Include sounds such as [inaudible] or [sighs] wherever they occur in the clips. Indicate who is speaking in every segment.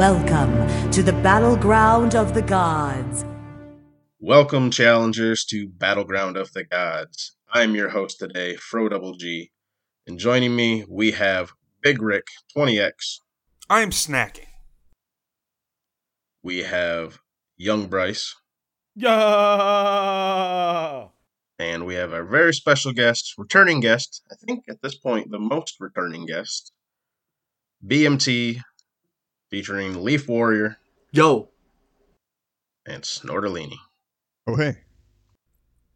Speaker 1: Welcome to the battleground of the gods.
Speaker 2: Welcome, challengers, to Battleground of the Gods. I'm your host today, Fro Double G, and joining me we have Big Rick 20x.
Speaker 3: I'm snacking.
Speaker 2: We have Young Bryce,
Speaker 4: Yo!
Speaker 2: and we have our very special guest, returning guest. I think at this point the most returning guest, BMT, featuring Leaf Warrior
Speaker 5: Yo,
Speaker 2: and Snortolini.
Speaker 6: Oh hey.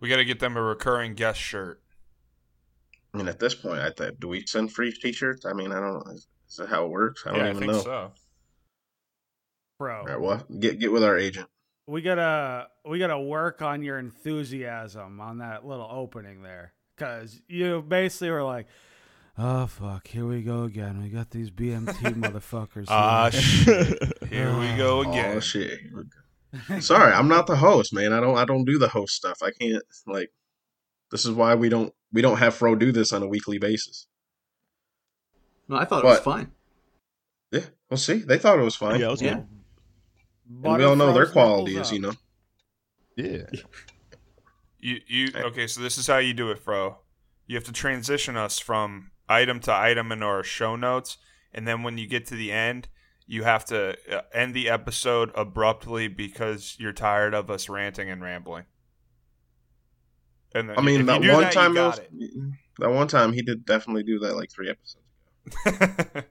Speaker 3: We got to get them a recurring guest shirt.
Speaker 2: I mean, at this point, I thought, do we send free T-shirts? I mean, I don't. Is, is that how it works? I don't
Speaker 3: yeah, I
Speaker 2: even
Speaker 3: think
Speaker 2: know.
Speaker 3: so.
Speaker 4: Bro,
Speaker 2: All right, well, get get with our agent.
Speaker 4: we gotta we gotta work on your enthusiasm on that little opening there. Cause you basically were like, Oh fuck, here we go again. We got these BMT [laughs] motherfuckers.
Speaker 3: Ah,
Speaker 4: here."
Speaker 3: shit. Here we go
Speaker 2: Oh
Speaker 3: again.
Speaker 2: shit! Here we go. Sorry, I'm not the host, man. I don't I don't do the host stuff. I can't like. This is why we don't we don't have Fro do this on a weekly basis.
Speaker 5: no, I thought it was fine.
Speaker 2: Yeah, we'll see, they thought it was fine.
Speaker 6: Yeah, it was
Speaker 5: Yeah.
Speaker 6: cool.
Speaker 2: and we all know their
Speaker 4: Butterfrost
Speaker 2: quality
Speaker 4: nipples
Speaker 2: is, you know.
Speaker 6: Yeah.
Speaker 3: You, you okay? So this is how you do it, Fro. You have to transition us from item to item in our show notes, and then when you get to the end, you have to uh, end the episode abruptly because you're tired of us ranting and rambling. And then
Speaker 2: I mean, that one
Speaker 3: that,
Speaker 2: time, was, that one time he did definitely do that like three episodes. [laughs]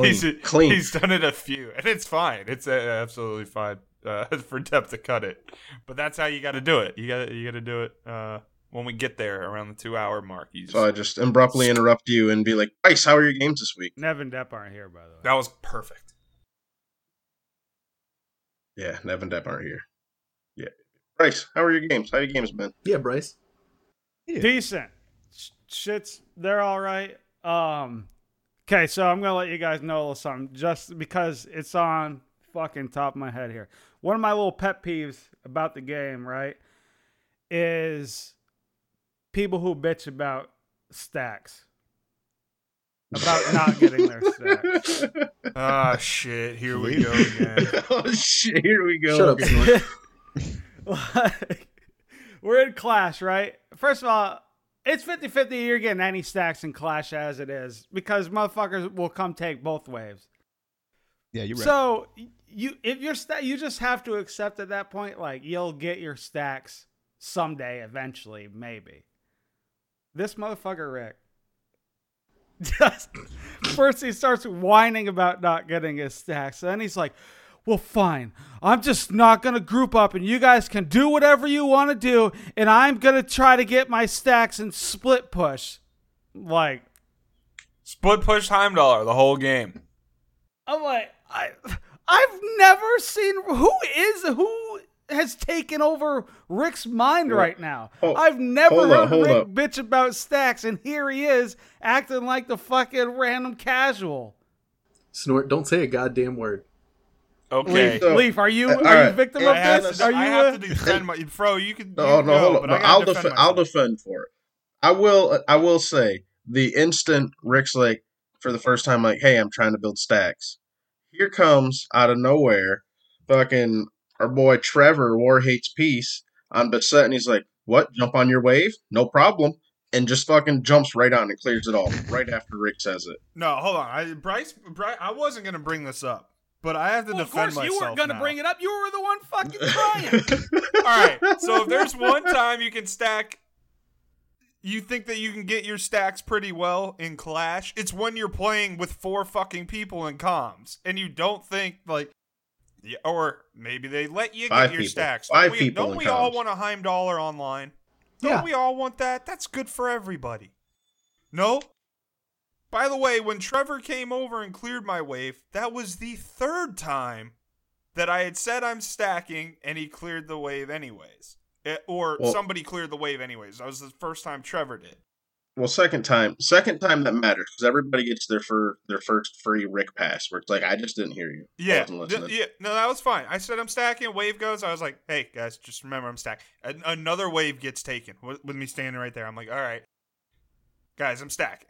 Speaker 3: it. he's
Speaker 2: Clean. Clean.
Speaker 3: he's done it a few, and it's fine. It's uh, absolutely fine uh, [laughs] for Depth to cut it, but that's how you got to do it. You got to you got to do it uh, when we get there around the two hour mark. You just,
Speaker 2: So I just abruptly interrupt you and be like, "Bryce, how are your games this week?"
Speaker 4: Nev and Depp aren't here, by the way.
Speaker 3: that was perfect.
Speaker 2: Yeah, Nev and Depp aren't here. Yeah, Bryce, how are your games? How are your games been?
Speaker 5: Yeah, Bryce.
Speaker 6: Yeah.
Speaker 4: Decent. Shits, they're all right. Um, okay, so I'm gonna let you guys know a little something, just because it's on fucking top of my head here. One of my little pet peeves about the game, right, is people who bitch about stacks, about not getting their stacks. [laughs]
Speaker 3: Ah shit! Here we go again. [laughs]
Speaker 2: oh shit! Here we go.
Speaker 5: Shut up, Snort. [laughs]
Speaker 4: like, we're in Clash, right? First of all, it's 50 50 you're getting any stacks in Clash as it is because motherfuckers will come take both waves.
Speaker 6: Yeah, you're right.
Speaker 4: So, you if you're sta- you just have to accept at that point, like, you'll get your stacks someday, eventually, maybe. This motherfucker, Rick. Just [laughs] first he starts whining about not getting his stacks. Then he's like, well, fine. I'm just not going to group up and you guys can do whatever you want to do. And I'm going to try to get my stacks and split push. Like,
Speaker 3: Split push time dollar the whole game.
Speaker 4: I'm like, I, I've never seen who is who has taken over Rick's mind right now.
Speaker 2: hold-
Speaker 4: I've never
Speaker 2: hold
Speaker 4: heard
Speaker 2: up,
Speaker 4: Rick
Speaker 2: up.
Speaker 4: bitch about stacks, and here he is acting like the fucking random casual.
Speaker 5: Snort, don't say a goddamn word.
Speaker 3: Okay.
Speaker 4: Leaf,
Speaker 2: So-
Speaker 4: Leaf, are you
Speaker 2: uh,
Speaker 4: are you
Speaker 2: alright.
Speaker 4: victim
Speaker 2: I
Speaker 4: of
Speaker 2: have
Speaker 4: this?
Speaker 2: to-
Speaker 4: Are you?
Speaker 3: I have
Speaker 4: uh,
Speaker 3: to defend my Fro. You can.
Speaker 2: No,
Speaker 3: you
Speaker 2: no,
Speaker 3: go,
Speaker 2: hold on.
Speaker 3: but
Speaker 2: No,
Speaker 3: I gotta
Speaker 2: I'll
Speaker 3: defend
Speaker 2: defend. I'll defend for it. I will. I will say the instant Rick's like for the first time, like, "Hey, I'm trying to build stacks." Here comes out of nowhere, fucking our boy Trevor War hates peace on Beset, and he's like, "What? Jump on your wave? No problem." And just fucking jumps right on and clears it all right after Rick says it.
Speaker 3: No, hold on. I, Bryce, Bryce, I wasn't gonna bring this up, but I have to
Speaker 4: Well, of
Speaker 3: defend
Speaker 4: course, you weren't gonna bring it up. You were the one fucking [laughs] crying.
Speaker 3: All right. So if there's one time you can stack, you think that you can get your stacks pretty well in Clash. It's when you're playing with four fucking people in comms, and you don't think like, yeah, or maybe they let you
Speaker 2: Five
Speaker 3: get your
Speaker 2: people.
Speaker 3: stacks.
Speaker 2: Five
Speaker 3: don't we,
Speaker 2: people
Speaker 3: Don't
Speaker 2: in
Speaker 3: we all
Speaker 2: comms.
Speaker 3: want a Heimdall online? Don't
Speaker 5: Yeah.
Speaker 3: we all want that? That's good for everybody. No. By the way, when Trevor came over and cleared my wave, that was the third time that I had said I'm stacking and he cleared the wave anyways. Eh, or
Speaker 2: Well-
Speaker 3: somebody cleared the wave anyways. That was the first time Trevor did.
Speaker 2: Well, second time, second time that matters because everybody gets their fir- their first free Rick pass. Where it's like, I just didn't hear you.
Speaker 3: Yeah, th- yeah. No, that was fine. I said I'm stacking. Wave goes. I was like, hey guys, just remember I'm stacking. An- another wave gets taken with, with me standing right there. I'm like, all right, guys, I'm stacking.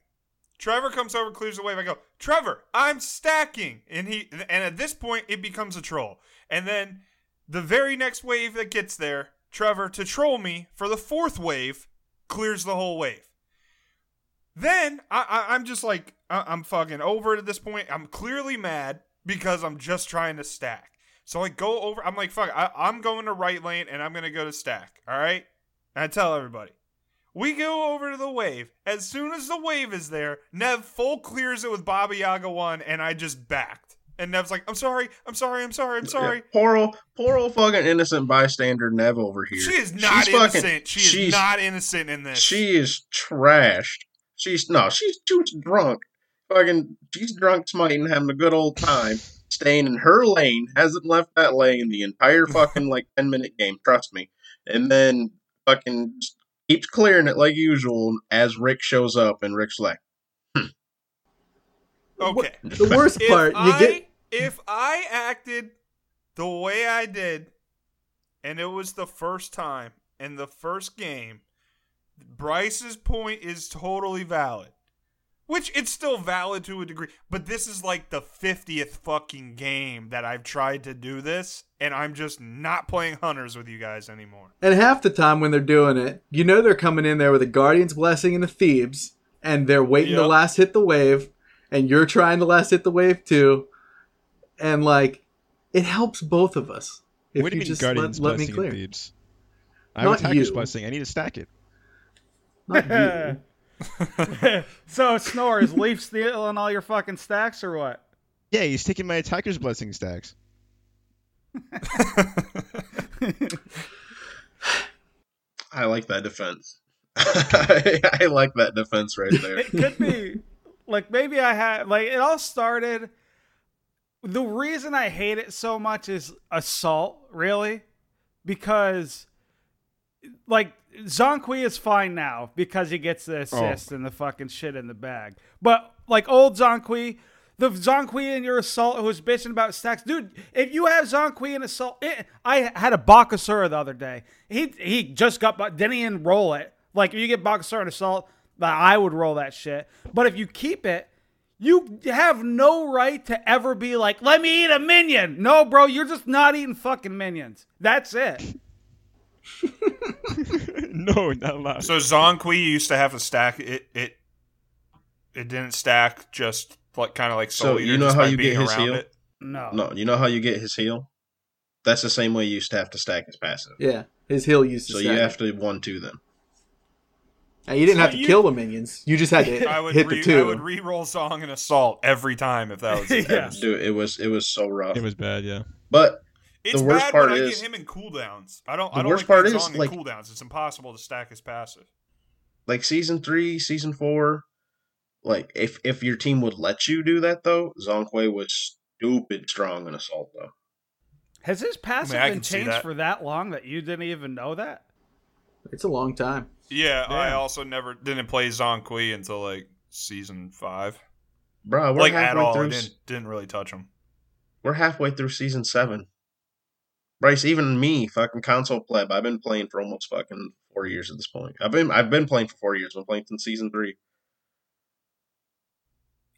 Speaker 3: Trevor comes over, clears the wave. I go, Trevor, I'm stacking, and he and at this point it becomes a troll. And then the very next wave that gets there, Trevor to troll me for the fourth wave clears the whole wave. Then I, I, I'm just like I, I'm fucking over it at this point. I'm clearly mad because I'm just trying to stack. So I go over. I'm like, fuck. I, I'm going to right lane and I'm gonna go to stack. All right. And I tell everybody. We go over to the wave. As soon as the wave is there, Nev full clears it with Baba Yaga one, and I just backed. And Nev's like, "I'm sorry, I'm sorry, I'm sorry, I'm sorry."
Speaker 2: Yeah, poor old, poor old fucking innocent bystander Nev over here.
Speaker 3: She is not
Speaker 2: She's
Speaker 3: innocent.
Speaker 2: fucking-
Speaker 3: she is not innocent in this.
Speaker 2: She is trashed. She's no, she's just drunk. Fucking, she's drunk, smiting, having a good old time, staying in her lane. Hasn't left that lane the entire [laughs] fucking like ten minute game. Trust me. And then fucking just keeps clearing it like usual as Rick shows up, and Rick's like, hmm.
Speaker 3: okay.
Speaker 5: The worst
Speaker 3: If
Speaker 5: part, you
Speaker 3: I,
Speaker 5: get
Speaker 3: if I acted the way I did, and it was the first time in the first game, Bryce's point is totally valid. Which it's still valid to a degree, but this is like the 50th fucking game that I've tried to do this, and I'm just not playing Hunters with you guys anymore.
Speaker 5: And half the time when they're doing it, you know they're coming in there with a Guardian's Blessing and a Thebes, and they're waiting to last hit the wave, and you're trying to last hit the wave too. And like, it helps both of us. If
Speaker 6: what do you mean
Speaker 5: just
Speaker 6: Guardian's
Speaker 5: let, let me
Speaker 6: Blessing
Speaker 5: clear.
Speaker 6: and Thebes? I have
Speaker 5: Not
Speaker 6: Attacker's
Speaker 5: you.
Speaker 6: Blessing. I need to stack it.
Speaker 5: Not you. [laughs]
Speaker 4: so Snore is Leaf stealing all your fucking stacks or what?
Speaker 6: Yeah, he's taking my Attacker's Blessing stacks. [laughs]
Speaker 2: I like that defense. [laughs] I like that defense right there.
Speaker 4: It could be like maybe I had like it all started. The reason I hate it so much is assault, really, because like Zhong Kui is fine now because he gets the oh. assist and the fucking shit in the bag. But like old Zhong Kui, the Zhong Kui in your assault who's bitching about stacks, dude. If you have Zhong Kui in assault, it, I had a Bakasura the other day. He he just got but didn't even roll it. Like if you get Bakasura in assault, I would roll that shit. But if you keep it. You have no right to ever be like, let me eat a minion. No, bro, you're just not eating fucking minions. That's it. [laughs] [laughs]
Speaker 6: no, not allowed.
Speaker 3: So Zhong Kui used to have to stack it. It it didn't stack just like kind of like
Speaker 2: So
Speaker 3: Soul
Speaker 2: you know how you get his
Speaker 3: around
Speaker 2: heal?
Speaker 3: it.
Speaker 4: No.
Speaker 2: No, you know how you get his heal? That's the same way you used to have to stack his passive.
Speaker 5: Yeah, his heal used to.
Speaker 2: So
Speaker 5: stack
Speaker 2: you
Speaker 5: it.
Speaker 2: have to one two them.
Speaker 5: And you didn't
Speaker 3: So
Speaker 5: have to
Speaker 3: you-
Speaker 5: kill the minions. You just had to [laughs] hit,
Speaker 3: would
Speaker 5: hit
Speaker 3: re-
Speaker 5: the two.
Speaker 3: I would re-roll Song and Assault every time if that was [laughs] the
Speaker 4: Yeah.
Speaker 3: case.
Speaker 2: Dude, it was it was so rough.
Speaker 6: It was bad, yeah.
Speaker 2: But
Speaker 3: It's
Speaker 2: The worst
Speaker 3: bad
Speaker 2: part
Speaker 3: when I
Speaker 2: is-
Speaker 3: get him in cooldowns. I don't.
Speaker 2: The
Speaker 3: I don't
Speaker 2: worst
Speaker 3: like
Speaker 2: part is,
Speaker 3: Zong in
Speaker 2: like-
Speaker 3: cooldowns. It's impossible to stack his passive.
Speaker 2: like season three, season four, like if if your team would let you do that though, Zhong Kui was stupid strong in assault though.
Speaker 4: Has his passive
Speaker 3: I
Speaker 4: been changed
Speaker 3: that.
Speaker 4: for that long that you didn't even know that?
Speaker 5: It's a long time.
Speaker 3: Yeah, I also never didn't play Zhong Kui until like season five.
Speaker 2: Bro, we're
Speaker 3: like at
Speaker 2: halfway
Speaker 3: all, I
Speaker 2: through.
Speaker 3: didn't didn't really touch him.
Speaker 2: We're halfway through season seven. Bryce, even me, fucking console pleb, I've been playing for almost fucking four years at this point. I've been I've been playing for four years. I've been playing since season three.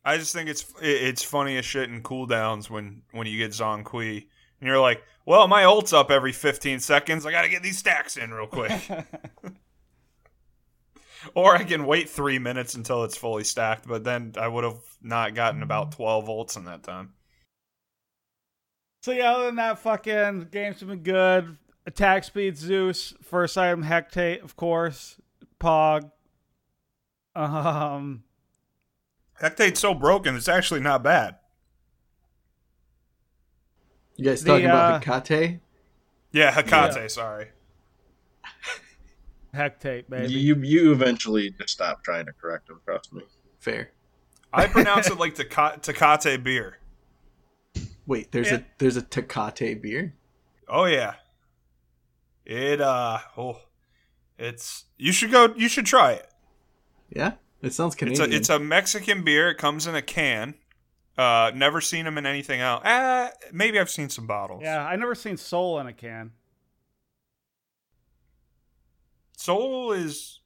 Speaker 3: I just think it's it- it's funny as shit in cooldowns when when you get Zhong Kui and you're like, well, my ult's up every 15 seconds. I got to get these stacks in real quick. [laughs] [laughs] or I can wait three minutes until it's fully stacked, but then I would have not gotten about 12 volts in that time.
Speaker 4: So yeah, other than that, fucking games have been good. Attack speed, Zeus, first item Hectate, of course, Pog. Um,
Speaker 3: Hectate's so broken, it's actually not bad.
Speaker 5: You guys
Speaker 4: The,
Speaker 5: talking
Speaker 4: uh,
Speaker 5: about Hekate?
Speaker 3: Yeah, Hecate,
Speaker 4: Yeah.
Speaker 3: sorry. [laughs]
Speaker 4: Hectate, baby.
Speaker 2: You you eventually just stop trying to correct him. Trust me.
Speaker 5: Fair.
Speaker 3: I pronounce it like Teca- Tecate beer.
Speaker 5: Wait, there's
Speaker 4: Yeah.
Speaker 5: a there's a Tecate beer.
Speaker 3: Oh yeah. It uh oh it's you should go you should try it.
Speaker 5: Yeah, it sounds
Speaker 3: It's
Speaker 5: Canadian.
Speaker 3: a it's a Mexican beer. It comes in a can. Uh never seen them in anything else. Uh maybe I've seen some bottles.
Speaker 4: yeah, I never seen Sol in a can.
Speaker 3: Sol is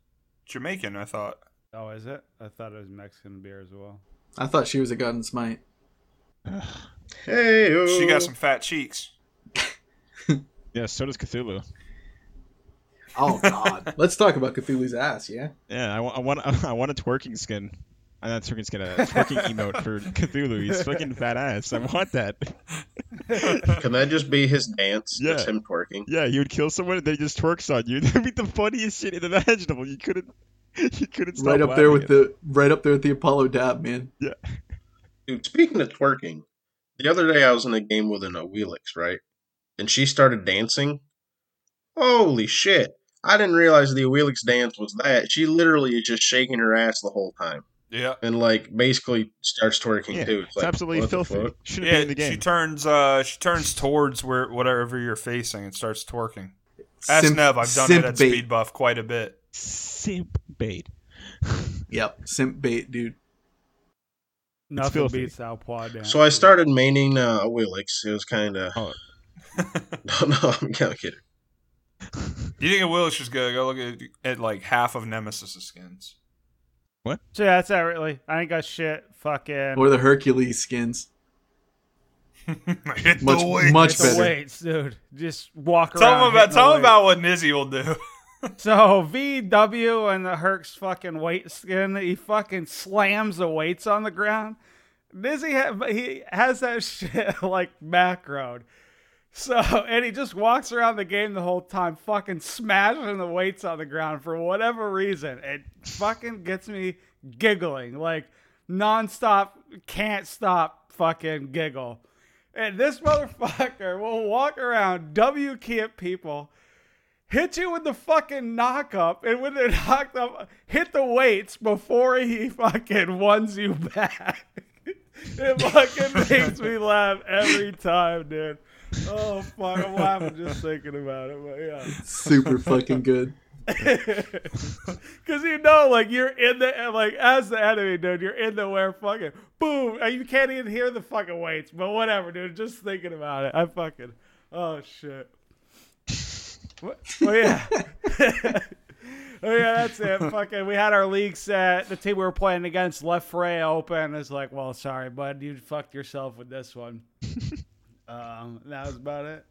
Speaker 3: Jamaican, I thought.
Speaker 4: Oh, is it? I thought it was Mexican beer as well.
Speaker 5: I thought she was a god in smite.
Speaker 2: Hey,
Speaker 3: She got some fat cheeks. [laughs]
Speaker 6: Yeah, so does Cthulhu.
Speaker 5: Oh God. [laughs] Let's talk about Cthulhu's ass. Yeah.
Speaker 6: Yeah, I want, I want, [laughs] I want a twerking skin. I'm not twerking skin, a twerking emote for Cthulhu. He's fucking fat ass. I want that.
Speaker 2: Can that just be his dance?
Speaker 6: Yeah.
Speaker 2: It's him twerking.
Speaker 6: Yeah, he would kill someone and they just twerks on you. That'd be the funniest shit imaginable. You couldn't, you couldn't stop
Speaker 5: right up there with
Speaker 6: laughing
Speaker 5: the right up there with the Apollo dab, man. Yeah.
Speaker 2: Dude, speaking of twerking, the other day I was in a game with an Wheelix, right? And she started dancing. Holy shit. I didn't realize the Wheelix dance was that. She literally is just shaking her ass the whole time.
Speaker 3: Yeah.
Speaker 2: And like basically starts twerking
Speaker 6: Yeah,
Speaker 2: too.
Speaker 6: it's absolutely
Speaker 2: what the
Speaker 6: filthy. Shouldn't be in the game.
Speaker 3: she turns uh she turns towards where whatever you're facing and starts twerking. Ask
Speaker 5: Simp-
Speaker 3: Nev, I've done
Speaker 5: simp
Speaker 3: it at
Speaker 5: bait.
Speaker 3: Speed Buff quite a bit.
Speaker 6: Simp bait. [laughs]
Speaker 5: Yep, simp bait, dude.
Speaker 4: Nothing
Speaker 6: filthy.
Speaker 4: beats Southpaw dance.
Speaker 2: So I started maining uh, a Wheelix. It was kind of.
Speaker 6: Oh. [laughs]
Speaker 2: no, no, I'm kidding. [laughs]
Speaker 3: You think it will? It's just go go look at, at like half of Nemesis' skins. What?
Speaker 4: So yeah, that's that really. I ain't got shit. Fucking.
Speaker 5: Or the Hercules skins. [laughs]
Speaker 3: Hit
Speaker 5: Much-
Speaker 3: the weight.
Speaker 5: much
Speaker 4: Hit the
Speaker 5: better.
Speaker 4: weights, dude. Just walk
Speaker 3: Tell
Speaker 4: around.
Speaker 3: him about
Speaker 4: hitting the
Speaker 3: tell him about what Nizzy will do.
Speaker 4: So VW and the Herc's fucking weight skin, he fucking slams the weights on the ground. Dizzy ha- he has that [laughs] shit like macroed. So and he just walks around the game the whole time, fucking smashing the weights on the ground for whatever reason. It fucking gets me giggling like nonstop, can't stop fucking giggle. And this motherfucker will walk around, W at people hit you with the fucking knock up, and when they're [laughs] knocked up, hit the weights before he fucking ones you back. [laughs] it fucking makes me laugh every time, dude. Oh fuck, I'm laughing just thinking about it, but yeah.
Speaker 5: Super fucking good. [laughs]
Speaker 4: Cause you know, like you're in the like as the enemy, dude, you're in the where fucking boom, and you can't even hear the fucking weights, but whatever, dude. Just thinking about it, I fucking oh shit. What? Oh yeah. [laughs] oh yeah, that's it. Fucking, we had our league set. The team we were playing against left Frey open. It's like, well, sorry, bud, you fucked yourself with this one. [laughs] um, that was about it.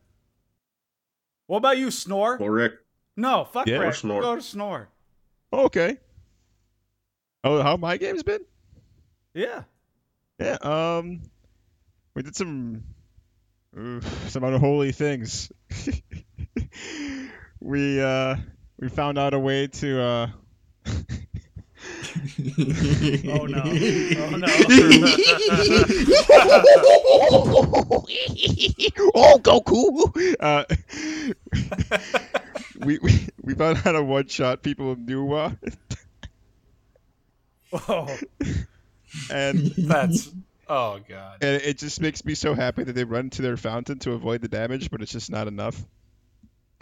Speaker 4: What about you, Snore?
Speaker 2: Well, Rick,
Speaker 4: No, fuck
Speaker 6: Yeah.
Speaker 4: Rick.
Speaker 2: Snore.
Speaker 4: Go to Snore.
Speaker 6: Oh, okay. Oh, how my game's been?
Speaker 4: Yeah.
Speaker 6: Yeah. Um, we did some uh, some unholy things. [laughs] we uh we found out a way to uh. [laughs]
Speaker 4: Oh no. Oh no. [laughs]
Speaker 6: oh, Goku! Uh, we, we we found out a one shot people of Nuwa,
Speaker 4: oh.
Speaker 6: and
Speaker 3: That's oh god.
Speaker 6: and it just makes me so happy that they run to their fountain to avoid the damage, but it's just not enough. [laughs]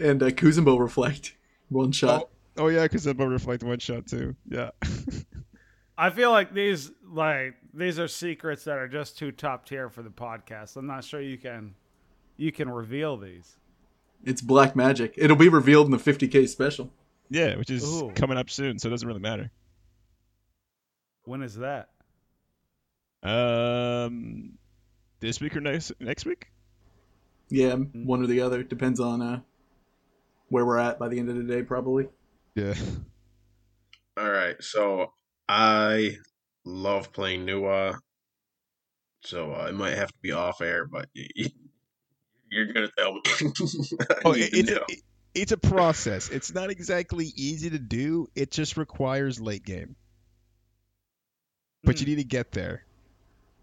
Speaker 5: and uh, Kuzenbo reflect one shot.
Speaker 6: Oh yeah, because I'm reflect one shot too. Yeah. [laughs]
Speaker 4: I feel like these like these are secrets that are just too top tier for the podcast. I'm not sure you can you can reveal these.
Speaker 5: It's black magic. It'll be revealed in the 50k special.
Speaker 6: yeah, which is
Speaker 4: Ooh.
Speaker 6: coming up soon, so it doesn't really matter.
Speaker 4: When is that?
Speaker 6: Um, this week or next next week?
Speaker 5: Yeah, one or the other depends on uh, where we're at by the end of the day, probably.
Speaker 6: Yeah. [laughs]
Speaker 2: all right. So I love playing Nuwa. So uh, it might have to be off air, but y- y- you're gonna tell me. [laughs]
Speaker 6: Oh, it,
Speaker 2: to
Speaker 6: it's a, it- it's a process. It's not exactly easy to do. It just requires late game, but
Speaker 2: Hmm.
Speaker 6: you need to get there.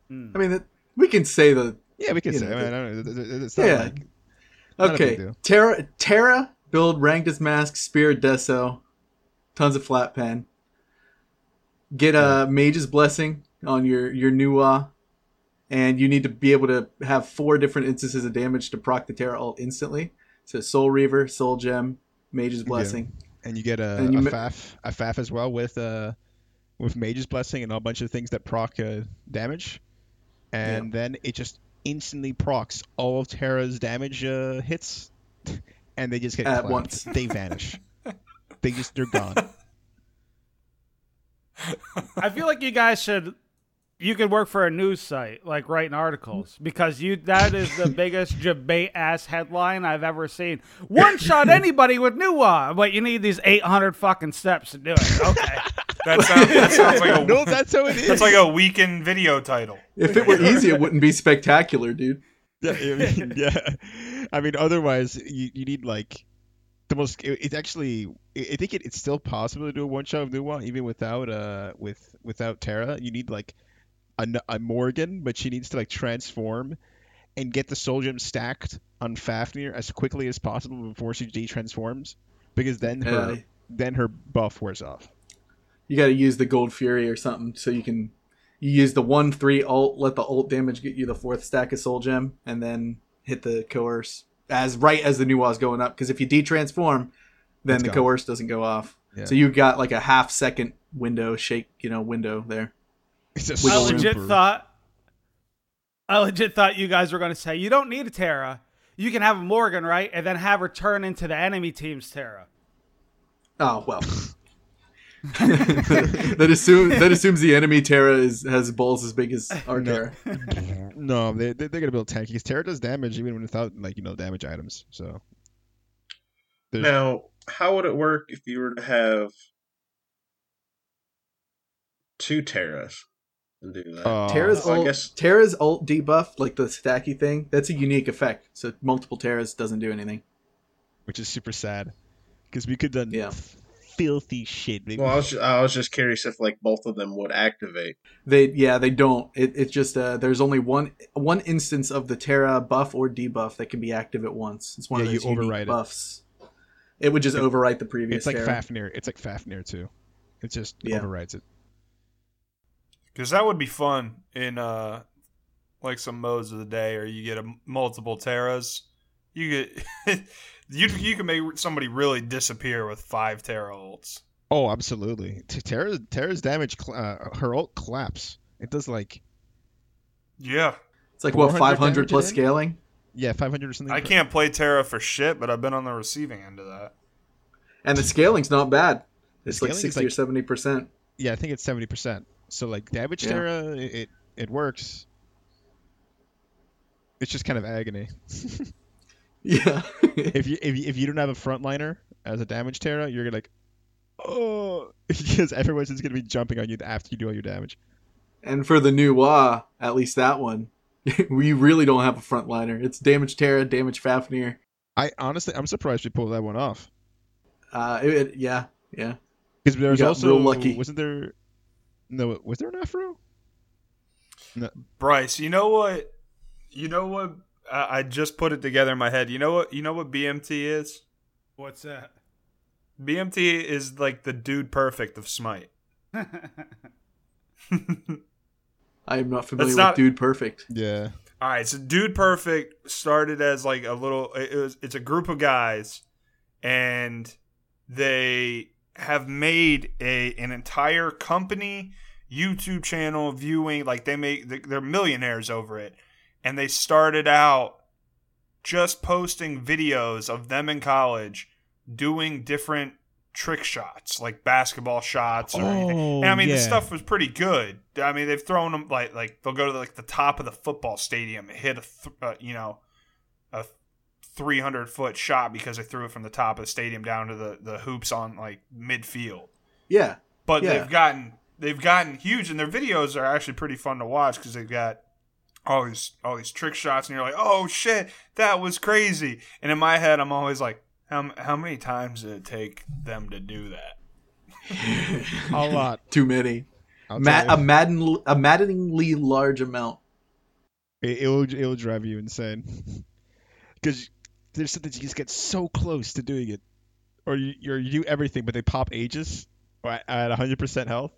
Speaker 4: Hmm.
Speaker 5: I mean, we can say the
Speaker 6: Yeah, we can say.
Speaker 5: know,
Speaker 6: I mean, I don't know. it- it- It's not
Speaker 5: Yeah.
Speaker 6: like Not
Speaker 5: okay. Terra Terra build Rangda's mask, Spirit Deso, tons of flat pen. Get a Mage's blessing on your your Nuwa, and you need to be able to have four different instances of damage to proc the Terra ult instantly. So Soul Reaver, Soul Gem, Mage's blessing.
Speaker 6: and you get a,
Speaker 5: you
Speaker 6: a
Speaker 5: ma-
Speaker 6: faff a faff as well with uh with mage's blessing and a bunch of things that proc uh, damage and then it just instantly procs all of terra's damage uh, hits [laughs] and they just get
Speaker 5: At
Speaker 6: clapped.
Speaker 5: once.
Speaker 6: they vanish [laughs] they just they're gone [laughs]
Speaker 4: I feel like you guys should. You could work for a news site, like writing articles, because you that is the biggest debate ass headline I've ever seen. One shot anybody with Nuwa, but you need these eight hundred fucking steps to do it. Okay,
Speaker 3: That sounds, that sounds like a [laughs]
Speaker 6: no, that's how it is.
Speaker 3: that's like a weekend video title.
Speaker 5: If it were easy, it wouldn't be spectacular, dude.
Speaker 6: Yeah, I mean, [laughs] yeah. I mean, otherwise, you, you need like the most. It, it's actually, I I think it, it's still possible to do a one shot of Nuwa even without uh with without Terra. You need like a Morgan, but she needs to like transform and get the Soul Gem stacked on Fafnir as quickly as possible before she de-transforms, because then her
Speaker 5: Yeah.
Speaker 6: then her buff wears off.
Speaker 5: You got to use the Gold Fury or something so you can. You use the one three alt, let the alt damage get you the fourth stack of Soul Gem, and then hit the coerce as right as the new wall's going up. Because if you de-transform, then
Speaker 6: It's
Speaker 5: the
Speaker 6: gone.
Speaker 5: coerce doesn't go off.
Speaker 6: Yeah.
Speaker 5: So you got like a half second window shake, you know, window there.
Speaker 6: It's a
Speaker 4: I legit
Speaker 6: super-
Speaker 4: thought. I legit thought you guys were going to say you don't need a Terra. You can have a Morgan, right, and then have her turn into the enemy team's Terra.
Speaker 5: Oh well. [laughs] that assumes that assumes the enemy Terra is has balls as big as [laughs] our
Speaker 6: No.
Speaker 5: Terra. [laughs]
Speaker 6: No, they they- they're gonna build tanky because Terra does damage even without like you know damage items. So There's-
Speaker 2: Now, how would it work if you were to have two Terras and do that?
Speaker 6: uh,
Speaker 5: Terra's
Speaker 2: so I
Speaker 5: ult,
Speaker 2: guess-
Speaker 5: Terra's ult debuff, like the stacky thing, that's a unique effect. So multiple Terras doesn't do anything.
Speaker 6: which is super sad because we could done
Speaker 5: Yeah.
Speaker 6: Filthy shit. We-
Speaker 2: well, I was, ju- I was just curious if like both of them would activate.
Speaker 5: They yeah, they don't. It it's just uh there's only one one instance of the Terra buff or debuff that can be active at once. It's one
Speaker 6: Yeah,
Speaker 5: of
Speaker 6: you
Speaker 5: those unique
Speaker 6: override it.
Speaker 5: buffs. It would just
Speaker 6: It-
Speaker 5: overwrite the previous
Speaker 6: it's like
Speaker 5: Terra.
Speaker 6: Fafnir. It's like Fafnir too. It just
Speaker 5: Yeah.
Speaker 6: overrides it.
Speaker 3: Because that would be fun in uh like some modes of the day, or you get a, multiple terras. You get [laughs] you you can make somebody really disappear with five terra ults.
Speaker 6: Oh, absolutely. Terra Terra's damage, uh, her ult collapse. It does like
Speaker 3: Yeah,
Speaker 5: It's like what 500 plus scaling,
Speaker 6: yeah, 500 or something.
Speaker 3: I
Speaker 6: per-
Speaker 3: can't play terra for shit, but I've been on the receiving end of that.
Speaker 5: and the scaling's not bad. It's like
Speaker 6: scaling is
Speaker 5: 60 or 70 percent.
Speaker 6: Yeah, I think it's 70 percent. So like damage
Speaker 5: Yeah.
Speaker 6: Terra, it, it it works. It's just kind of agony. [laughs]
Speaker 5: Yeah. [laughs]
Speaker 6: if you if you, if you don't have a frontliner as a damage Terra, you're gonna like, oh, [laughs] because everyone's just gonna be jumping on you after you do all your damage.
Speaker 5: and for the Nuwa, at least that one, [laughs] we really don't have a frontliner. It's damage Terra, damage Fafnir.
Speaker 6: I honestly, I'm surprised we pulled that one off.
Speaker 5: Uh, it, it- yeah, yeah.
Speaker 6: Because there was also
Speaker 5: real lucky.
Speaker 6: wasn't there? No, was there an Afro? No.
Speaker 3: Bryce, you know what? You know what? I, I just put it together in my head. You know what? You know what BMT is?
Speaker 4: What's that?
Speaker 3: BMT is like the dude perfect of Smite. [laughs]
Speaker 5: I am not familiar
Speaker 3: not-
Speaker 5: with Dude Perfect.
Speaker 6: Yeah.
Speaker 3: All right, so Dude Perfect started as like a little. It was. It's a group of guys, and they have made a an entire company YouTube channel viewing. Like they make, they're millionaires over it, and they started out just posting videos of them in college doing different trick shots, like basketball shots or anything.
Speaker 6: Oh,
Speaker 3: And I mean, the stuff was pretty good. I mean, they've thrown them like like they'll go to like the top of the football stadium and hit a th- uh, you know a 300 foot shot because they threw it from the top of the stadium down to the the hoops on like midfield.
Speaker 5: Yeah,
Speaker 3: But
Speaker 5: Yeah.
Speaker 3: they've gotten they've gotten huge, and their videos are actually pretty fun to watch because they've got all these all these trick shots, and you're like, oh shit, that was crazy. And in my head, I'm always like, how how many times did it take them to do that? [laughs]
Speaker 6: A lot.
Speaker 5: too many. Ma- a madden a maddeningly large amount.
Speaker 6: It, it'll it'll drive you insane. [laughs] Because there's something you just get so close to doing it, or you you're, you do everything, but they pop ages at at 100% health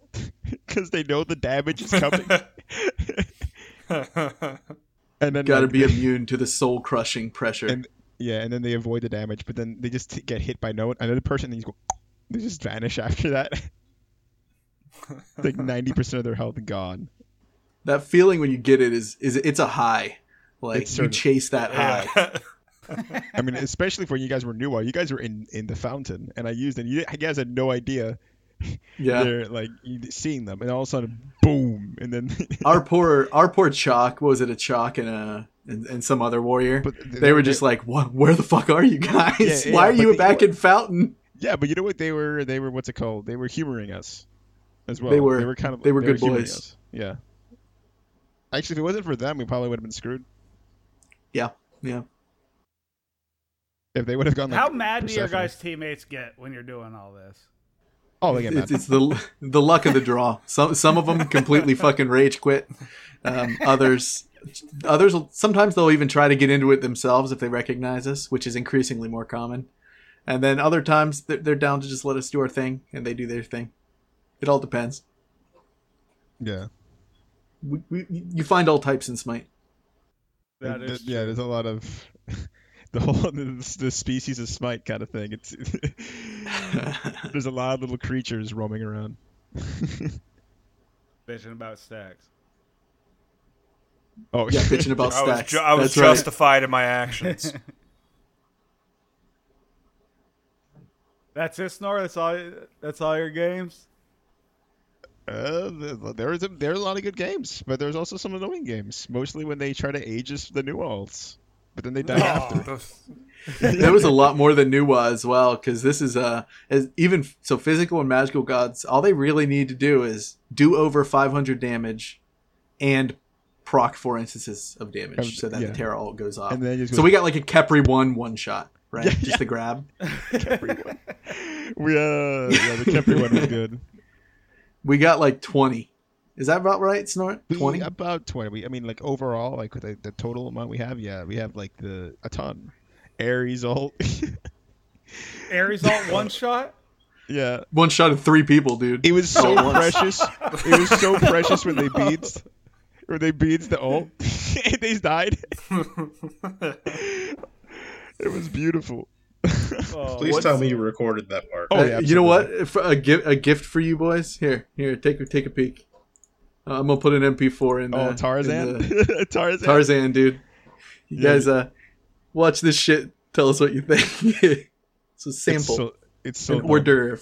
Speaker 6: [laughs] because they know the damage is coming, [laughs] and then
Speaker 5: Got to
Speaker 6: like,
Speaker 5: be immune to the soul crushing pressure.
Speaker 6: And- yeah, and then they avoid the damage, but then they just t- get hit by no one. Another person, and you go, [laughs] they just vanish after that. [laughs] like 90% of their health gone.
Speaker 5: that feeling when you get it is is it's a high. Like
Speaker 6: It's
Speaker 5: you
Speaker 6: sort of-
Speaker 5: chase that high.
Speaker 3: Yeah.
Speaker 6: I mean, especially for when you guys were new, While you guys were in in the fountain, and I used it. You, you guys had no idea
Speaker 5: Yeah. [laughs]
Speaker 6: they're like seeing them, and all of a sudden, boom, and then [laughs]
Speaker 5: our poor our poor chalk what was it a chalk and a and, and some other warrior
Speaker 6: But
Speaker 5: they were just like what where the fuck are you guys
Speaker 6: Yeah,
Speaker 5: why
Speaker 6: yeah,
Speaker 5: are you back
Speaker 6: were-
Speaker 5: in fountain
Speaker 6: yeah, but you know what? They were they were what's it called? They were humoring us as well.
Speaker 5: They were-
Speaker 6: they were kind of
Speaker 5: they were good
Speaker 6: humoring
Speaker 5: boys.
Speaker 6: us. Yeah. Actually, if it wasn't for them, we probably would have been screwed.
Speaker 5: yeah yeah
Speaker 6: If they would have gone like
Speaker 4: How mad do your guys' teammates get when you're doing all this?
Speaker 6: Oh, they get
Speaker 5: it's,
Speaker 6: mad.
Speaker 5: it's the the luck of the draw. Some some of them completely [laughs] fucking rage quit. Um, others others will, sometimes they'll even try to get into it themselves if they recognize us which is increasingly more common. And then other times they're, they're down to just let us do our thing and they do their thing. It all depends.
Speaker 6: Yeah.
Speaker 5: we, we, you find all types in smite.
Speaker 4: That
Speaker 6: Th-
Speaker 4: is
Speaker 6: yeah, there's a lot of [laughs] the whole the, the species of smite kind of thing. It's [laughs] there's a lot of little creatures roaming around. [laughs]
Speaker 4: bitching about stacks.
Speaker 6: oh
Speaker 5: yeah bitching about
Speaker 3: I was,
Speaker 5: stacks
Speaker 3: ju- I was
Speaker 5: That's right.
Speaker 3: justified in my actions.
Speaker 4: That's it, Snore. That's all. That's all your games.
Speaker 6: Uh, there's a, there are a lot of good games, but there's also some annoying games. Mostly when they try to age us the new alts, but then they die after. [laughs]
Speaker 5: there was a lot more than Nuwa as well because this is uh as even so physical and magical gods all they really need to do is do over 500 damage and proc four instances of damage
Speaker 6: Um,
Speaker 5: so that
Speaker 6: yeah.
Speaker 5: the terra alt goes off
Speaker 6: And then it
Speaker 5: so we got like a Khepri one one shot right
Speaker 6: Yeah,
Speaker 5: just
Speaker 6: yeah.
Speaker 5: the grab [laughs]
Speaker 6: We uh, yeah, the Khepri one was good.
Speaker 5: we got like 20 is that about right snort 20
Speaker 6: about twenty. We, I mean, like overall, like the, the total amount we have, yeah, we have like the a ton. Ares ult, [laughs]
Speaker 4: Ares alt one shot.
Speaker 6: yeah.
Speaker 5: one shot of three people dude
Speaker 6: It was so
Speaker 5: All at once.
Speaker 6: precious. It was so precious when they beads, when they beads the ult, and [laughs] they died. [laughs] it was beautiful.
Speaker 4: Oh,
Speaker 2: Please
Speaker 4: what's-
Speaker 2: tell me you recorded that part.
Speaker 6: Oh,
Speaker 5: Uh,
Speaker 6: yeah,
Speaker 5: you know what?
Speaker 6: absolutely.
Speaker 5: A gift, a gift for you boys. Here, here, take take a peek. Uh, I'm gonna put an MP4 in.
Speaker 6: There.
Speaker 5: Oh,
Speaker 6: Tarzan,
Speaker 5: in the- [laughs]
Speaker 6: Tarzan.
Speaker 5: Tarzan, dude. You
Speaker 6: Yeah.
Speaker 5: guys, uh, watch this shit. Tell us what you think. [laughs] it's a
Speaker 6: It's
Speaker 5: sample,
Speaker 6: so, it's so
Speaker 5: an hors d'oeuvre.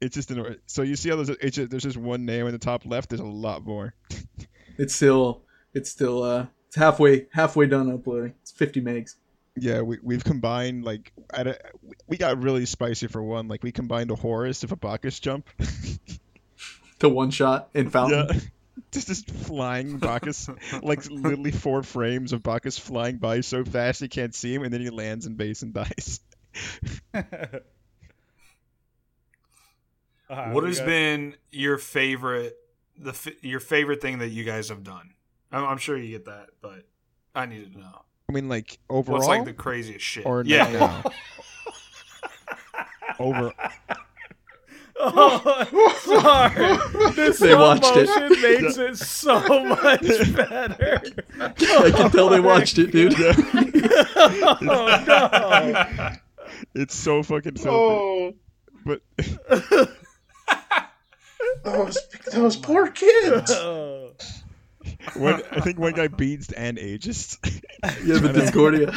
Speaker 6: It's just an so you see how there's it's just, there's just one name in the top left. There's a lot more. [laughs]
Speaker 5: It's still, it's still, uh, it's halfway halfway done uploading. It's 50 megs.
Speaker 6: Yeah, we we've combined like at a, we got really spicy for one. Like we combined a Horus of a Bacchus jump.
Speaker 5: To one shot in fountain.
Speaker 6: yeah. Just this flying [laughs] Bacchus, like literally [laughs] four frames of Bacchus flying by so fast you can't see him, and then he lands in base and dies. [laughs]
Speaker 4: Alright,
Speaker 3: what has
Speaker 4: got-
Speaker 3: been your favorite the your favorite thing that you guys have done? I'm, I'm sure you get that, but I need to know.
Speaker 6: I mean, like overall,
Speaker 3: What's like the craziest shit?
Speaker 6: or
Speaker 3: yeah,
Speaker 6: no, over.
Speaker 4: Oh, [laughs] sorry. This
Speaker 5: They
Speaker 4: slow
Speaker 5: watched it.
Speaker 4: motion makes it so [laughs] much better.
Speaker 5: I can tell they watched it, dude. [laughs]
Speaker 4: Oh no!
Speaker 6: It's so fucking filthy.
Speaker 2: Oh,
Speaker 6: But
Speaker 2: those those poor kids.
Speaker 4: Oh.
Speaker 6: One, I think one guy beads and ages. [laughs]
Speaker 5: Yeah, the Discordia.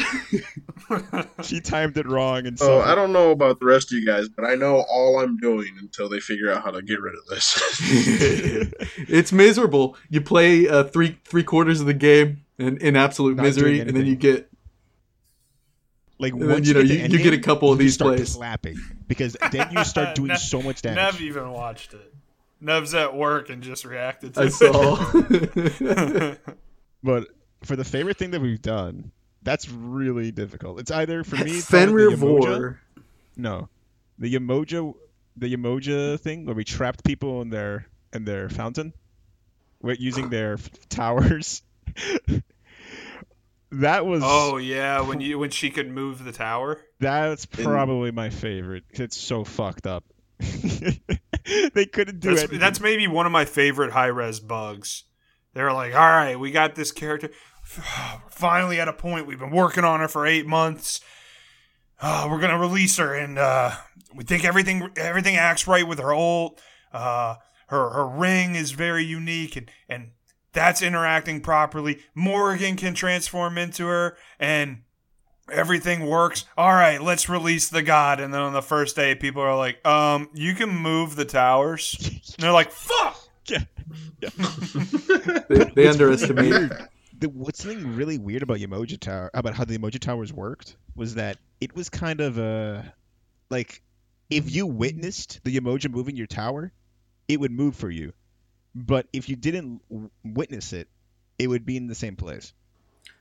Speaker 5: [laughs]
Speaker 6: she timed it wrong, and
Speaker 2: So
Speaker 6: so
Speaker 2: I don't know about the rest of you guys, but I know all I'm doing until they figure out how to get rid of this. [laughs]
Speaker 5: it's miserable. You play uh, three three quarters of the game in, in absolute
Speaker 6: Not
Speaker 5: misery, and then you get
Speaker 6: like
Speaker 5: then,
Speaker 6: once
Speaker 5: you know,
Speaker 6: get to
Speaker 5: you- you get a couple of
Speaker 6: you
Speaker 5: these
Speaker 6: start
Speaker 5: plays.
Speaker 6: clapping because then you start doing so much
Speaker 3: Nev
Speaker 6: damage.
Speaker 3: even watched it. Nev's at work and just reacted to
Speaker 5: I
Speaker 3: it.
Speaker 5: saw. [laughs]
Speaker 6: But for the favorite thing that we've done, that's really difficult. It's either for me,
Speaker 5: Fenrir
Speaker 6: the
Speaker 5: Vor.
Speaker 6: No, the Yemoja, the Yemoja thing where we trapped people in their in their fountain, with using their towers. [laughs] that was
Speaker 3: oh yeah, when you when she could move the tower.
Speaker 6: that's
Speaker 2: In-
Speaker 6: probably my favorite. It's so fucked up. [laughs] they couldn't do
Speaker 3: That's, that's maybe one of my favorite high res bugs. They're like, all right, we got this character. [sighs] Finally at a point. We've been working on her for eight months. Uh, we're gonna release her, and uh, we think everything everything acts right with her ult. Uh, her her ring is very unique, and and that's interacting properly. Morgan can transform into her, and everything works. All right, let's release the god. And then on the first day, people are like, um, you can move the towers. And they're like, fuck. [laughs]
Speaker 6: Yeah. [laughs]
Speaker 5: They, they
Speaker 6: What's really the, what's something really weird about Yemoja Tower about how the Yemoja Towers worked was that it was kind of a like if you witnessed the Yemoja moving your tower, it would move for you. But if you didn't witness it, it would be in the same place.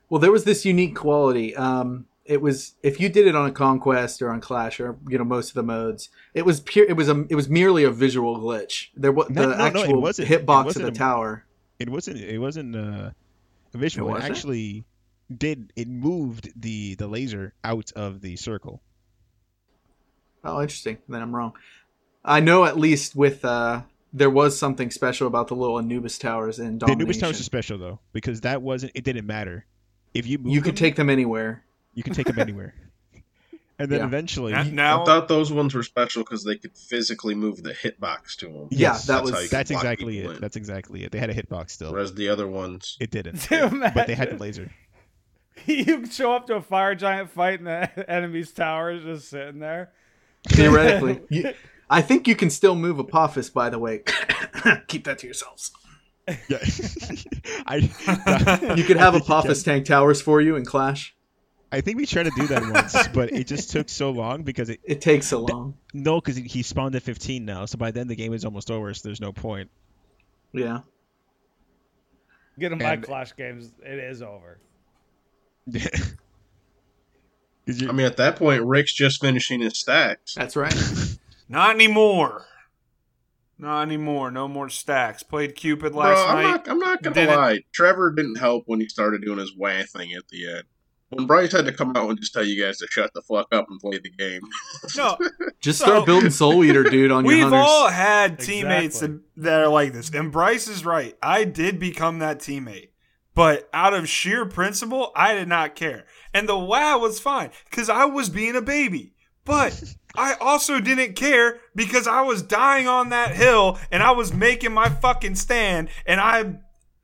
Speaker 5: Well, there was this unique quality. Um, it was if you did it on a conquest or on Clash or you know most of the modes, it was pure. It was a. It was merely a visual glitch. There was
Speaker 6: No,
Speaker 5: the
Speaker 6: no, no,
Speaker 5: actual
Speaker 6: wasn't.
Speaker 5: Hitbox of the
Speaker 6: a-
Speaker 5: tower.
Speaker 6: It wasn't. It wasn't uh, a visual. It,
Speaker 5: wasn't?
Speaker 6: actually did. It moved the the laser out of the circle.
Speaker 5: Oh, interesting. Then I'm wrong. I know at least with uh, there was something special about the little Anubis towers in
Speaker 6: The Anubis Towers is special though because that wasn't. It didn't matter. If you
Speaker 5: you could
Speaker 6: them,
Speaker 5: take them anywhere.
Speaker 6: You can take them anywhere. [laughs] And then
Speaker 5: Yeah.
Speaker 6: eventually,
Speaker 3: Now,
Speaker 2: I thought those ones were special because they could physically move the hitbox to them.
Speaker 5: Yeah,
Speaker 6: Yes,
Speaker 5: that
Speaker 2: That's
Speaker 5: was
Speaker 2: how you
Speaker 6: that's exactly it.
Speaker 2: in.
Speaker 6: That's exactly it. They had a hitbox still.
Speaker 2: Whereas the other ones,
Speaker 6: It didn't, [laughs] but they had the
Speaker 4: imagine.
Speaker 6: laser. [laughs]
Speaker 4: you show up to a fire giant fight and the enemy's tower is just sitting there.
Speaker 5: theoretically. you, I think you can still move Apophis. By the way, [coughs] keep that to yourselves.
Speaker 6: Yeah, I.
Speaker 5: You could have
Speaker 6: I think
Speaker 5: Apophis tank towers for you in Clash.
Speaker 6: I think we tried to do that once, [laughs] but it just took so long because it
Speaker 5: It takes so long.
Speaker 6: no, because he spawned at 15 now. So by then the game is almost over. So there's no point.
Speaker 5: Yeah.
Speaker 4: Get in my Clash games, it is over. [laughs]
Speaker 6: 'Cause you-
Speaker 2: I mean, at that point, Rick's just finishing his stacks.
Speaker 5: That's right. [laughs]
Speaker 3: not anymore. Not anymore. No more stacks. Played Cupid
Speaker 2: Bro,
Speaker 3: last
Speaker 2: I'm
Speaker 3: night.
Speaker 2: not. I'm not gonna
Speaker 3: Didn't-
Speaker 2: lie. Trevor didn't help when he started doing his wah thing at the end. When Bryce had to come out and just tell you guys to shut the fuck up and play the game.
Speaker 3: No, [laughs]
Speaker 5: Just
Speaker 3: So-
Speaker 5: start building Soul Eater, dude, on your
Speaker 3: We've
Speaker 5: hunters.
Speaker 3: all had teammates
Speaker 4: Exactly.
Speaker 3: that, that are like this. And Bryce is right. I did become that teammate. But out of sheer principle, I did not care. And the wow was fine because I was being a baby. But [laughs] I also didn't care because I was dying on that hill and I was making my fucking stand. And I,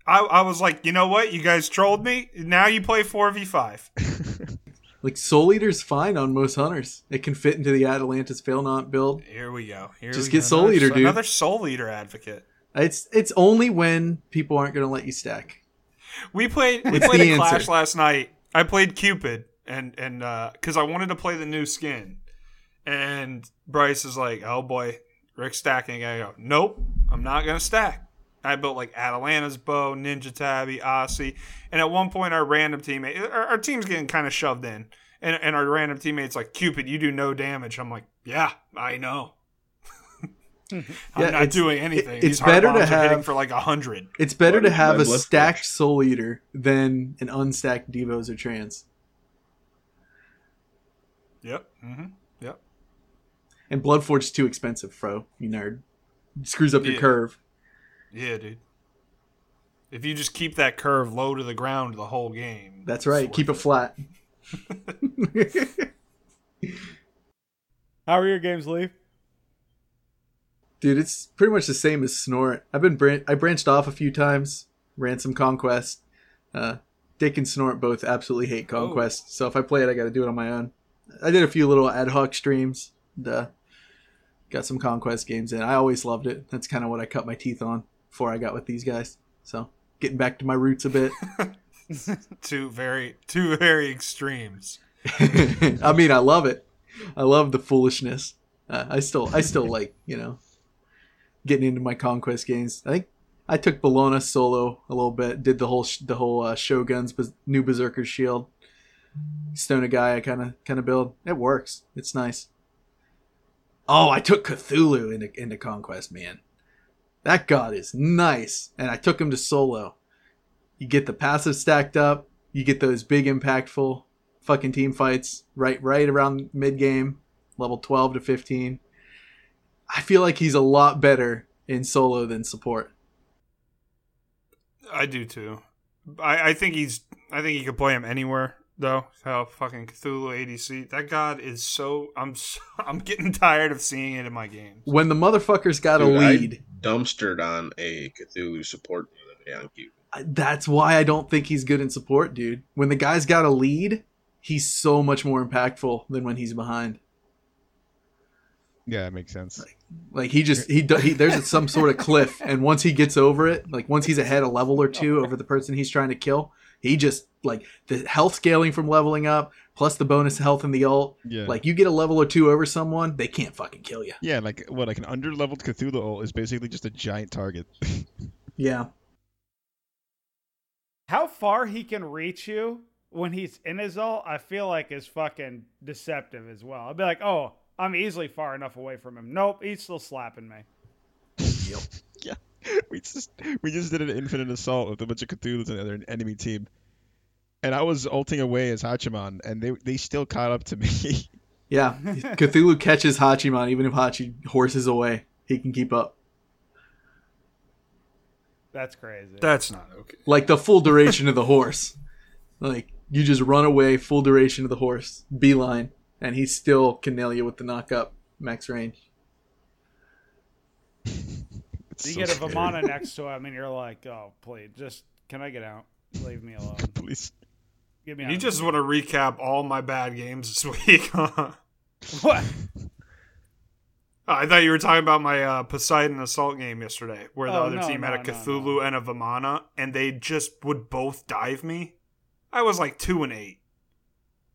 Speaker 3: I, I was like, you know what? You guys trolled me. Now you play 4v5. [laughs]
Speaker 5: Like Soul Eater's fine on most hunters. It can fit into the Atalanta's Fail Not build.
Speaker 3: Here we go. Here
Speaker 5: Just
Speaker 3: we
Speaker 5: get
Speaker 3: go.
Speaker 5: Soul
Speaker 3: Another-
Speaker 5: Eater, dude.
Speaker 3: Another Soul Eater advocate.
Speaker 5: It's it's only when people aren't going to let you stack.
Speaker 3: We played we
Speaker 5: It's
Speaker 3: played a Clash
Speaker 5: answer.
Speaker 3: last night. I played Cupid and and uh, because I wanted to play the new skin, and Bryce is like, "Oh boy, Rick stacking." I go, "Nope, I'm not gonna stack." I built like Atalanta's bow, Ninja Tabi, Aussie, and at one point our random teammate, our, our team's getting kind of shoved in, and and our random teammate's like, "Cupid, you do no damage." I'm like, "Yeah, I know." [laughs] I'm
Speaker 5: Yeah,
Speaker 3: not doing anything.
Speaker 5: it- it's
Speaker 3: hard
Speaker 5: better to
Speaker 3: bombs are hitting
Speaker 5: have-
Speaker 3: for like a hundred.
Speaker 5: It's better
Speaker 2: Why
Speaker 5: to have a stacked
Speaker 2: flush?
Speaker 5: Soul Eater than an unstacked Devos or Trans.
Speaker 3: Yep. Mm-hmm. Yep.
Speaker 5: And Bloodforge's too expensive, fro. You nerd. It screws up your
Speaker 3: Yeah.
Speaker 5: curve.
Speaker 3: Yeah, dude. If you just keep that curve low to the ground the whole game.
Speaker 5: That's right. Keep it
Speaker 3: worth
Speaker 5: flat. [laughs]
Speaker 4: How are your games, Lee?
Speaker 5: Dude, it's pretty much the same as Snort. I've been bran- I branched off a few times, ran some Conquest. Uh, Dick and Snort both absolutely hate Conquest, so if I play it, I got to do it on my own. I did a few little ad hoc streams. And, uh, got some Conquest games in. I always loved it. That's kind of what I cut my teeth on before I got with these guys. So getting back to my roots a bit. [laughs] [laughs]
Speaker 3: Two very two very extremes. [laughs]
Speaker 5: I mean, I love it. I love the foolishness. Uh, I still, I still like, you know, getting into my conquest games. I think I took Bellona solo a little bit. Did the whole, sh- the whole uh, Shogun's Bes- new Berserker shield. Stone a guy, I kind of, kind of build. It works. It's nice. Oh, I took Cthulhu into into conquest, man. That god is nice, and I took him to solo. You get the passive stacked up. You get those big impactful fucking team fights right right around mid game, level 12 to 15. I feel like he's a lot better in solo than support.
Speaker 3: I do too. I, I think he's I think you could play him anywhere though. How fucking Cthulhu ADC. That god is so I'm so, [laughs] I'm getting tired of seeing it in my games.
Speaker 5: When the motherfucker's got
Speaker 2: Dude,
Speaker 5: a
Speaker 2: I
Speaker 5: lead,
Speaker 2: dumpstered on a Cthulhu support the other day on Cupid.
Speaker 5: that's why I don't think he's good in support, dude. When the guy's got a lead, he's so much more impactful than when he's behind.
Speaker 6: Yeah, it makes sense.
Speaker 5: Like he just he, do- he there's some sort of cliff, and once he gets over it, like once he's ahead a level or two over the person he's trying to kill, he just like the health scaling from leveling up plus the bonus health in the ult.
Speaker 6: Yeah.
Speaker 5: Like you get a level or two over someone, they can't fucking kill you.
Speaker 6: yeah, like what like an under-leveled Cthulhu ult is basically just a giant target. [laughs]
Speaker 5: Yeah,
Speaker 4: How far he can reach you when he's in his ult, I feel like is fucking deceptive as well. I'd be like, oh, I'm easily far enough away from him. Nope, he's still slapping me. [laughs]
Speaker 6: yeah. [laughs] We just we just did an infinite assault with a bunch of Cthulhu's and the other enemy team. And I was ulting away as Hachiman, and they they still caught up to me. [laughs]
Speaker 5: yeah. Cthulhu catches Hachiman even if Hachi horses away. He can keep up.
Speaker 4: That's crazy.
Speaker 3: That's not okay.
Speaker 5: Like the full duration of the horse. Like you just run away, full duration of the horse, beeline, and he still can nail you with the knock up max range. [laughs]
Speaker 6: It's
Speaker 4: you
Speaker 6: so
Speaker 4: get a
Speaker 6: scary.
Speaker 4: Vamana next to him, and you're like, oh, please, just can I get out? Leave me alone. [laughs]
Speaker 6: Please.
Speaker 4: Get me
Speaker 3: You just want to recap all my bad games this [laughs] week, huh?
Speaker 4: what?
Speaker 3: Oh, I thought you were talking about my uh, Poseidon Assault game yesterday, where the
Speaker 4: Oh,
Speaker 3: other
Speaker 4: no,
Speaker 3: team had a
Speaker 4: no, no,
Speaker 3: Cthulhu
Speaker 4: no.
Speaker 3: and a Vamana, and they just would both dive me. I was like two and eight.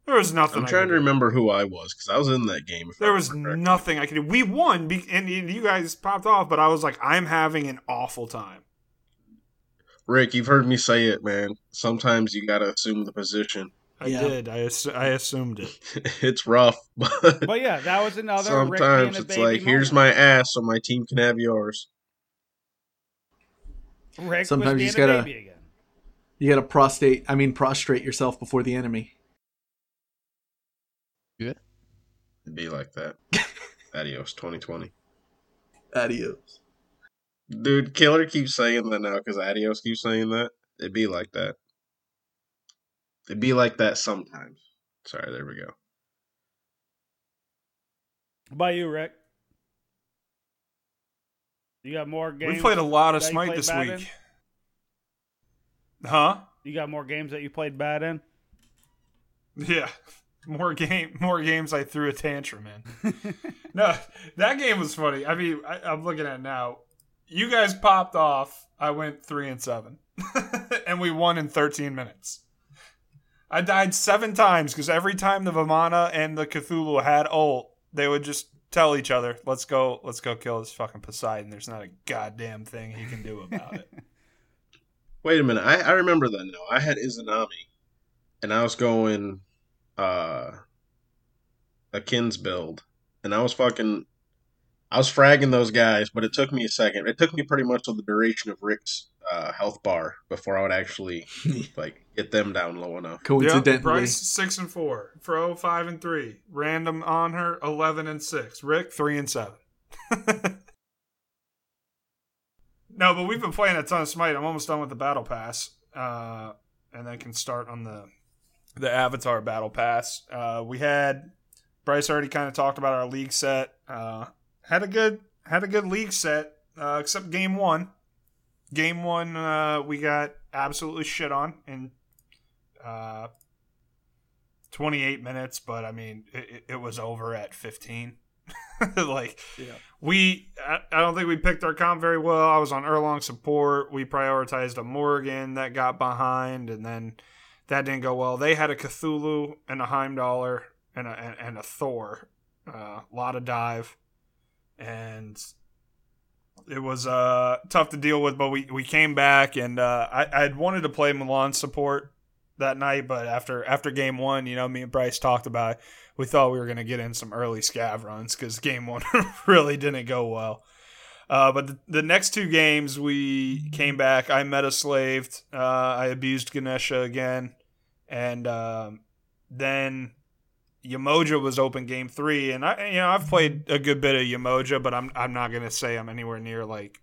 Speaker 3: There was nothing.
Speaker 2: I'm
Speaker 3: I
Speaker 2: trying
Speaker 3: could
Speaker 2: to
Speaker 3: do.
Speaker 2: remember who I was because I was in that game. if I
Speaker 3: There was
Speaker 2: correctly.
Speaker 3: nothing I could do. We won, be- and you you guys popped off, but I was like, I'm having an awful time.
Speaker 2: Rick, you've heard me say it, man. Sometimes you gotta assume the position.
Speaker 3: I
Speaker 5: Yeah.
Speaker 3: did. I assu- I assumed it. [laughs]
Speaker 2: it's rough, [laughs] but
Speaker 4: But yeah, that was another.
Speaker 2: Sometimes
Speaker 4: a
Speaker 2: it's
Speaker 4: baby
Speaker 2: like, here's my ass, so my team can have yours.
Speaker 4: Rick
Speaker 5: Sometimes
Speaker 4: was
Speaker 5: you
Speaker 4: being
Speaker 5: just gotta-
Speaker 4: baby again.
Speaker 5: You gotta prostate I mean prostrate yourself before the enemy.
Speaker 2: It'd be like that. [laughs] Adios, 2020.
Speaker 5: Adios.
Speaker 2: Dude, Killer keeps saying that now because Adios keeps saying that. It'd be like that. It'd be like that sometimes. Sorry, there we go.
Speaker 4: By you, Rick. You got more games.
Speaker 3: We played a lot of Smite this
Speaker 4: bad
Speaker 3: week. Huh?
Speaker 4: You got more games that you played bad in.
Speaker 3: Yeah. More game, more games. I threw a tantrum in. no, that game was funny. I mean, I, I'm looking at it now. You guys popped off. I went three and seven, [laughs] and we won in 13 minutes. I died seven times because every time the Vamana and the Cthulhu had ult, they would just tell each other, "Let's go, let's go kill this fucking Poseidon." There's not a goddamn thing he can do about it. [laughs]
Speaker 2: Wait a minute. I, I remember that now. I had Izanami, and I was going uh a Kins build, and I was fucking. I was fragging those guys, but it took me a second. It took me pretty much to the duration of Rick's uh, health bar before I would actually [laughs] like get them down low enough.
Speaker 5: Coincidentally.
Speaker 3: Yep, Bryce six and four, Fro five and three, random on her eleven and six, Rick three and seven. [laughs] no, but we've been playing a ton of Smite. I'm almost done with the battle pass, uh, and then can start on the the Avatar battle pass. Uh, we had Bryce already kind of talked about our league set. Uh, had a good had a good league set, uh, except game one. Game one, uh, we got absolutely shit on in uh, 28 minutes, but I mean, it, it was over at 15. [laughs] like,
Speaker 4: Yeah.
Speaker 3: we, I, I don't think we picked our comp very well. I was on Erlang support. We prioritized a Morgan that got behind, and then that didn't go well. They had a Cthulhu and a Heimdallr and a, and, a Thor. A uh, lot of dive. And it was uh, tough to deal with, but we, we came back, and uh, I I'd wanted to play Milan support that night, but after after game one, you know, me and Bryce talked about it. We thought we were going to get in some early scav runs because game one [laughs] really didn't go well. Uh, but the, the next two games, we came back. I meta slaved. Uh, I abused Ganesha again, and um, then Yemoja was open game three, and I, you know, I've played a good bit of Yemoja, but I'm I'm not gonna say I'm anywhere near like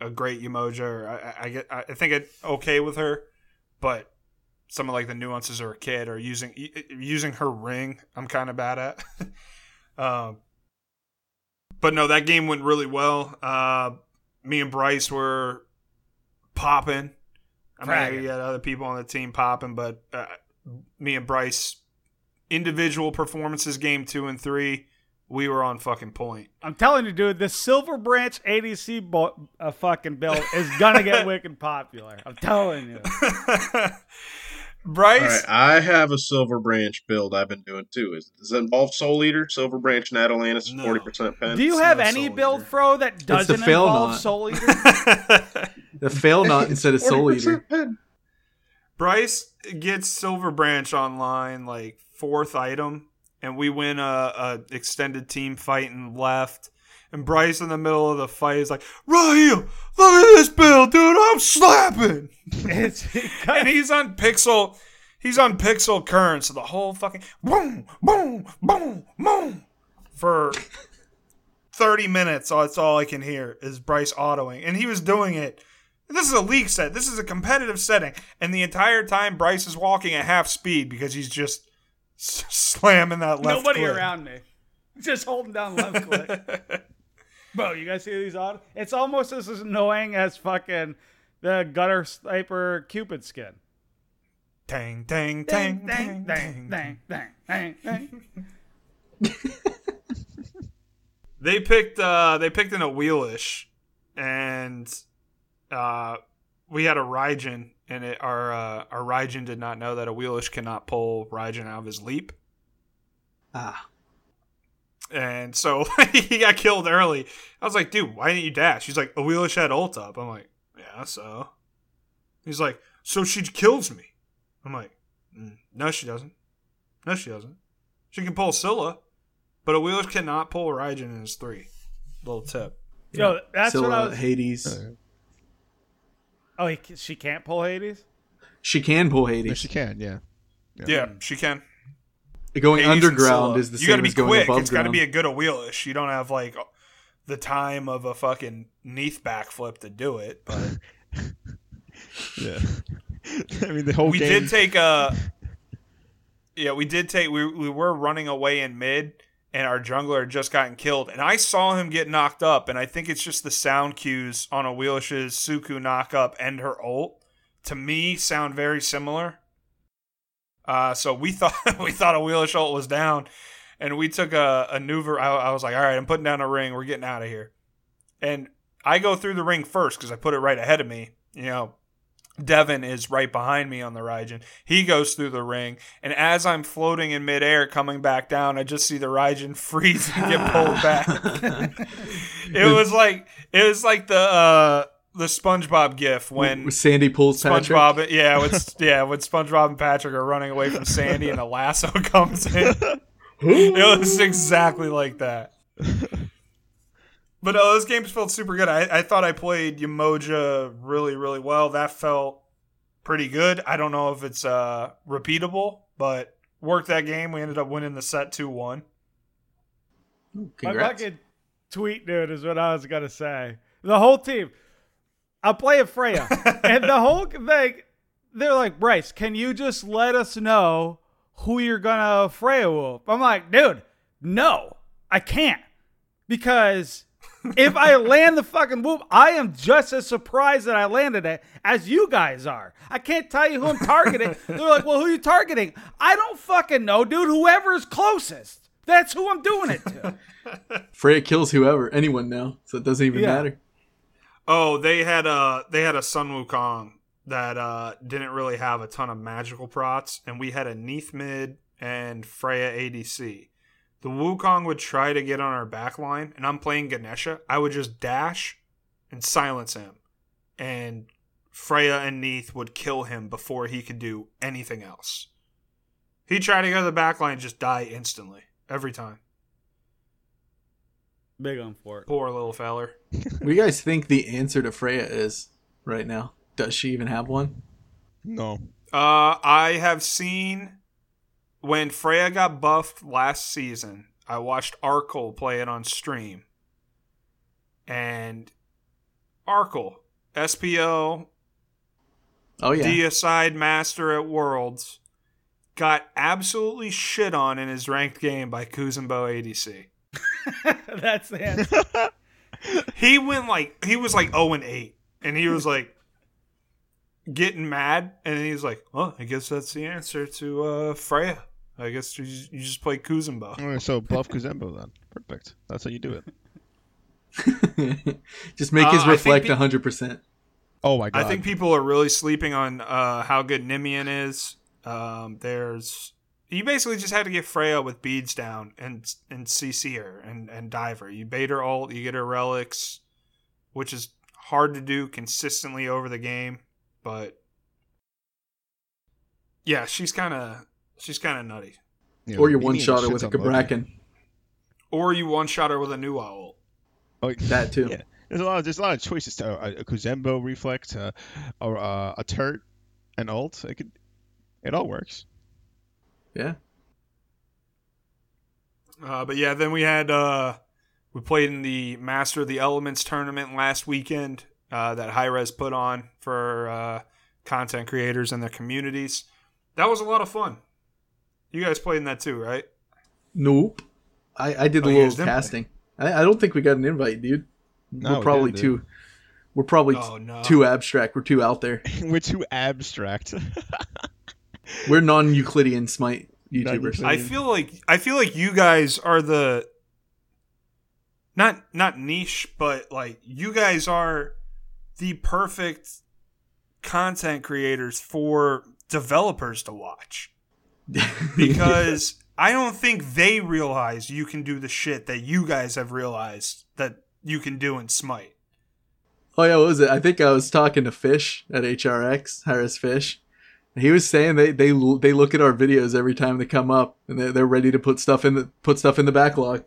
Speaker 3: a great Yemoja. I, I get, I think it okay with her, but some of like the nuances of her kid or using using her ring, I'm kind of bad at. [laughs] um, but no, that game went really well. Uh, me and Bryce were popping. I mean,
Speaker 4: Fragging.
Speaker 3: we had other people on the team popping, but uh, me and Bryce individual performances game two and three, we were on fucking point.
Speaker 4: I'm telling you, dude, this Silver Branch ADC bo- uh, fucking build is gonna get [laughs] wicked popular. I'm telling you. [laughs]
Speaker 3: Bryce,
Speaker 2: All right, I have a Silver Branch build I've been doing too. Is, does it involve Soul Eater, Silver Branch, and Atalanta's,
Speaker 3: No.
Speaker 2: forty percent pen?
Speaker 4: Do you
Speaker 3: It's
Speaker 4: have
Speaker 3: no
Speaker 4: any
Speaker 3: Soul
Speaker 4: build,
Speaker 3: Eater.
Speaker 4: Fro, that doesn't involve. Soul Eater? [laughs]
Speaker 5: The Failnot [laughs] instead of Soul Eater.
Speaker 2: 40%
Speaker 3: Bryce gets Silver Branch online like fourth item, and we win a, a extended team fight and left. And Bryce in the middle of the fight is like, Raheel, look at this build, dude. I'm slapping. [laughs] [laughs] and he's on pixel. He's on pixel current, so the whole fucking boom, boom, boom, boom for thirty minutes. That's all I can hear is Bryce autoing, and he was doing it. This is a league set. This is a competitive setting, and the entire time Bryce is walking at half speed because he's just s- [laughs] slamming that left.
Speaker 4: nobody
Speaker 3: click.
Speaker 4: around me. [laughs] Just holding down left [laughs] click. Bro, you guys see these auto? It's almost as annoying as fucking the gutter sniper Cupid skin.
Speaker 3: Tang, tang, tang, tang, tang,
Speaker 4: tang, tang, dang, dang.
Speaker 3: they picked uh they picked in Awilix and uh we had a Raijin and it our uh our Raijin did not know that Awilix cannot pull Raijin out of his leap.
Speaker 5: Ah,
Speaker 3: And so [laughs] he got killed early. I was like, dude, why didn't you dash? He's like, Awilix had ult up. I'm like, yeah, so. He's like, so she kills me. I'm like, "Mm, no, she doesn't. No, she doesn't. She can pull Scylla, but Awilix cannot pull Raijin in his three. Little tip.
Speaker 4: Yo, that's what I was.
Speaker 5: Hades.
Speaker 4: Oh, he, she can't pull Hades.
Speaker 5: She can pull
Speaker 6: Yes,
Speaker 5: Hades.
Speaker 6: she can. Yeah.
Speaker 3: Yeah, she can.
Speaker 5: Going
Speaker 3: Hades
Speaker 5: underground is the
Speaker 3: you gotta
Speaker 5: same
Speaker 3: be
Speaker 5: as going
Speaker 3: quick.
Speaker 5: above
Speaker 3: It's got to
Speaker 5: ground.
Speaker 3: be a good Awilix. You don't have like the time of a fucking Neith backflip to do it. But [laughs]
Speaker 6: Yeah. [laughs] I mean, the whole
Speaker 3: we
Speaker 6: game.
Speaker 3: did take a. Yeah, we did take. We we were running away in mid, and our jungler had just gotten killed, and I saw him get knocked up, and I think it's just the sound cues on Awilix's Suku knock up and her ult. To me, sound very similar. Uh, so we [laughs] thought we thought a Wheelish ult was down, and we took a, a maneuver. I, I was like, all right, I'm putting down a ring. We're getting out of here. And I go through the ring first because I put it right ahead of me. You know, Devin is right behind me on the Raijin. He goes through the ring, and as I'm floating in midair, coming back down, I just see the Raijin [laughs] freeze and get pulled [laughs] back. [laughs] it was like it was like the uh, the SpongeBob gif when
Speaker 5: When Sandy pulls Patrick.
Speaker 3: SpongeBob, yeah, with, yeah, when SpongeBob and Patrick are running away from Sandy and a lasso comes in. it was exactly like that. But uh, those games felt super good. I, I thought I played Yemoja really, really well. That felt pretty good. I don't know if it's uh, repeatable, but worked that game. We ended up winning the set 2 1.
Speaker 4: My
Speaker 5: Congrats.
Speaker 4: fucking tweet, dude, is what I was gonna say. The whole team. I play a Freya, [laughs] and the whole thing. They're like, Bryce, can you just let us know who you're gonna Freya whoop? I'm like, dude, no, I can't, because if I land the fucking whoop, I am just as surprised that I landed it as you guys are. I can't tell you who I'm targeting. [laughs] They're like, well, who are you targeting? I don't fucking know, dude. Whoever is closest. That's who I'm doing it to. [laughs]
Speaker 5: Freya kills whoever, anyone now, so it doesn't even
Speaker 4: Yeah.
Speaker 5: matter.
Speaker 3: Oh, they had a they had a Sun Wukong that uh, didn't really have a ton of magical prots, and we had a Neith mid and Freya ADC. The Wukong would try to get on our back line, and I'm playing Ganesha. I would just dash and silence him, and Freya and Neith would kill him before he could do anything else. He tried to go to the back line, and just die instantly every time.
Speaker 4: Big on for it.
Speaker 3: Poor little feller.
Speaker 5: What do you guys think the answer to Freya is right now? Does she even have one?
Speaker 6: No.
Speaker 3: Uh, I have seen when Freya got buffed last season. I watched Arkle play it on stream, and Arkle SPO
Speaker 5: Oh yeah.
Speaker 3: deicide master at Worlds got absolutely shit on in his ranked game by Kuzenbo ADC. [laughs]
Speaker 4: That's the answer. [laughs]
Speaker 3: he went like he was like 0 and 8 and he was like getting mad and he was like well i guess that's the answer to uh freya I guess you just, you just play Kuzenbo.
Speaker 6: Alright, so bluff Kuzenbo then. Perfect. That's how you do it. [laughs]
Speaker 5: Just make
Speaker 3: Uh,
Speaker 5: his reflect
Speaker 3: pe-
Speaker 5: hundred percent.
Speaker 6: Oh my god.
Speaker 3: I think people are really sleeping on uh, how good Nimian is. Um, there's you basically just had to get Freya with beads down and and CC her and and dive her. You bait her ult, you get her relics, which is hard to do consistently over the game, but yeah, she's kind of she's kind of nutty.
Speaker 6: Yeah,
Speaker 5: Or your one shot her
Speaker 6: with
Speaker 5: a
Speaker 6: on
Speaker 3: Or you one shot her with a new ult.
Speaker 6: Oh, [laughs]
Speaker 5: That too.
Speaker 6: Yeah. There's a lot. Of, there's a lot of choices. To, uh, a Kuzenbo reflect, uh, or uh, a turret, an ult. It could. It all works.
Speaker 5: Yeah.
Speaker 3: Uh, but yeah, then we had uh, we played in the Master of the Elements tournament last weekend uh, that Hi-Rez put on for uh, content creators and their communities. That was a lot of fun. You guys played in that too, right?
Speaker 5: Nope. I, I did
Speaker 3: Oh,
Speaker 5: a little
Speaker 3: guys
Speaker 5: casting. I, I don't think we got an invite, dude.
Speaker 6: No,
Speaker 5: we're probably
Speaker 6: didn't,
Speaker 5: too. We're probably
Speaker 3: Oh no.
Speaker 5: too abstract. We're too out there. [laughs]
Speaker 6: We're too abstract. [laughs]
Speaker 5: We're non-Euclidean smite YouTubers.
Speaker 3: I feel like I feel like you guys are the not not niche, but like you guys are the perfect content creators for developers to watch. Because I don't think they realize you can do the shit that you guys have realized that you can do in Smite.
Speaker 5: Oh yeah, what was it? I think I was talking to Fish at HRX, Harris Fish. And he was saying they they they look at our videos every time they come up, and they're, they're ready to put stuff in the put stuff in the backlog.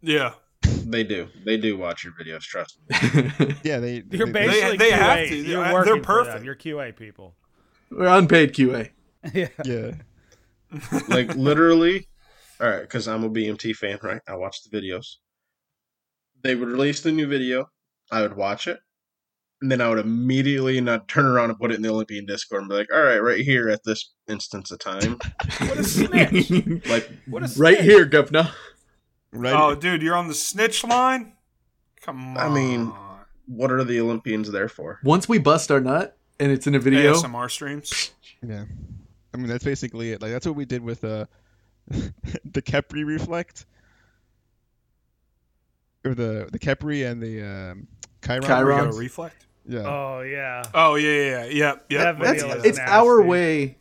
Speaker 3: Yeah.
Speaker 2: They do. They do watch your videos. Trust me. [laughs]
Speaker 6: yeah, they.
Speaker 4: You're
Speaker 6: they-
Speaker 4: basically
Speaker 3: they
Speaker 4: QA.
Speaker 3: have to.
Speaker 4: You're
Speaker 3: They're
Speaker 4: working for
Speaker 3: perfect.
Speaker 4: them. You're QA people.
Speaker 5: We're unpaid QA. [laughs]
Speaker 4: yeah.
Speaker 6: Yeah.
Speaker 2: Like literally. All right, because I'm a BMT fan, right? I watch the videos. They would release the new video. I would watch it, and then I would immediately not turn around and put it in the Olympian Discord and be like, "All right, right here at this instance of time,
Speaker 4: What a snitch. [laughs]
Speaker 2: like
Speaker 4: What a
Speaker 5: right here, governor.
Speaker 6: Right.
Speaker 3: Oh, dude, you're on the snitch line? Come on.
Speaker 2: I mean, what are the Olympians there for?"
Speaker 5: Once we bust our nut and it's in a video,
Speaker 3: ASMR streams.
Speaker 6: Yeah. I mean, that's basically it. Like that's what we did with uh, [laughs] the Khepri reflect, or the the Khepri and the um, Chiron.
Speaker 5: Chiron.
Speaker 3: We got
Speaker 5: Wrongs.
Speaker 3: a reflect?
Speaker 6: Yeah.
Speaker 4: Oh yeah.
Speaker 3: Oh, yeah, yeah, yeah. Yep, yep.
Speaker 4: That
Speaker 5: that's
Speaker 4: is
Speaker 5: it's
Speaker 4: nasty.
Speaker 5: our way,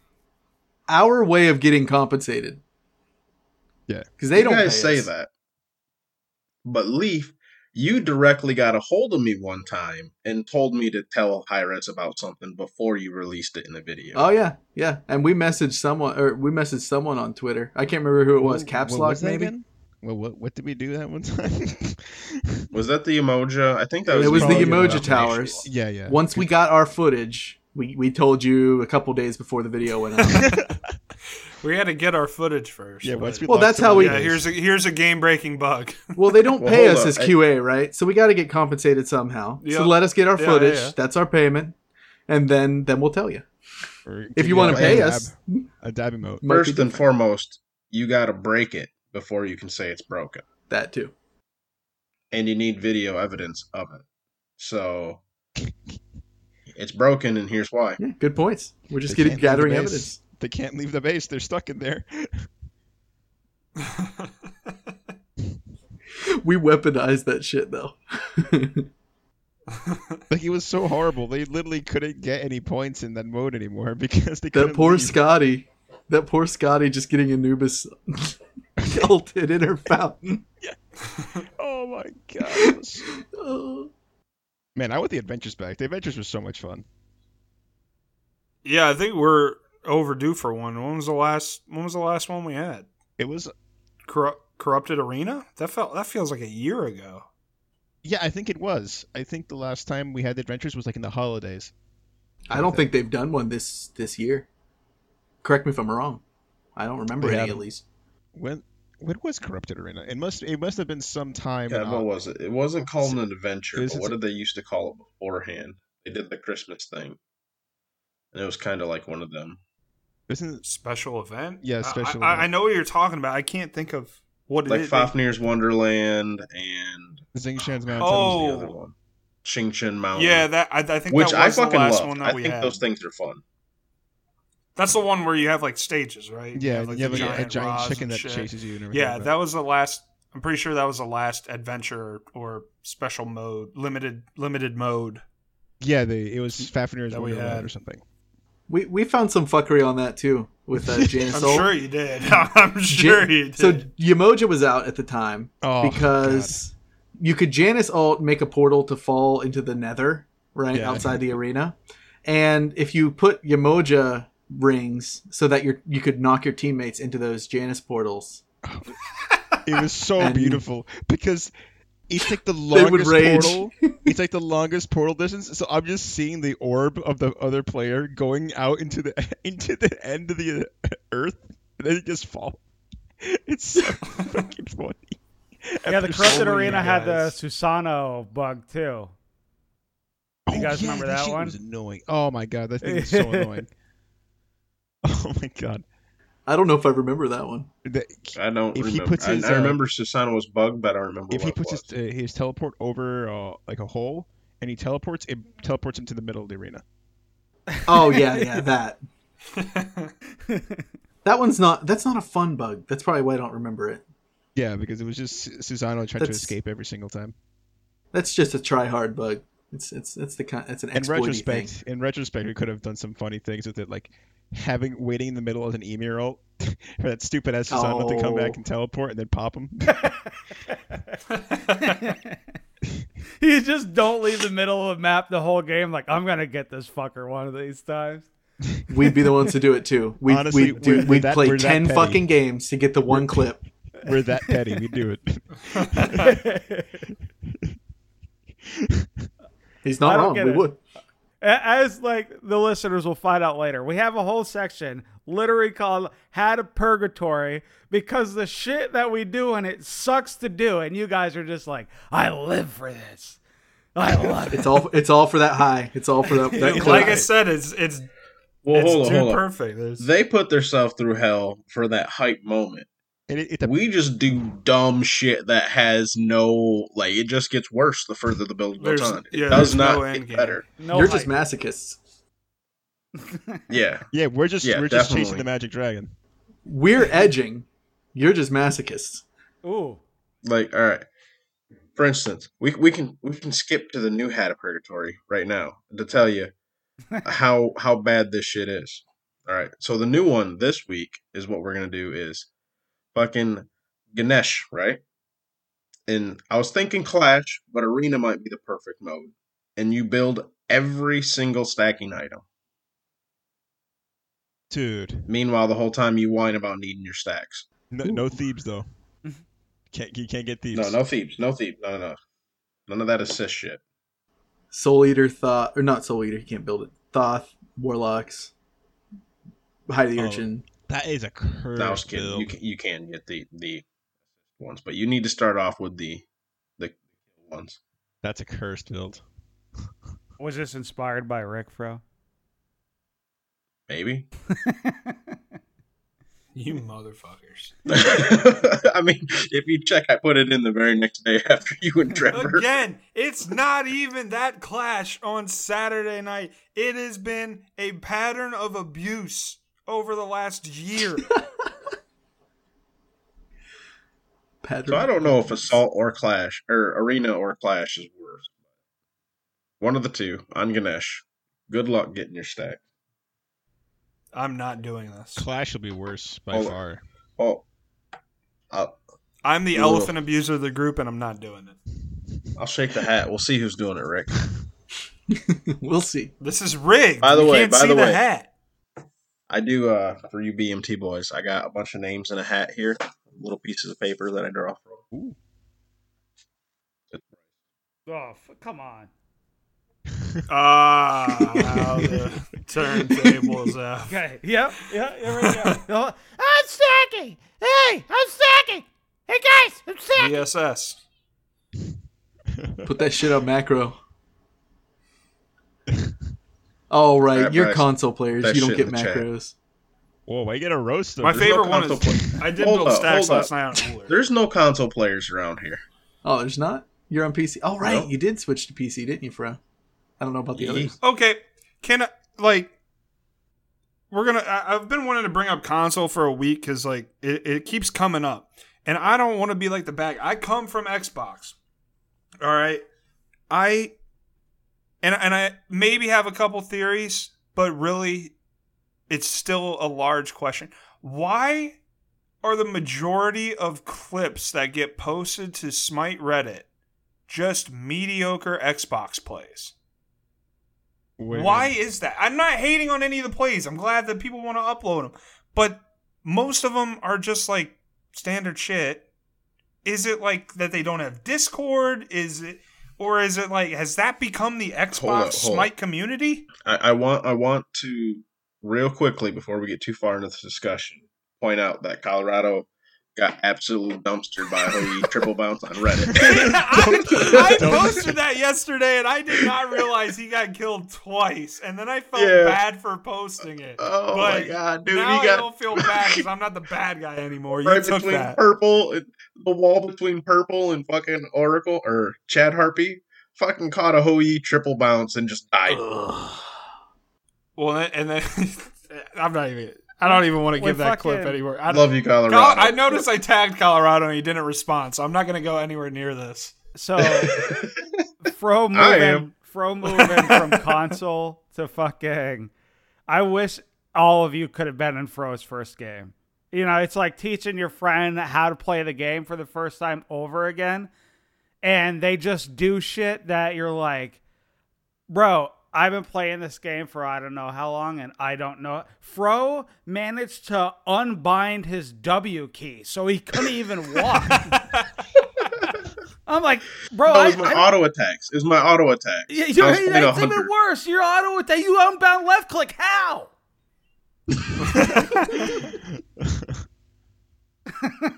Speaker 5: our way of getting compensated.
Speaker 6: Yeah.
Speaker 5: because they
Speaker 2: you
Speaker 5: don't
Speaker 2: guys
Speaker 5: pay
Speaker 2: say
Speaker 5: us.
Speaker 2: that, but Leaf, you directly got a hold of me one time and told me to tell Hi-Rez about something before you released it in the video.
Speaker 5: Oh yeah, yeah. And we messaged someone, or we messaged someone on Twitter. I can't remember who it was.
Speaker 6: What-
Speaker 5: Caps
Speaker 6: what
Speaker 5: lock
Speaker 6: was
Speaker 5: maybe.
Speaker 6: again? Well, what what did we do that one time? [laughs]
Speaker 2: Was that the emoji? I think that was.
Speaker 5: It was the
Speaker 2: probably
Speaker 5: emoji towers.
Speaker 6: yeah, yeah.
Speaker 5: Once we got our footage, we, we told you a couple days before the video went out. [laughs] [laughs]
Speaker 3: We had to get our footage first.
Speaker 6: yeah,
Speaker 3: but-
Speaker 5: Well, that's how we-
Speaker 3: yeah, here's a here's a game breaking bug. [laughs]
Speaker 5: well, they don't
Speaker 2: Well,
Speaker 5: pay us
Speaker 2: up.
Speaker 5: as QA, right? So we got to get compensated somehow.
Speaker 3: Yeah.
Speaker 5: So let us get our
Speaker 3: Yeah,
Speaker 5: footage.
Speaker 3: yeah.
Speaker 5: That's our payment, and then then we'll tell you
Speaker 6: Or
Speaker 5: if you want to pay
Speaker 6: dab-
Speaker 5: us.
Speaker 6: a dab emote.
Speaker 5: might be
Speaker 2: First and foremost, you got to break it before you can say it's broken,
Speaker 5: that too.
Speaker 2: and you need video evidence of it. So it's broken, and here's why.
Speaker 5: Yeah, good points. We're just getting
Speaker 6: can't leave the
Speaker 5: gathering evidence.
Speaker 6: They can't leave the base. They're stuck in there. [laughs]
Speaker 5: We weaponized that shit though. [laughs]
Speaker 6: Like it was so horrible. They literally couldn't get any points in that mode anymore [laughs] because they
Speaker 5: that
Speaker 6: couldn't
Speaker 5: poor
Speaker 6: leave.
Speaker 5: Scotty. That poor Scotty just getting Anubis ulted in her fountain.
Speaker 6: Oh my god. it
Speaker 5: Oh.
Speaker 6: Man, I want the adventures back. The adventures were so much fun.
Speaker 3: yeah, I think we're overdue for one. When was the last? When was the last one we had?
Speaker 6: It was
Speaker 3: Corru- Corrupted Arena. That felt that feels like a year ago.
Speaker 6: yeah, I think it was. I think the last time we had the adventures was like in the holidays.
Speaker 5: I don't think they've done one this this year. Correct me if I'm wrong. I don't remember
Speaker 6: They
Speaker 5: any at
Speaker 6: haven't.
Speaker 5: least.
Speaker 6: When when was Corrupted Arena? It must it must have been some time.
Speaker 2: Yeah, what was it? It wasn't called an adventure, but what did they used to call it beforehand? They did the Christmas thing, and it was kind of like one of them.
Speaker 6: Isn't
Speaker 3: Special event.
Speaker 6: Yeah,
Speaker 3: I-
Speaker 6: special
Speaker 3: I, I,
Speaker 6: event.
Speaker 3: I know what you're talking about. I can't think of what it
Speaker 2: Like
Speaker 3: is.
Speaker 2: Fafnir's Wonderland and
Speaker 6: Zingshan's oh,
Speaker 2: what
Speaker 6: Mountain?
Speaker 2: was the
Speaker 3: Oh.
Speaker 2: other one? Xingchen Mountain.
Speaker 3: Yeah, that I, I think
Speaker 2: which
Speaker 3: that
Speaker 2: I
Speaker 3: was the
Speaker 2: fucking
Speaker 3: last
Speaker 2: love.
Speaker 3: one
Speaker 2: I
Speaker 3: we
Speaker 2: think
Speaker 3: had.
Speaker 2: those things are fun.
Speaker 3: That's the one where you have like stages, right?
Speaker 6: Yeah,
Speaker 3: like,
Speaker 6: you have
Speaker 3: the
Speaker 6: like a- a giant chicken that
Speaker 3: shit.
Speaker 6: chases you and everything.
Speaker 3: Yeah,
Speaker 6: like
Speaker 3: that was the last. I'm pretty sure that was the last adventure or special mode, limited limited mode.
Speaker 6: Yeah, they, it was Fafnir's
Speaker 3: That we
Speaker 6: Wonderland
Speaker 3: had.
Speaker 6: or something.
Speaker 5: We we found some fuckery on that too with uh, [laughs] Janus
Speaker 3: I'm
Speaker 5: Ult.
Speaker 3: sure you did. [laughs] I'm sure
Speaker 5: Ja-
Speaker 3: you did.
Speaker 5: So Yemoja was out at the time
Speaker 6: Oh,
Speaker 5: because you could Janus alt make a portal to fall into the Nether, right
Speaker 6: Yeah.
Speaker 5: outside the arena, and if you put Yemoja rings so that you you could knock your teammates into those Janus portals. [laughs]
Speaker 6: It was so
Speaker 5: And-
Speaker 6: beautiful because it's like the longest portal. It's like the longest portal distance. So I'm just seeing the orb of the other player going out into the [laughs] into the end of the uh, earth, and then it just fall. [laughs] It's so [laughs] fucking funny.
Speaker 4: Yeah, the
Speaker 6: After
Speaker 4: corrupted
Speaker 6: so many
Speaker 4: arena had the. Susano bug too. You oh, guys remember that
Speaker 6: shit
Speaker 4: one?
Speaker 6: Was annoying. Oh my god, that thing was so annoying. Oh my god.
Speaker 5: I don't know if I remember that one.
Speaker 6: The-
Speaker 2: I don't
Speaker 6: If he
Speaker 2: remember.
Speaker 6: puts his,
Speaker 2: I, I
Speaker 6: uh,
Speaker 2: remember Susano was bugged, but I don't remember
Speaker 6: if
Speaker 2: what
Speaker 6: he
Speaker 2: it
Speaker 6: puts
Speaker 2: was.
Speaker 6: his, uh, his teleport over uh, like a hole and he teleports, it teleports into the middle of the arena. [laughs]
Speaker 5: Oh yeah, yeah, that. [laughs] That one's not. That's not a fun bug. That's probably why I don't remember it.
Speaker 6: Yeah, because it was just Su- Susano trying to escape every single time.
Speaker 5: That's just a try hard bug. It's it's it's the kind. It's an
Speaker 6: In retrospect,
Speaker 5: thing.
Speaker 6: in retrospect, we could have done some funny things with it, like having waiting in the middle as an Ymir ult [laughs] for that stupid ass Susano to come back
Speaker 5: Oh.
Speaker 6: and teleport and then pop him. [laughs]
Speaker 4: you just don't leave the middle of the map the whole game. Like I'm gonna get this fucker one of these times.
Speaker 5: We'd be the ones to do it too. We'd,
Speaker 6: Honestly,
Speaker 5: we'd, do,
Speaker 6: we're- we're
Speaker 5: we'd
Speaker 6: that-
Speaker 5: play
Speaker 6: we're
Speaker 5: ten fucking games to get the one clip.
Speaker 6: We're that petty. We do it. [laughs]
Speaker 5: He's not
Speaker 4: don't
Speaker 5: wrong. We
Speaker 4: it.
Speaker 5: would.
Speaker 4: A- As like the listeners will find out later, we have a whole section literally called "Had a Purgatory" because the shit that we do and it sucks to do, and you guys are just like, "I live for this. I [laughs] love it."
Speaker 5: It's all. It's all for that high. It's all for that. that [laughs] clip.
Speaker 3: like I said, it's it's
Speaker 2: well,
Speaker 3: it's
Speaker 2: hold on,
Speaker 3: too
Speaker 2: hold on.
Speaker 3: perfect. There's-
Speaker 2: They put themselves through hell for that hype moment.
Speaker 6: And it, it's a,
Speaker 2: We just do dumb shit that has no like. It just gets worse the further the build goes on. It
Speaker 3: yeah,
Speaker 2: does
Speaker 3: there's no
Speaker 2: not get
Speaker 3: game.
Speaker 2: better.
Speaker 4: No
Speaker 5: You're just masochists. [laughs]
Speaker 2: Yeah,
Speaker 6: yeah, we're just
Speaker 2: Yeah,
Speaker 6: we're just chasing the magic dragon.
Speaker 5: We're edging. You're just masochists.
Speaker 4: Ooh,
Speaker 2: like all right. For instance, we we can we can skip to the new Hat of Purgatory right now to tell you [laughs] how how bad this shit is. All right, so the new one this week is what we're gonna do is fucking Ganesh, right? And I was thinking Clash, but Arena might be the perfect mode. And you build every single stacking item.
Speaker 6: Dude,
Speaker 2: Meanwhile, the whole time you whine about needing your stacks.
Speaker 6: no, no thieves though. [laughs] Can't you can't get thieves?
Speaker 2: No, no thieves, no thieves, no, no, no, none of that assist shit.
Speaker 5: Soul Eater, Thoth, or not Soul Eater. You can't build it. Thoth, Warlocks, Hide the
Speaker 6: Oh.
Speaker 5: Urchin.
Speaker 6: That is a curse.
Speaker 2: No, I was kidding. You can you can get the the ones, but you need to start off with the the ones.
Speaker 6: That's a cursed build. [laughs]
Speaker 4: was this inspired by Rick Fro?
Speaker 2: Maybe. [laughs]
Speaker 3: you motherfuckers. [laughs]
Speaker 2: I mean, if you check, I put it in the very next day after you and Trevor.
Speaker 3: Again, it's not even that clash on Saturday night. It has been a pattern of abuse over the last year. [laughs]
Speaker 2: So I don't know if Assault or Clash or Arena or Clash is worse. One of the two I'm Ganesh. Good luck getting your stack.
Speaker 3: I'm not doing this.
Speaker 6: Clash will be worse by
Speaker 2: Hold on.
Speaker 6: far.
Speaker 2: Oh, I'll,
Speaker 3: I'm the
Speaker 2: Ugh.
Speaker 3: elephant abuser of the group, and I'm not doing it.
Speaker 2: I'll shake the hat. We'll see who's doing it, Rick. [laughs]
Speaker 5: we'll see.
Speaker 3: This is rigged.
Speaker 2: By the
Speaker 3: You
Speaker 2: way,
Speaker 3: can't
Speaker 2: by
Speaker 3: see
Speaker 2: the
Speaker 3: the,
Speaker 2: way.
Speaker 3: Hat.
Speaker 2: I do uh for you BMT boys. I got a bunch of names in a hat here, little pieces of paper that I draw from.
Speaker 4: Oh, f- come on. [laughs]
Speaker 3: Ah, how the [laughs] turntables out.
Speaker 4: Okay. Yep. Yep. Here we go. [laughs] I'm stacking. Hey, I'm stacking. Hey guys, I'm stacking.
Speaker 3: VSS.
Speaker 5: Put that shit up macro. Oh right,
Speaker 2: Alright,
Speaker 5: you're
Speaker 2: Bryce.
Speaker 5: console players.
Speaker 2: That
Speaker 5: You don't
Speaker 2: shit
Speaker 5: get
Speaker 2: in the chat.
Speaker 5: macros.
Speaker 6: Whoa, why you get a roast?
Speaker 3: My
Speaker 2: There's no
Speaker 3: favorite one is
Speaker 2: console play-
Speaker 3: I did
Speaker 2: Hold
Speaker 3: build
Speaker 2: up,
Speaker 3: stacks
Speaker 2: hold
Speaker 3: last night on Cooler.
Speaker 2: There's no console players around here.
Speaker 5: Oh, there's not. You're on PC. Oh right,
Speaker 2: No.
Speaker 5: you did switch to PC, didn't you, Fro? I don't know about the
Speaker 2: Yeah.
Speaker 5: others.
Speaker 3: Okay, can I like? we're gonna. I, I've been wanting to bring up console for a week because like it, it keeps coming up, and I don't want to be like the bag. I come from Xbox. All right, I and and I maybe have a couple theories, but really, it's still a large question. Why are the majority of clips that get posted to Smite Reddit just mediocre Xbox plays?
Speaker 6: Wait,
Speaker 3: Why is that? I'm not hating on any of the plays. I'm glad that people want to upload them, but most of them are just like standard shit. Is it like that they don't have Discord? Is it, or is it like has that become the Xbox
Speaker 2: Hold up, hold
Speaker 3: Smite
Speaker 2: up.
Speaker 3: community?
Speaker 2: I, I want I want to real quickly before we get too far into this discussion point out that Colorado got absolutely dumpstered by Hou Yi [laughs] triple bounce on Reddit. [laughs]
Speaker 3: I, I posted that yesterday, and I did not realize he got killed twice, and then I felt
Speaker 2: Yeah.
Speaker 3: bad for posting it.
Speaker 2: oh
Speaker 3: But
Speaker 2: my god, dude!
Speaker 3: now
Speaker 2: he
Speaker 3: I
Speaker 2: got
Speaker 3: don't feel bad [laughs] because I'm not the bad guy anymore. You
Speaker 2: right
Speaker 3: took
Speaker 2: between
Speaker 3: that.
Speaker 2: purple, and- the wall between purple and fucking Oracle or Chad Harpy. Fucking caught a Hou Yi triple bounce and just died.
Speaker 3: Well, and and then [laughs] I'm not even. I don't even want to
Speaker 4: Wait,
Speaker 3: give that clip
Speaker 4: fucking-
Speaker 3: anymore. I
Speaker 2: Love you, Colorado.
Speaker 3: Col- I noticed I tagged Colorado and he didn't respond, so I'm not going to go anywhere near this.
Speaker 4: So [laughs] Fro moving. Fro moving from console to fucking. I wish all of you could have been in Fro's first game. You know, it's like teaching your friend how to play the game for the first time over again, and they just do shit that you're like, bro. I've been playing this game for I don't know how long, and I don't know. Fro managed to unbind his W key, so he couldn't even walk. [laughs] I'm like, bro, I,
Speaker 2: it was my
Speaker 4: I-
Speaker 2: auto attacks. It was my auto attacks.
Speaker 4: yeah, you're,
Speaker 2: was playing
Speaker 4: that's
Speaker 2: 100.
Speaker 4: even worse. You're auto attack. You unbound left click. How? [laughs] [laughs]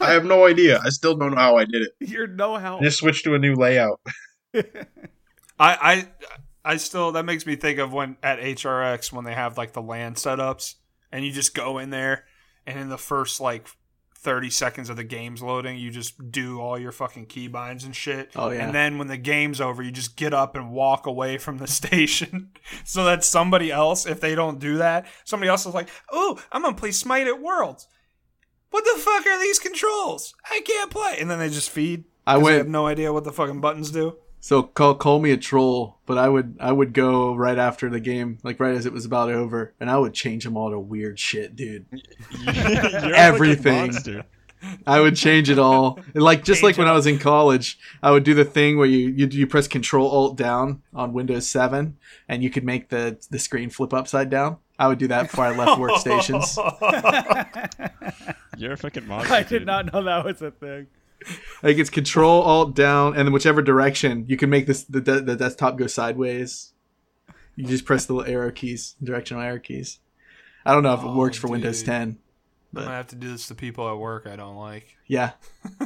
Speaker 2: I have no idea. I still don't know how I did it.
Speaker 4: You're no help.
Speaker 2: I just switched to a new layout. [laughs] [laughs]
Speaker 3: I, I, I still that makes me think of when at HRX when they have like the land setups and you just go in there and in the first like 30 seconds of the game's loading, you just do all your fucking keybinds and shit.
Speaker 5: Oh, yeah.
Speaker 3: And then when the game's over, you just get up and walk away from the [laughs] station [laughs] so that somebody else, if they don't do that, somebody else is like, oh, I'm going to play Smite at Worlds. What the fuck are these controls? I can't play. And then they just feed.
Speaker 5: I went-
Speaker 3: have no idea what the fucking buttons do.
Speaker 5: So call call me a troll, but I would I would go right after the game, like right as it was about over, and I would change them all to weird shit, dude. [laughs]
Speaker 6: You're a fucking
Speaker 5: Everything. I would change it all, And like just like when I was in college. I would do the thing where you you, you press Control Alt down on Windows Seven, and you could make the the screen flip upside down. I would do that before I left workstations. [laughs]
Speaker 6: You're a fucking monster.
Speaker 4: I did
Speaker 6: dude.
Speaker 4: not know that was a thing. [laughs]
Speaker 5: Like it's Control Alt down, and then whichever direction you can make this the de- the desktop go sideways. You just press the little arrow keys, directional arrow keys. I don't know if it
Speaker 3: Oh,
Speaker 5: works for Windows 10.
Speaker 3: I'm
Speaker 5: But-
Speaker 3: gonna have to do this to people at work I don't like.
Speaker 5: Yeah, [laughs]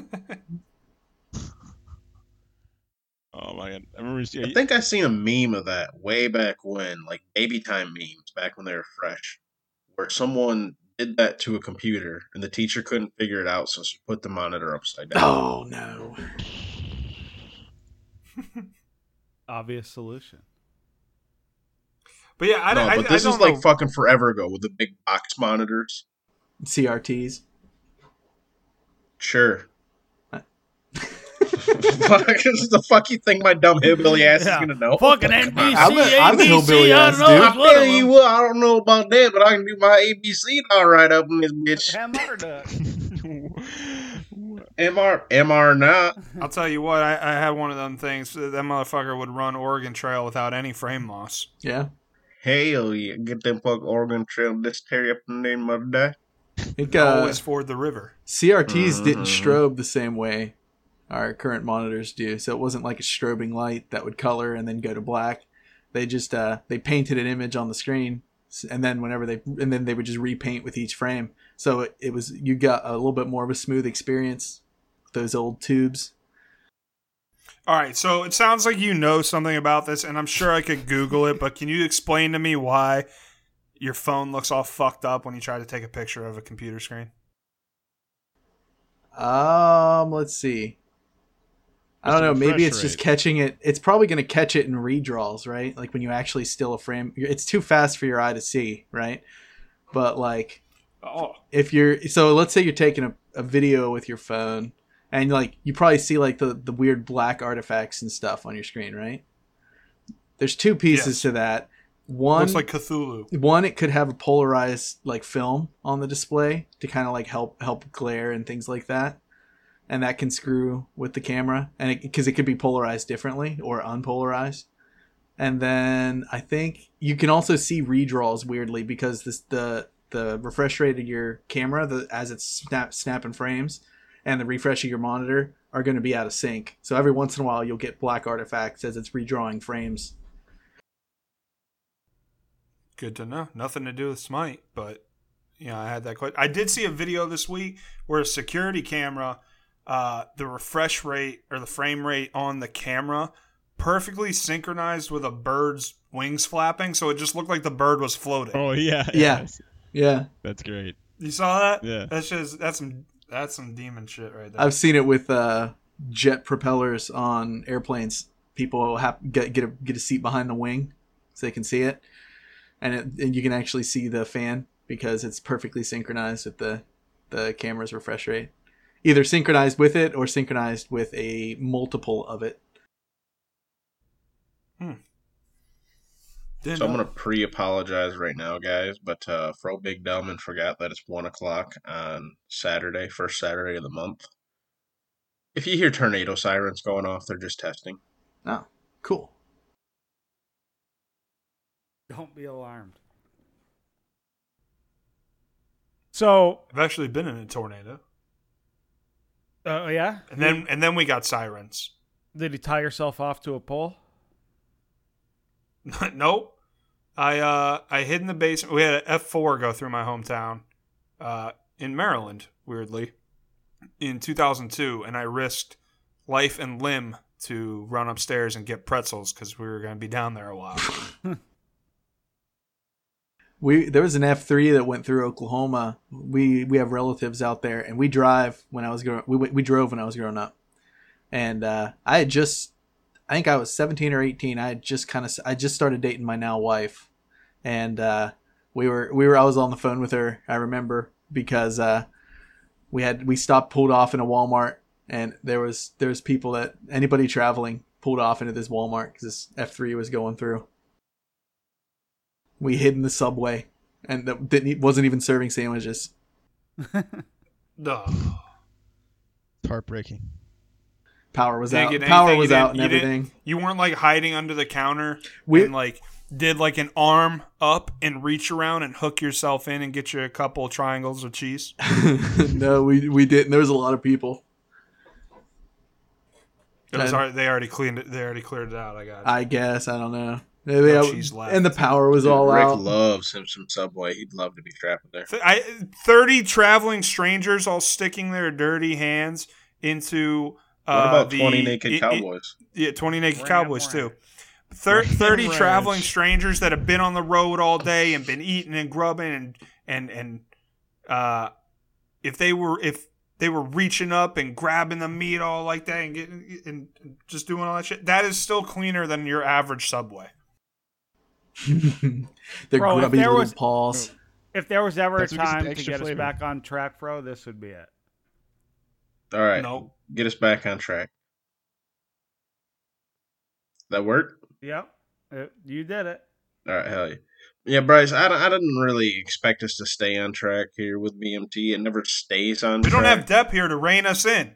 Speaker 6: Oh my god! I remember. Yeah,
Speaker 2: I think I seen a meme of that way back when, like baby time memes, back when they were fresh, where someone did that to a computer and the teacher couldn't figure it out, so she put the monitor upside down.
Speaker 5: Oh no. [laughs]
Speaker 4: Obvious solution.
Speaker 3: But yeah, I,
Speaker 2: no,
Speaker 3: I,
Speaker 2: but
Speaker 3: I
Speaker 2: this
Speaker 3: don't
Speaker 2: is like
Speaker 3: know.
Speaker 2: fucking forever ago with the big box monitors.
Speaker 5: CRTs.
Speaker 2: Sure. [laughs] Fuck, this is the fuck you think my dumb hillbilly ass
Speaker 4: Yeah.
Speaker 2: is gonna know?
Speaker 4: Fucking
Speaker 2: Come on.
Speaker 4: NBC,
Speaker 5: I'm a- I'm a hillbilly
Speaker 4: I
Speaker 5: ass
Speaker 4: don't know.
Speaker 5: dude.
Speaker 2: I tell you what, I don't know about that, but I can do my ABC all right up in this bitch.
Speaker 4: Hammer duck. [laughs]
Speaker 2: MR, MR not.
Speaker 3: I'll tell you what, I, I had one of them things. That motherfucker would run Oregon Trail without any frame loss.
Speaker 5: Yeah.
Speaker 2: Hell yeah, get them fuck Oregon Trail this tear up in the name of the day.
Speaker 5: I think uh,
Speaker 3: Always ford the river.
Speaker 5: CRTs didn't
Speaker 2: Mhm.
Speaker 5: strobe the same way our current monitors do. So it wasn't like a strobing light that would color and then go to black. They just uh, they painted an image on the screen, and then whenever they and then they would just repaint with each frame. So it, it was you got a little bit more of a smooth experience. with Those old tubes.
Speaker 3: All right, so it sounds like you know something about this, and I'm sure I could Google it, but can you explain to me why your phone looks all fucked up when you try to take a picture of a computer screen?
Speaker 5: Um, let's see. I don't know. Maybe it's just catching it. It's probably going to catch it in redraws, right? Like when you actually still a frame. It's too fast for your eye to see, right? But like
Speaker 3: Oh,
Speaker 5: if you're so let's say you're taking a, a video with your phone and like you probably see like the the weird black artifacts and stuff on your screen, right? There's two pieces
Speaker 3: Yes.
Speaker 5: to that. One
Speaker 3: looks like Cthulhu.
Speaker 5: one it could have a polarized like film on the display to kind of like help help glare and things like that and that can screw with the camera and because it, could be polarized differently or unpolarized and then i think you can also see redraws weirdly because this the the refresh rate of your camera the as it's snap snapping frames and the refresh of your monitor are going to be out of sync so every once in a while you'll get black artifacts as it's redrawing frames
Speaker 3: Good to know. Nothing to do with Smite, but you know, I had that question. I did see a video this week where a security camera, uh, the refresh rate or the frame rate on the camera perfectly synchronized with a bird's wings flapping, so it just looked like the bird was floating.
Speaker 6: Oh yeah.
Speaker 5: Yeah.
Speaker 6: yes.
Speaker 5: yeah
Speaker 6: That's great.
Speaker 3: You saw that?
Speaker 6: Yeah.
Speaker 3: That's just that's some that's some demon shit right there.
Speaker 5: I've seen it with uh, jet propellers on airplanes. People have get get a, get a seat behind the wing so they can see it, and, it, and you can actually see the fan because it's perfectly synchronized with the the camera's refresh rate. Either synchronized with it or synchronized with a multiple of it.
Speaker 3: Didn't
Speaker 2: So I'm gonna pre-apologize right now, guys. But uh, Fro Big Delman forgot that it's one o'clock on Saturday, first Saturday of the month. If you hear tornado sirens going off, they're just testing.
Speaker 5: Oh, cool.
Speaker 4: Don't be alarmed. So,
Speaker 3: I've actually been in a tornado,
Speaker 4: uh, yeah.
Speaker 3: and then and then we got sirens.
Speaker 4: Did he tie yourself off to a pole? [laughs]
Speaker 3: nope. I uh I hid in the basement. We had an F four go through my hometown, uh, in Maryland. Weirdly, in 2002, and I risked life and limb to run upstairs and get pretzels because we were going to be down there a while. [laughs]
Speaker 5: We there was an F three that went through Oklahoma. We we have relatives out there, and we drive when I was growing. We we drove when I was growing up, and uh, I had just, I think I was seventeen or eighteen. I had just kind of I just started dating my now wife, and uh, we were we were I was on the phone with her. I remember because uh, we had we stopped pulled off in a Walmart, and there was there was people that anybody traveling pulled off into this Walmart because this F three was going through we hid in the subway and that didn't wasn't even serving sandwiches. [laughs]
Speaker 3: Duh.
Speaker 6: It's heartbreaking.
Speaker 5: Power was out.
Speaker 3: get
Speaker 5: Power was out and
Speaker 3: you
Speaker 5: everything.
Speaker 3: You weren't like hiding under the counter
Speaker 5: We-
Speaker 3: and like did like an arm up and reach around and hook yourself in and get you a couple triangles of cheese. [laughs]
Speaker 5: no, we we didn't. There was a lot of people.
Speaker 3: It was
Speaker 5: And-
Speaker 3: they already cleaned it. They already cleared it out. I got. It.
Speaker 5: I guess I don't know. Maybe
Speaker 3: No
Speaker 5: I-
Speaker 3: cheese left.
Speaker 5: and the power was
Speaker 2: Dude,
Speaker 5: all
Speaker 2: Rick
Speaker 5: out.
Speaker 2: loves him some Subway. He'd love to be trapped there.
Speaker 3: I, 30 traveling strangers all sticking their dirty hands into. Uh,
Speaker 2: What about
Speaker 3: the-
Speaker 2: twenty naked
Speaker 3: i- i-
Speaker 2: cowboys?
Speaker 3: yeah, 20 naked
Speaker 4: Ram
Speaker 3: cowboys,
Speaker 4: ranch.
Speaker 3: too. Thir- 30
Speaker 6: ranch.
Speaker 3: traveling strangers that have been on the road all day and been eating and grubbing and, and, and, uh, if they were, if they were reaching up and grabbing the meat all like that and getting, and just doing all that shit, that is still cleaner than your average Subway. [laughs]
Speaker 5: Their
Speaker 4: Bro, if
Speaker 5: grubby
Speaker 4: there
Speaker 5: little
Speaker 4: was-
Speaker 5: paws.
Speaker 4: If there was ever
Speaker 6: That's
Speaker 4: a
Speaker 6: what gives it
Speaker 4: time to
Speaker 6: extra
Speaker 4: get us back on track, bro, this would be it.
Speaker 2: All right,
Speaker 3: No.
Speaker 2: get us back on track. That work?
Speaker 4: Yep, Uh, you did it.
Speaker 2: All right, hell yeah. Yeah, Bryce, I, I didn't really expect us to stay on track here with BMT. It never stays on
Speaker 3: We
Speaker 2: track.
Speaker 3: don't have Depp here to rein us in.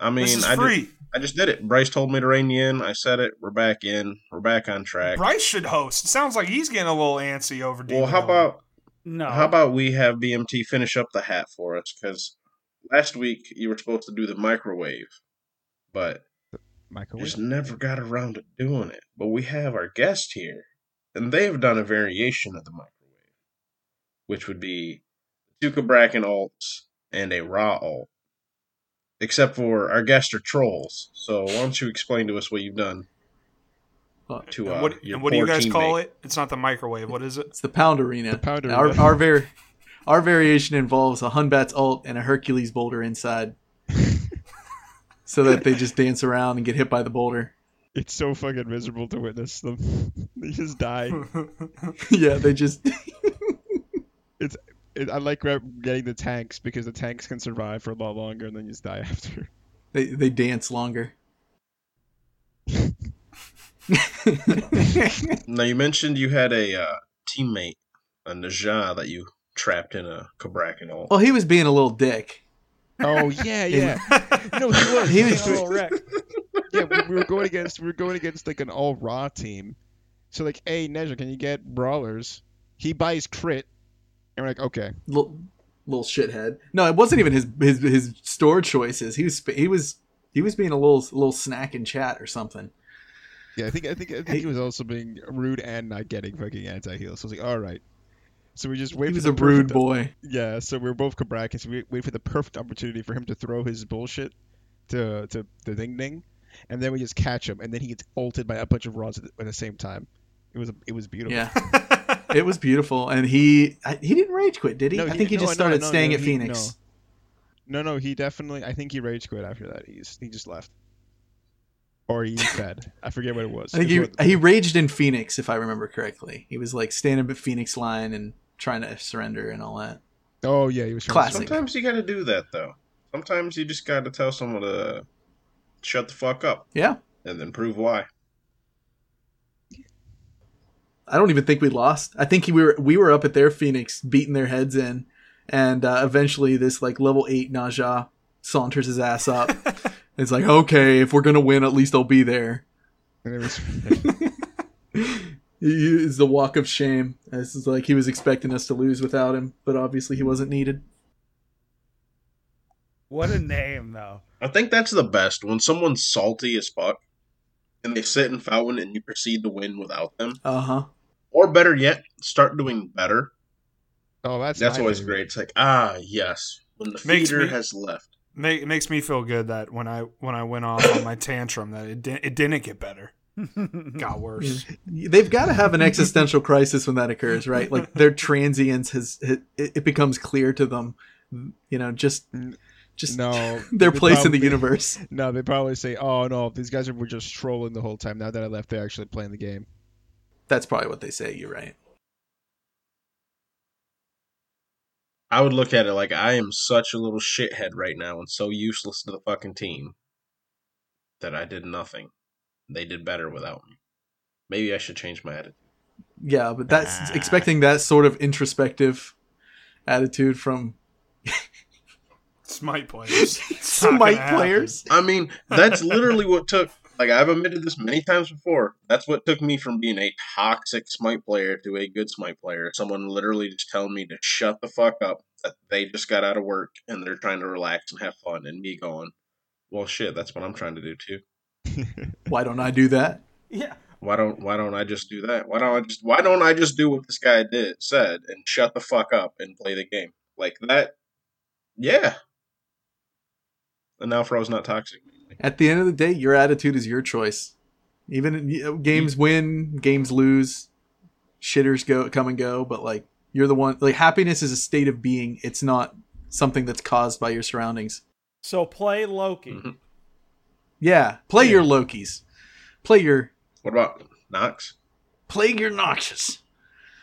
Speaker 2: I mean,
Speaker 3: this is
Speaker 2: I,
Speaker 3: free.
Speaker 2: Just, I just did it. Bryce told me to rein you in. I said it. We're back in. We're back on track.
Speaker 3: Bryce should host. It sounds like he's getting a little antsy over.
Speaker 2: well, how
Speaker 3: Demon
Speaker 2: about
Speaker 4: No.
Speaker 2: how about we have BMT finish up the hat for us? Because last week you were supposed to do the microwave, but we
Speaker 6: Microwave.
Speaker 2: just never got around to doing it. But we have our guest here, and they have done a variation of the microwave, which would be Tuka Bracken alts and a Ra alt. Except for our guests are trolls. So why don't you explain to us what you've done
Speaker 5: Uh,
Speaker 2: to uh,
Speaker 3: and what,
Speaker 2: your
Speaker 3: and what do you
Speaker 2: poor
Speaker 3: guys call it? It's not the microwave. What is it?
Speaker 5: It's the pound arena.
Speaker 6: The pound
Speaker 5: Our
Speaker 6: arena.
Speaker 5: our var- our variation involves a Hun Batz's ult and a Hercules boulder inside. [laughs] so that they just dance around and get hit by the boulder.
Speaker 6: It's so fucking miserable to witness them. [laughs] they just die. [laughs]
Speaker 5: yeah, they just
Speaker 6: It, I like getting the tanks because the tanks can survive for a lot longer and then you just die [laughs] after.
Speaker 5: they they dance longer. [laughs]
Speaker 2: Now you mentioned you had a uh, teammate, a Ne Zha, that you trapped in a Cabracanol.
Speaker 5: well, he was being a little dick.
Speaker 6: Oh yeah, [laughs] yeah. no, he was.
Speaker 5: He was-
Speaker 6: So-
Speaker 4: Little Rick.
Speaker 6: yeah, we, we were going against we were going against like an all raw team. So like, hey Ne Zha, can you get brawlers? He buys crit, and we're like, okay.
Speaker 5: Little, little shithead. No, it wasn't even his his his store choices. He was he was he was being a little little snack in chat or something.
Speaker 6: Yeah, I think I think I think
Speaker 5: Hey.
Speaker 6: he was also being rude and not getting fucking anti heal. So I was like, all right. So we just wait
Speaker 5: He
Speaker 6: for
Speaker 5: was
Speaker 6: the
Speaker 5: a rude boy.
Speaker 6: Yeah, so we are both Kabrakis. We wait for the perfect opportunity for him to throw his bullshit to to the ding ding, and then we just catch him, and then he gets ulted by a bunch of rods at the, at the same time. It was it was beautiful.
Speaker 5: Yeah, [laughs] it was beautiful, and he he didn't rage quit, did he?
Speaker 6: No,
Speaker 5: I think he
Speaker 6: no,
Speaker 5: just started
Speaker 6: no,
Speaker 5: staying
Speaker 6: no,
Speaker 5: at
Speaker 6: he-
Speaker 5: Phoenix.
Speaker 6: No, no, he definitely. I think he rage quit after that. He's he just left, or he [laughs] fed. I forget what it was.
Speaker 5: I think he
Speaker 6: what-
Speaker 5: he raged in Phoenix, if I remember correctly. He was like standing at Phoenix line and trying to surrender and all that.
Speaker 6: Oh yeah, he was trying to-
Speaker 5: Classic.
Speaker 2: Sometimes you got to do that though. Sometimes you just got to tell someone to shut the fuck up
Speaker 5: Yeah,
Speaker 2: and then prove why.
Speaker 5: I don't even think we lost. I think we were we were up at their Phoenix, beating their heads in, and uh, eventually this like level eight Naja saunters his ass up. [laughs] it's like, okay, if we're gonna win, at least I'll be there.
Speaker 6: And it was [laughs]
Speaker 5: It's the walk of shame. This is like he was expecting us to lose without him, but obviously he wasn't needed.
Speaker 4: What a name, though.
Speaker 2: I think that's the best when someone's salty as fuck and they sit in Fountain and you proceed to win without them.
Speaker 5: Uh huh.
Speaker 2: Or better yet, start doing better.
Speaker 6: oh that's
Speaker 2: That's
Speaker 6: my
Speaker 2: always great. It's like, ah, yes. When the
Speaker 3: Makes
Speaker 2: feeder
Speaker 3: me-
Speaker 2: has left.
Speaker 3: Make, it makes me feel good that when I when I went off on my [coughs] tantrum that it di- it didn't get better, [laughs] got worse.
Speaker 5: They've got to have an existential crisis when that occurs, right? Like their transience has it, it becomes clear to them, you know, just just
Speaker 6: No, [laughs]
Speaker 5: their
Speaker 6: they
Speaker 5: place in the universe. [laughs]
Speaker 6: No, they probably say, "Oh no, these guys were just trolling the whole time. Now that I left, they're actually playing the game."
Speaker 5: That's probably what they say. You're right.
Speaker 2: I would look at it like I am such a little shithead right now and so useless to the fucking team that I did nothing. They did better without me. Maybe I should change my attitude.
Speaker 5: Yeah, but that's
Speaker 3: Ah.
Speaker 5: expecting that sort of introspective attitude from
Speaker 3: Smite players, [laughs]
Speaker 5: Smite players.
Speaker 2: I mean, that's literally what took. Like I've admitted this many times before. That's what took me from being a toxic Smite player to a good Smite player. Someone literally just telling me to shut the fuck up. That they just got out of work and they're trying to relax and have fun, and me going, "Well, shit, that's what I'm trying to do too. [laughs]
Speaker 5: Why don't I do that?
Speaker 4: Yeah.
Speaker 2: Why don't Why don't I just do that? Why don't I just Why don't I just do what this guy did said and shut the fuck up and play the game like that? Yeah. And now Fro's not toxic.
Speaker 5: At the end of the day, your attitude is your choice. Even you know, games win, games lose, shitters go come and go, but like you're the one. Like happiness is a state of being. It's not something that's caused by your surroundings.
Speaker 4: So play Loki.
Speaker 2: Mhm.
Speaker 5: Yeah, play
Speaker 2: Yeah.
Speaker 5: your Lokis. Play your
Speaker 2: What about Nox?
Speaker 5: play your Noxus.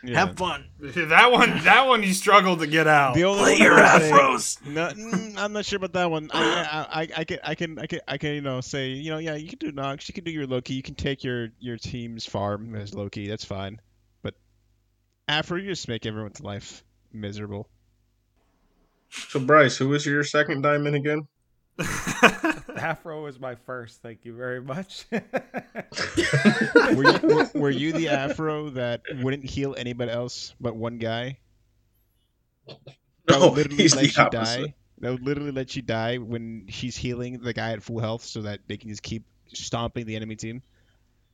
Speaker 6: Yeah.
Speaker 5: Have fun. [laughs]
Speaker 3: That one, that one, you struggled to get out.
Speaker 6: The only
Speaker 5: Play
Speaker 6: one
Speaker 5: your
Speaker 6: I would say-
Speaker 5: Aphros.
Speaker 6: No, mm, I'm not sure about that one. I, I, I, I can, I can, I can, I can, you know, say, you know, yeah, you can do Nox, you can do your Loki, you can take your your team's farm as Loki. That's fine. But after you just make everyone's life miserable.
Speaker 2: So Bryce, who was your second diamond again? [laughs]
Speaker 4: Aphro was my first. Thank you very much. [laughs]
Speaker 6: Were you, were, were you the Aphro that wouldn't heal anybody else but one guy? That
Speaker 2: No,
Speaker 6: would literally
Speaker 2: he's
Speaker 6: let
Speaker 2: the
Speaker 6: you
Speaker 2: opposite.
Speaker 6: die. That would literally let you die when he's healing the guy at full health, so that they can just keep stomping the enemy team.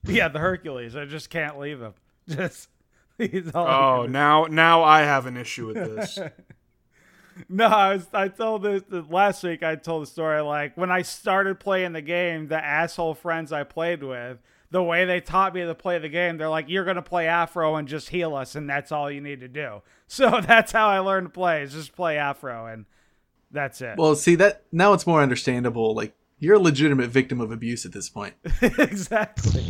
Speaker 4: yeah, the Hercules. I just can't leave him. [laughs] Just he's all.
Speaker 3: oh, now, now I have an issue with this. [laughs] [laughs]
Speaker 4: No, I was. I told this the- last week. I told the story like when I started playing the game. The asshole friends I played with, the way they taught me to play the game, they're like, "You're gonna play Aphro and just heal us, and that's all you need to do." [laughs] So that's how I learned to play. Is just play Aphro, and that's it.
Speaker 5: Well, see that now it's more understandable. Like you're a legitimate victim of abuse at this point. [laughs]
Speaker 4: exactly.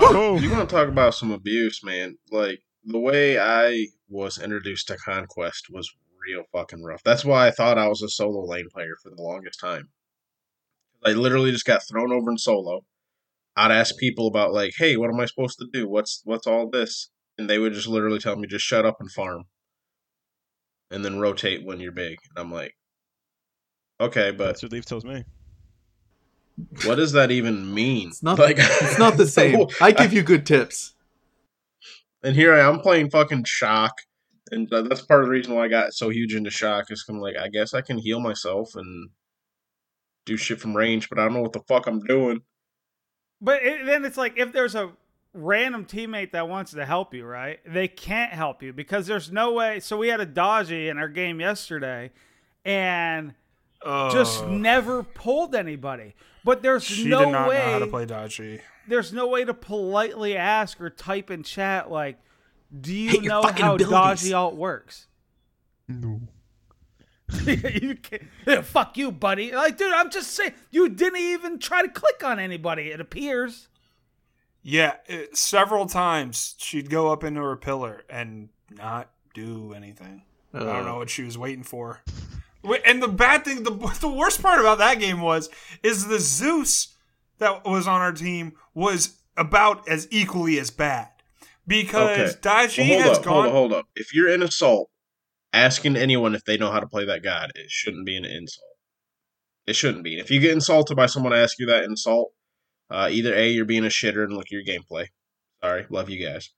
Speaker 6: Oh,
Speaker 2: You want to talk about some abuse, man? Like the way I was introduced to Conquest was real fucking rough. That's why I thought I was a solo lane player for the longest time. I literally just got thrown over in solo. I'd ask people about like, "Hey, what am I supposed to do? What's what's all this?" And they would just literally tell me, "Just shut up and farm." And then rotate when you're big. And I'm like, "Okay, but
Speaker 6: that's what Leaf tells me.
Speaker 2: what does that even mean?"
Speaker 5: It's not.
Speaker 2: like
Speaker 5: it's not the [laughs] same. I give you good tips.
Speaker 2: And here I am playing fucking shock, and uh, that's part of the reason why I got so huge into shock. Is I'm like, I guess I can heal myself and do shit from range, but I don't know what the fuck I'm doing.
Speaker 4: But it, then it's like if there's a random teammate that wants to help you, right? They can't help you because there's no way. So we had a Da Ji in our game yesterday, and just never pulled anybody. But there's
Speaker 3: She
Speaker 4: no
Speaker 3: did not
Speaker 4: way.
Speaker 3: know how to play Da Ji.
Speaker 4: There's no way to politely ask or type in chat like, "Do you
Speaker 5: Hit
Speaker 4: know how
Speaker 5: abilities.
Speaker 4: Da Ji alt works?"
Speaker 6: No. [laughs]
Speaker 4: you can't, yeah, fuck you, buddy. Like, dude, I'm just saying, you didn't even try to click on anybody. It appears.
Speaker 3: Yeah, it, several times she'd go up into her pillar and not do anything. I don't know what she was waiting for. And the bad thing, the [laughs] the worst part about that game was, is the Zeus that was on our team was about as equally as bad because
Speaker 2: Okay.
Speaker 3: Da Ji
Speaker 2: Well, hold
Speaker 3: has
Speaker 2: up,
Speaker 3: gone.
Speaker 2: hold up, hold up. If you're in assault, asking anyone if they know how to play that god, it shouldn't be an insult. It shouldn't be. If you get insulted by someone asking you that insult, uh, either A, you're being a shitter and look at your gameplay. Sorry, love you guys.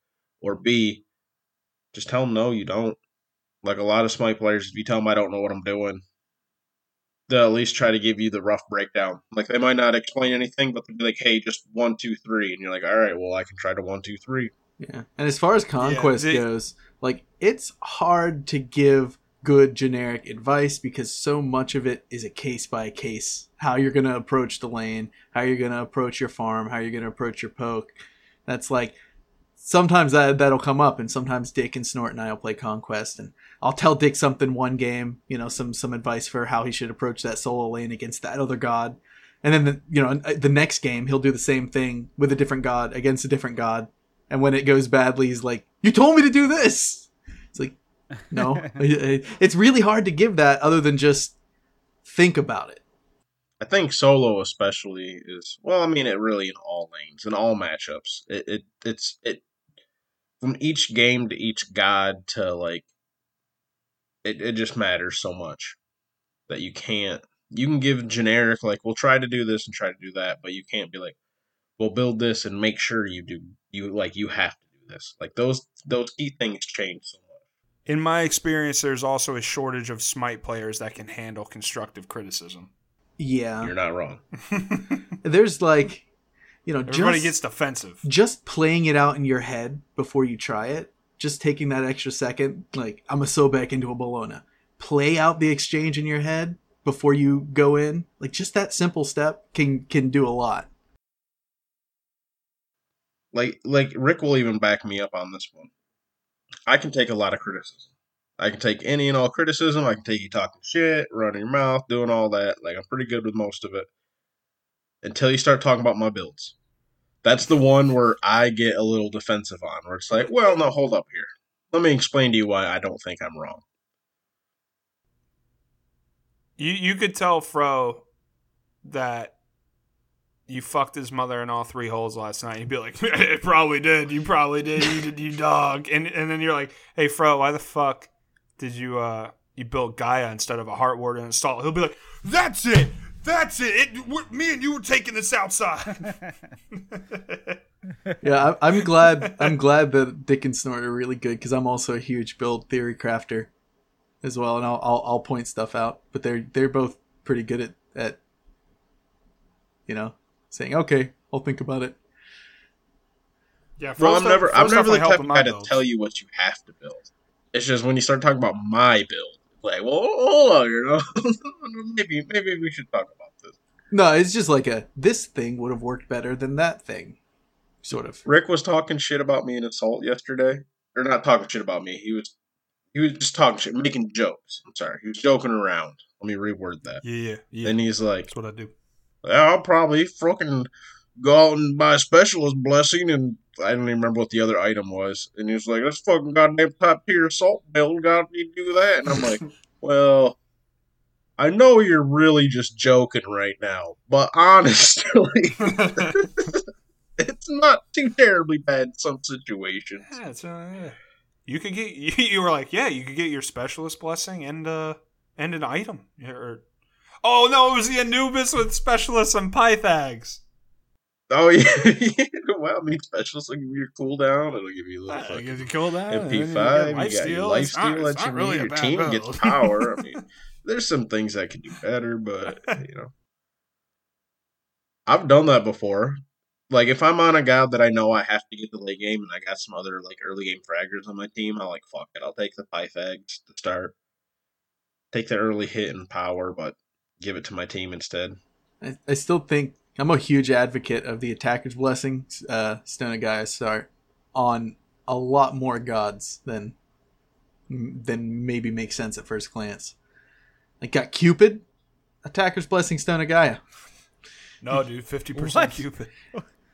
Speaker 2: Or B, just tell them no, you don't. Like a lot of Smite players, if you tell them I don't know what I'm doing, they'll at least try to give you the rough breakdown. Like they might not explain anything, but they'll be like, "Hey, just one, two, three," and you're like, "All right, well, I can try to one, two, three.
Speaker 5: Yeah. And as far as conquest
Speaker 3: they-
Speaker 5: goes, like it's hard to give good generic advice because so much of it is a case by case. How you're going to approach the lane, how you're going to approach your farm, how you're going to approach your poke. That's like sometimes that that'll come up and sometimes Dick and Snort and I'll play conquest and I'll tell Dick something one game, you know, some some advice for how he should approach that solo lane against that other god. And then the, you know, the next game he'll do the same thing with a different god against a different god and when it goes badly he's like you told me to do this it's like no [laughs] it's really hard to give that other than just think about it
Speaker 2: I think solo especially is well. I mean, it really in all lanes in all matchups. It, it it's it from each game to each god to like it. It just matters so much that you can't. You can give generic like we'll try to do this and try to do that, but you can't be like we'll build this and make sure you do you like you have to do this. Like those those key things change so much.
Speaker 3: In my experience, there's also a shortage of Smite players that can handle constructive criticism.
Speaker 5: yeah
Speaker 2: You're not wrong. [laughs]
Speaker 5: there's like you know
Speaker 3: Everybody
Speaker 5: just
Speaker 3: gets defensive.
Speaker 5: just playing it out in your head before you try it just taking that extra second like i'm a sobek into a Bellona play out the exchange in your head before you go in like just that simple step can can do a lot
Speaker 2: like like Rick will even back me up on this one. I can take a lot of criticism. I can take any and all criticism. I can take you talking shit, running your mouth, doing all that. Like I'm pretty good with most of it. Until you start talking about my builds. That's the one where I get a little defensive on, where it's like, well, no, hold up here. Let me explain to you why I don't think I'm wrong.
Speaker 3: You you could tell Fro that you fucked his mother in all three holes last night. You'd be like, [laughs] "It probably did. You probably did. You did. You dog." And and then you're like, "Hey, Fro, why the fuck did you uh you build Gaia instead of a Heart Ward and install?" it?" He'll be like, "That's it. That's it. it we- me and you were taking this outside." [laughs] [laughs]
Speaker 5: yeah I, i'm glad i'm glad that dick and snort are really good because i'm also a huge build theory crafter as well and I'll, I'll i'll point stuff out but they're they're both pretty good at at you know saying okay i'll think about it
Speaker 3: yeah,
Speaker 2: Well, I'm
Speaker 3: de-
Speaker 2: never, I'm never the
Speaker 3: definitely
Speaker 2: type of
Speaker 3: my
Speaker 2: guy to tell you what you have to build. It's just when you start talking about my build, like, well, hold on, you know, [laughs] maybe, maybe we should talk about this.
Speaker 5: no it's just like a this thing would have worked better than that thing sort of
Speaker 2: Rick was talking shit about me in Assault yesterday, or not talking shit about me. He was, he was just talking shit, making jokes. I'm sorry, he was joking around Let me reword that.
Speaker 3: Yeah, yeah, yeah.
Speaker 2: And he's like,
Speaker 3: That's what I do.
Speaker 2: "Yeah, I'll probably fucking go out and buy a specialist blessing and I don't even remember what the other item was. And he was like, That's fucking goddamn top tier assault build, got me do that. And I'm like, [laughs] Well, I know you're really just joking right now, but [laughs] honestly [laughs] it's not too terribly bad in some situations.
Speaker 3: Yeah, it's, uh, yeah. You could get you, you were like, yeah, you could get your specialist blessing and uh and an item. Or, oh no, it was the Anubis with specialists and Pythags.
Speaker 2: Oh [laughs] yeah, well, I mean, specialists will give you your cooldown. It'll give you a little
Speaker 3: Uh,
Speaker 2: fucking
Speaker 3: you kill that. and then you
Speaker 2: MP5.
Speaker 3: get
Speaker 2: You got your life
Speaker 3: It's not-
Speaker 2: steal
Speaker 3: it's not really
Speaker 2: Your team
Speaker 3: build.
Speaker 2: gets power. I [laughs] mean, there's some things that could do better, but [laughs] you know, I've done that before. Like if I'm on a guy that I know I have to get the late game, and I got some other like early game fraggers on my team, I like fuck it. I'll take the Pythags to start. Take the early hit and power, but give it to my team instead.
Speaker 5: I, I still think I'm a huge advocate of the attacker's blessing. Uh, Stone of Gaia start on a lot more gods than than maybe makes sense at first glance. Like got Cupid, attacker's blessing, Stone of Gaia.
Speaker 3: No, dude, fifty percent Cupid.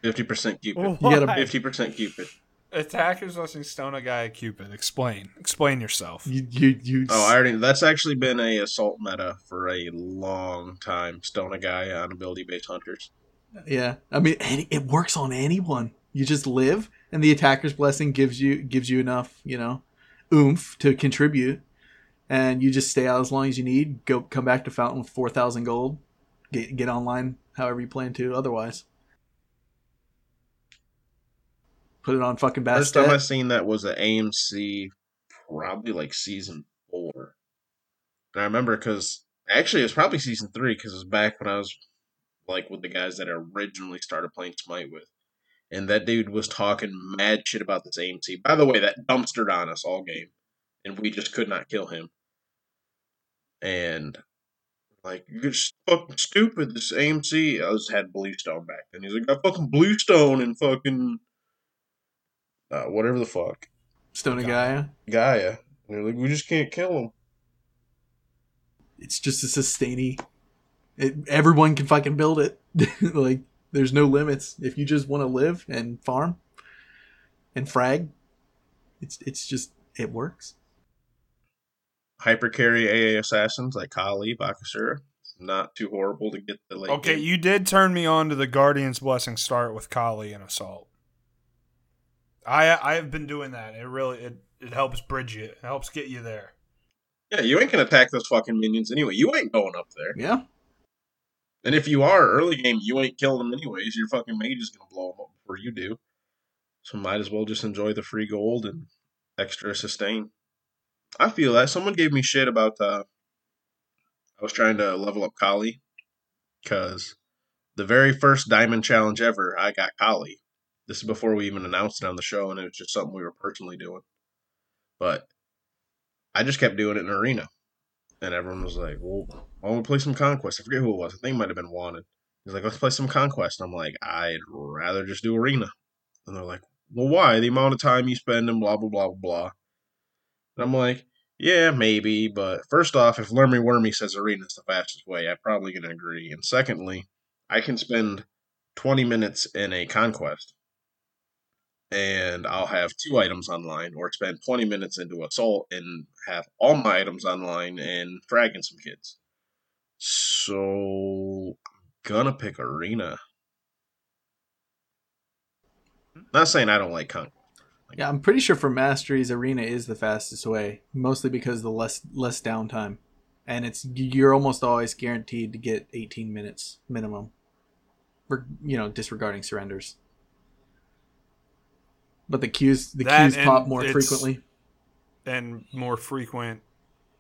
Speaker 2: Fifty percent Cupid. [laughs]
Speaker 5: You gotta-
Speaker 4: Why?
Speaker 2: Fifty percent Cupid.
Speaker 3: Attackers blessing Stone of Gaia Cupid. Explain. Explain yourself.
Speaker 5: You you you.
Speaker 2: Oh, I already. That's actually been a assault meta for a long time. Stone of Gaia on ability based hunters.
Speaker 5: Yeah, I mean, any, it works on anyone. You just live, and the attacker's blessing gives you gives you enough, you know, oomph to contribute, and you just stay out as long as you need. Go come back to Fountain with four thousand gold. Get get online however you plan to. Otherwise, put it on fucking
Speaker 2: First time I seen that was at AMC, probably like season four. And I remember because actually it was probably season three because it was back when I was like with the guys that I originally started playing Smite with. And that dude was talking mad shit about this AMC. By the way, that dumpstered on us all game. And we just could not kill him. And like, you're fucking stupid, this AMC. I just had Bluestone back then. He's like, I fucking Bluestone and fucking uh, whatever the fuck.
Speaker 5: Stone of Gaia.
Speaker 2: Gaia. And they're like, we just can't kill him.
Speaker 5: It's just a sustainy. It, everyone can fucking build it. [laughs] like there's no limits if you just want to live and farm and frag. It's it's just it works.
Speaker 2: Hyper carry AA assassins like Kali, Bakasura. Not too horrible to get the late.
Speaker 3: Okay,
Speaker 2: game.
Speaker 3: you did turn me on to the Guardian's Blessing start with Kali and Assault. I I have been doing that. It really it, it helps bridge you. It helps get you there.
Speaker 2: Yeah, you ain't gonna attack those fucking minions anyway. You ain't going up there.
Speaker 5: Yeah.
Speaker 2: And if you are early game, you ain't killing them anyways. Your fucking mage is gonna blow them up before you do. So might as well just enjoy the free gold and extra sustain. I feel that someone gave me shit about. uh I was trying to level up Kali because the very first diamond challenge ever, I got Kali. This is before we even announced it on the show, and it was just something we were personally doing. But I just kept doing it in arena, and everyone was like, "Well, why don't we play some conquest?" I forget who it was. I think it might have been Wanted. He's like, "Let's play some conquest." I'm like, "I'd rather just do arena," and they're like, "Well, why? The amount of time you spend and blah blah blah blah blah." And I'm like, "Yeah, maybe, but first off, if Lermy Wormy says arena is the fastest way, I'm probably gonna agree. And secondly, I can spend 20 minutes in a conquest." And I'll have two items online, or spend 20 minutes into assault and have all my items online and fragging some kids. So I'm gonna pick arena. Not saying I don't like conquest.
Speaker 5: Yeah, I'm pretty sure for masteries, arena is the fastest way, mostly because the less less downtime, and it's you're almost always guaranteed to get 18 minutes minimum. For you know, disregarding surrenders. But the queues the
Speaker 3: That
Speaker 5: queues pop more frequently.
Speaker 3: And more frequent.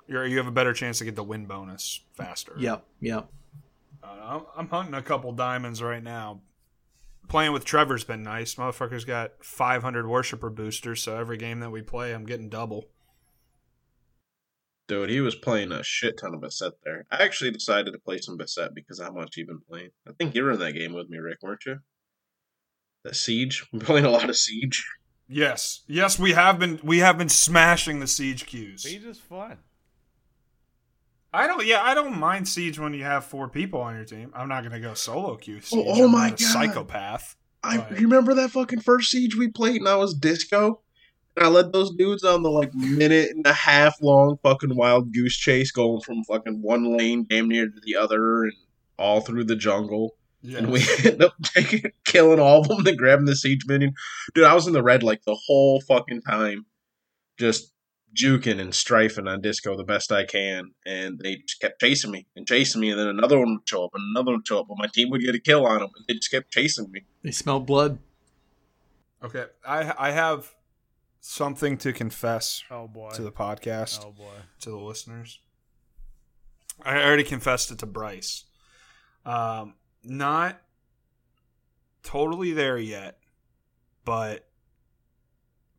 Speaker 3: You're, you have a better chance to get the win bonus faster.
Speaker 5: Yep, yep.
Speaker 3: Uh, I'm, I'm hunting a couple diamonds right now. Playing with Trevor's been nice. Motherfucker's got 500 worshiper boosters, so every game that we play, I'm getting double.
Speaker 2: Dude, he was playing a shit ton of Bastet there. I actually decided to play some Bastet because how much you've been playing. I think you were in that game with me, Rick, weren't you? That Siege? We're playing a lot of Siege.
Speaker 3: Yes, yes, we have been we have been smashing the siege queues.
Speaker 4: Siege is fun.
Speaker 3: I don't. Yeah, I don't mind siege when you have four people on your team. I'm not gonna go solo queue oh, siege.
Speaker 2: oh
Speaker 3: I'm
Speaker 2: my
Speaker 3: a
Speaker 2: God.
Speaker 3: psychopath.
Speaker 2: I
Speaker 3: Right.
Speaker 2: remember that fucking first siege we played, and I was disco. And I led those dudes on the like minute and a half long fucking wild goose chase, going from fucking one lane damn near to the other, and all through the jungle.
Speaker 3: Yeah.
Speaker 2: And we [laughs] end up taking, killing all of them, then grabbing the siege minion. Dude, I was in the red like the whole fucking time, just juking and strifing on disco the best I can, and they just kept chasing me and chasing me, and then another one would show up, and another one would show up, but my team would get a kill on them, and they just kept chasing me.
Speaker 5: They smell blood.
Speaker 3: Okay, I I have something to confess
Speaker 4: Oh boy.
Speaker 3: to the podcast
Speaker 4: oh boy.
Speaker 3: to the listeners. I already confessed it to Bryce. Um, not totally there yet, but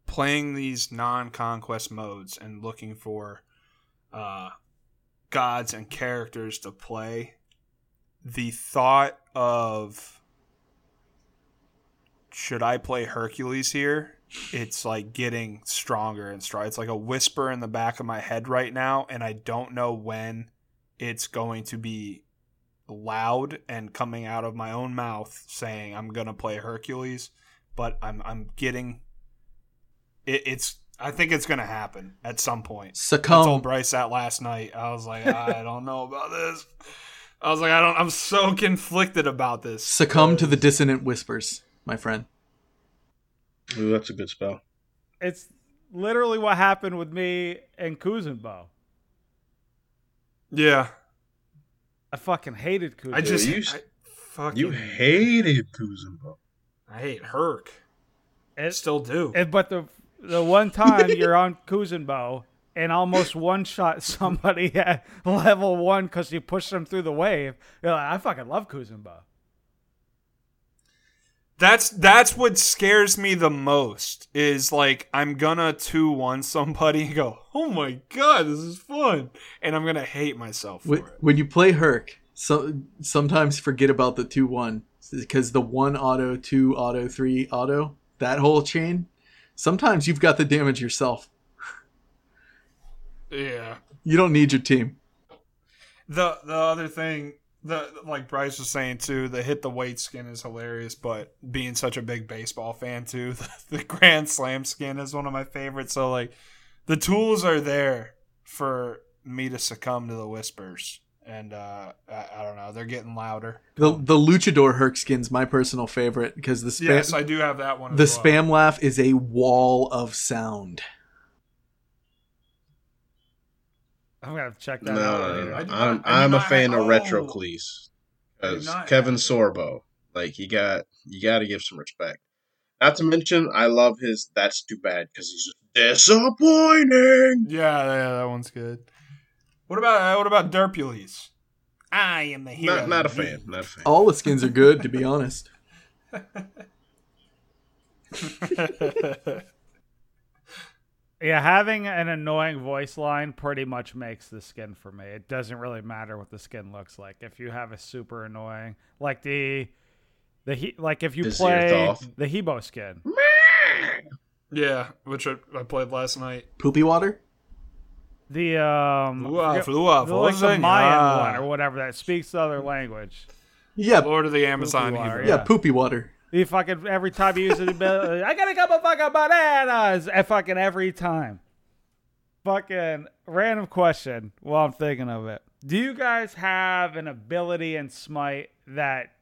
Speaker 3: playing these non-conquest modes and looking for uh, gods and characters to play. The thought of should I play Hercules here? It's like getting stronger and stronger. It's like a whisper in the back of my head right now, and I don't know when it's going to be loud and coming out of my own mouth saying I'm gonna play Hercules, but I'm I'm getting it, it's I think it's gonna happen at some point. I told
Speaker 5: Succumb.
Speaker 3: Bryce that last night. I was like, I don't know about this. I was like, I don't. I'm so conflicted about this.
Speaker 5: Succumb to the dissonant whispers, my friend.
Speaker 2: Ooh, that's a good spell.
Speaker 4: It's literally what happened with me and Kuzenbo.
Speaker 3: Yeah,
Speaker 4: I fucking hated Kuzenbo.
Speaker 3: I just
Speaker 2: you-
Speaker 3: I fucking
Speaker 2: You hated Kuzenbo.
Speaker 3: I hate Herc. I
Speaker 4: It-
Speaker 3: still do.
Speaker 4: And, but the the one time you're on [laughs] Kuzenbo and almost one shot somebody at level one because you pushed them through the wave, you're like, I fucking love Kuzenbo.
Speaker 3: That's that's what scares me the most. Is like I'm gonna two one somebody and go, oh my god, this is fun, and I'm gonna hate myself for
Speaker 5: When,
Speaker 3: it.
Speaker 5: when you play Herc, so sometimes forget about the two one because the one auto, two auto, three auto, that whole chain. Sometimes you've got the damage yourself.
Speaker 3: Yeah.
Speaker 5: You don't need your team.
Speaker 3: The the other thing the like Bryce was saying too, the hit the weight skin is hilarious, but being such a big baseball fan too, [laughs] the, the Grand Slam skin is one of my favorites. So like the tools are there for me to succumb to the whispers. And uh I, I don't know, they're getting louder.
Speaker 5: The the luchador Herc skin's my personal favorite because the spam
Speaker 3: Yes, I do have that one.
Speaker 5: the
Speaker 3: well.
Speaker 5: spam laugh is a wall of sound.
Speaker 4: I'm gonna have to check that out.
Speaker 2: no,
Speaker 4: later.
Speaker 2: no,
Speaker 3: I
Speaker 2: no.
Speaker 3: do
Speaker 2: I'm
Speaker 3: I do
Speaker 2: I'm a fan
Speaker 3: have-
Speaker 2: of
Speaker 3: oh.
Speaker 2: Retroclease
Speaker 3: I do
Speaker 2: because Kevin Sorbo, like you got you got to give some respect. Not to mention, I love his. That's too bad because he's just disappointing.
Speaker 3: Yeah, yeah, that one's good. What about uh, what about Derpules? I am the hero.
Speaker 2: Not not a fan. Not a fan.
Speaker 5: All the skins are good, to be honest. [laughs]
Speaker 4: Yeah, having an annoying voice line pretty much makes the skin for me. It doesn't really matter what the skin looks like. If you have a super annoying, like the the he, like if you
Speaker 2: The
Speaker 4: play the Hebo skin,
Speaker 3: yeah, which I, I played last night.
Speaker 5: Poopy water?
Speaker 4: the um,
Speaker 3: Flua,
Speaker 4: forget-
Speaker 3: flua,
Speaker 4: the, like the
Speaker 3: flua,
Speaker 4: Mayan
Speaker 3: ah.
Speaker 4: one or whatever that speaks the other language.
Speaker 5: Yeah,
Speaker 3: Lord of the Amazon
Speaker 4: water,
Speaker 5: yeah,
Speaker 4: yeah.
Speaker 5: poopy water.
Speaker 4: You fucking every time you use it, I got a couple fucking bananas. And fucking every time. Fucking random question while I'm thinking of it. Do you guys have an ability in Smite that,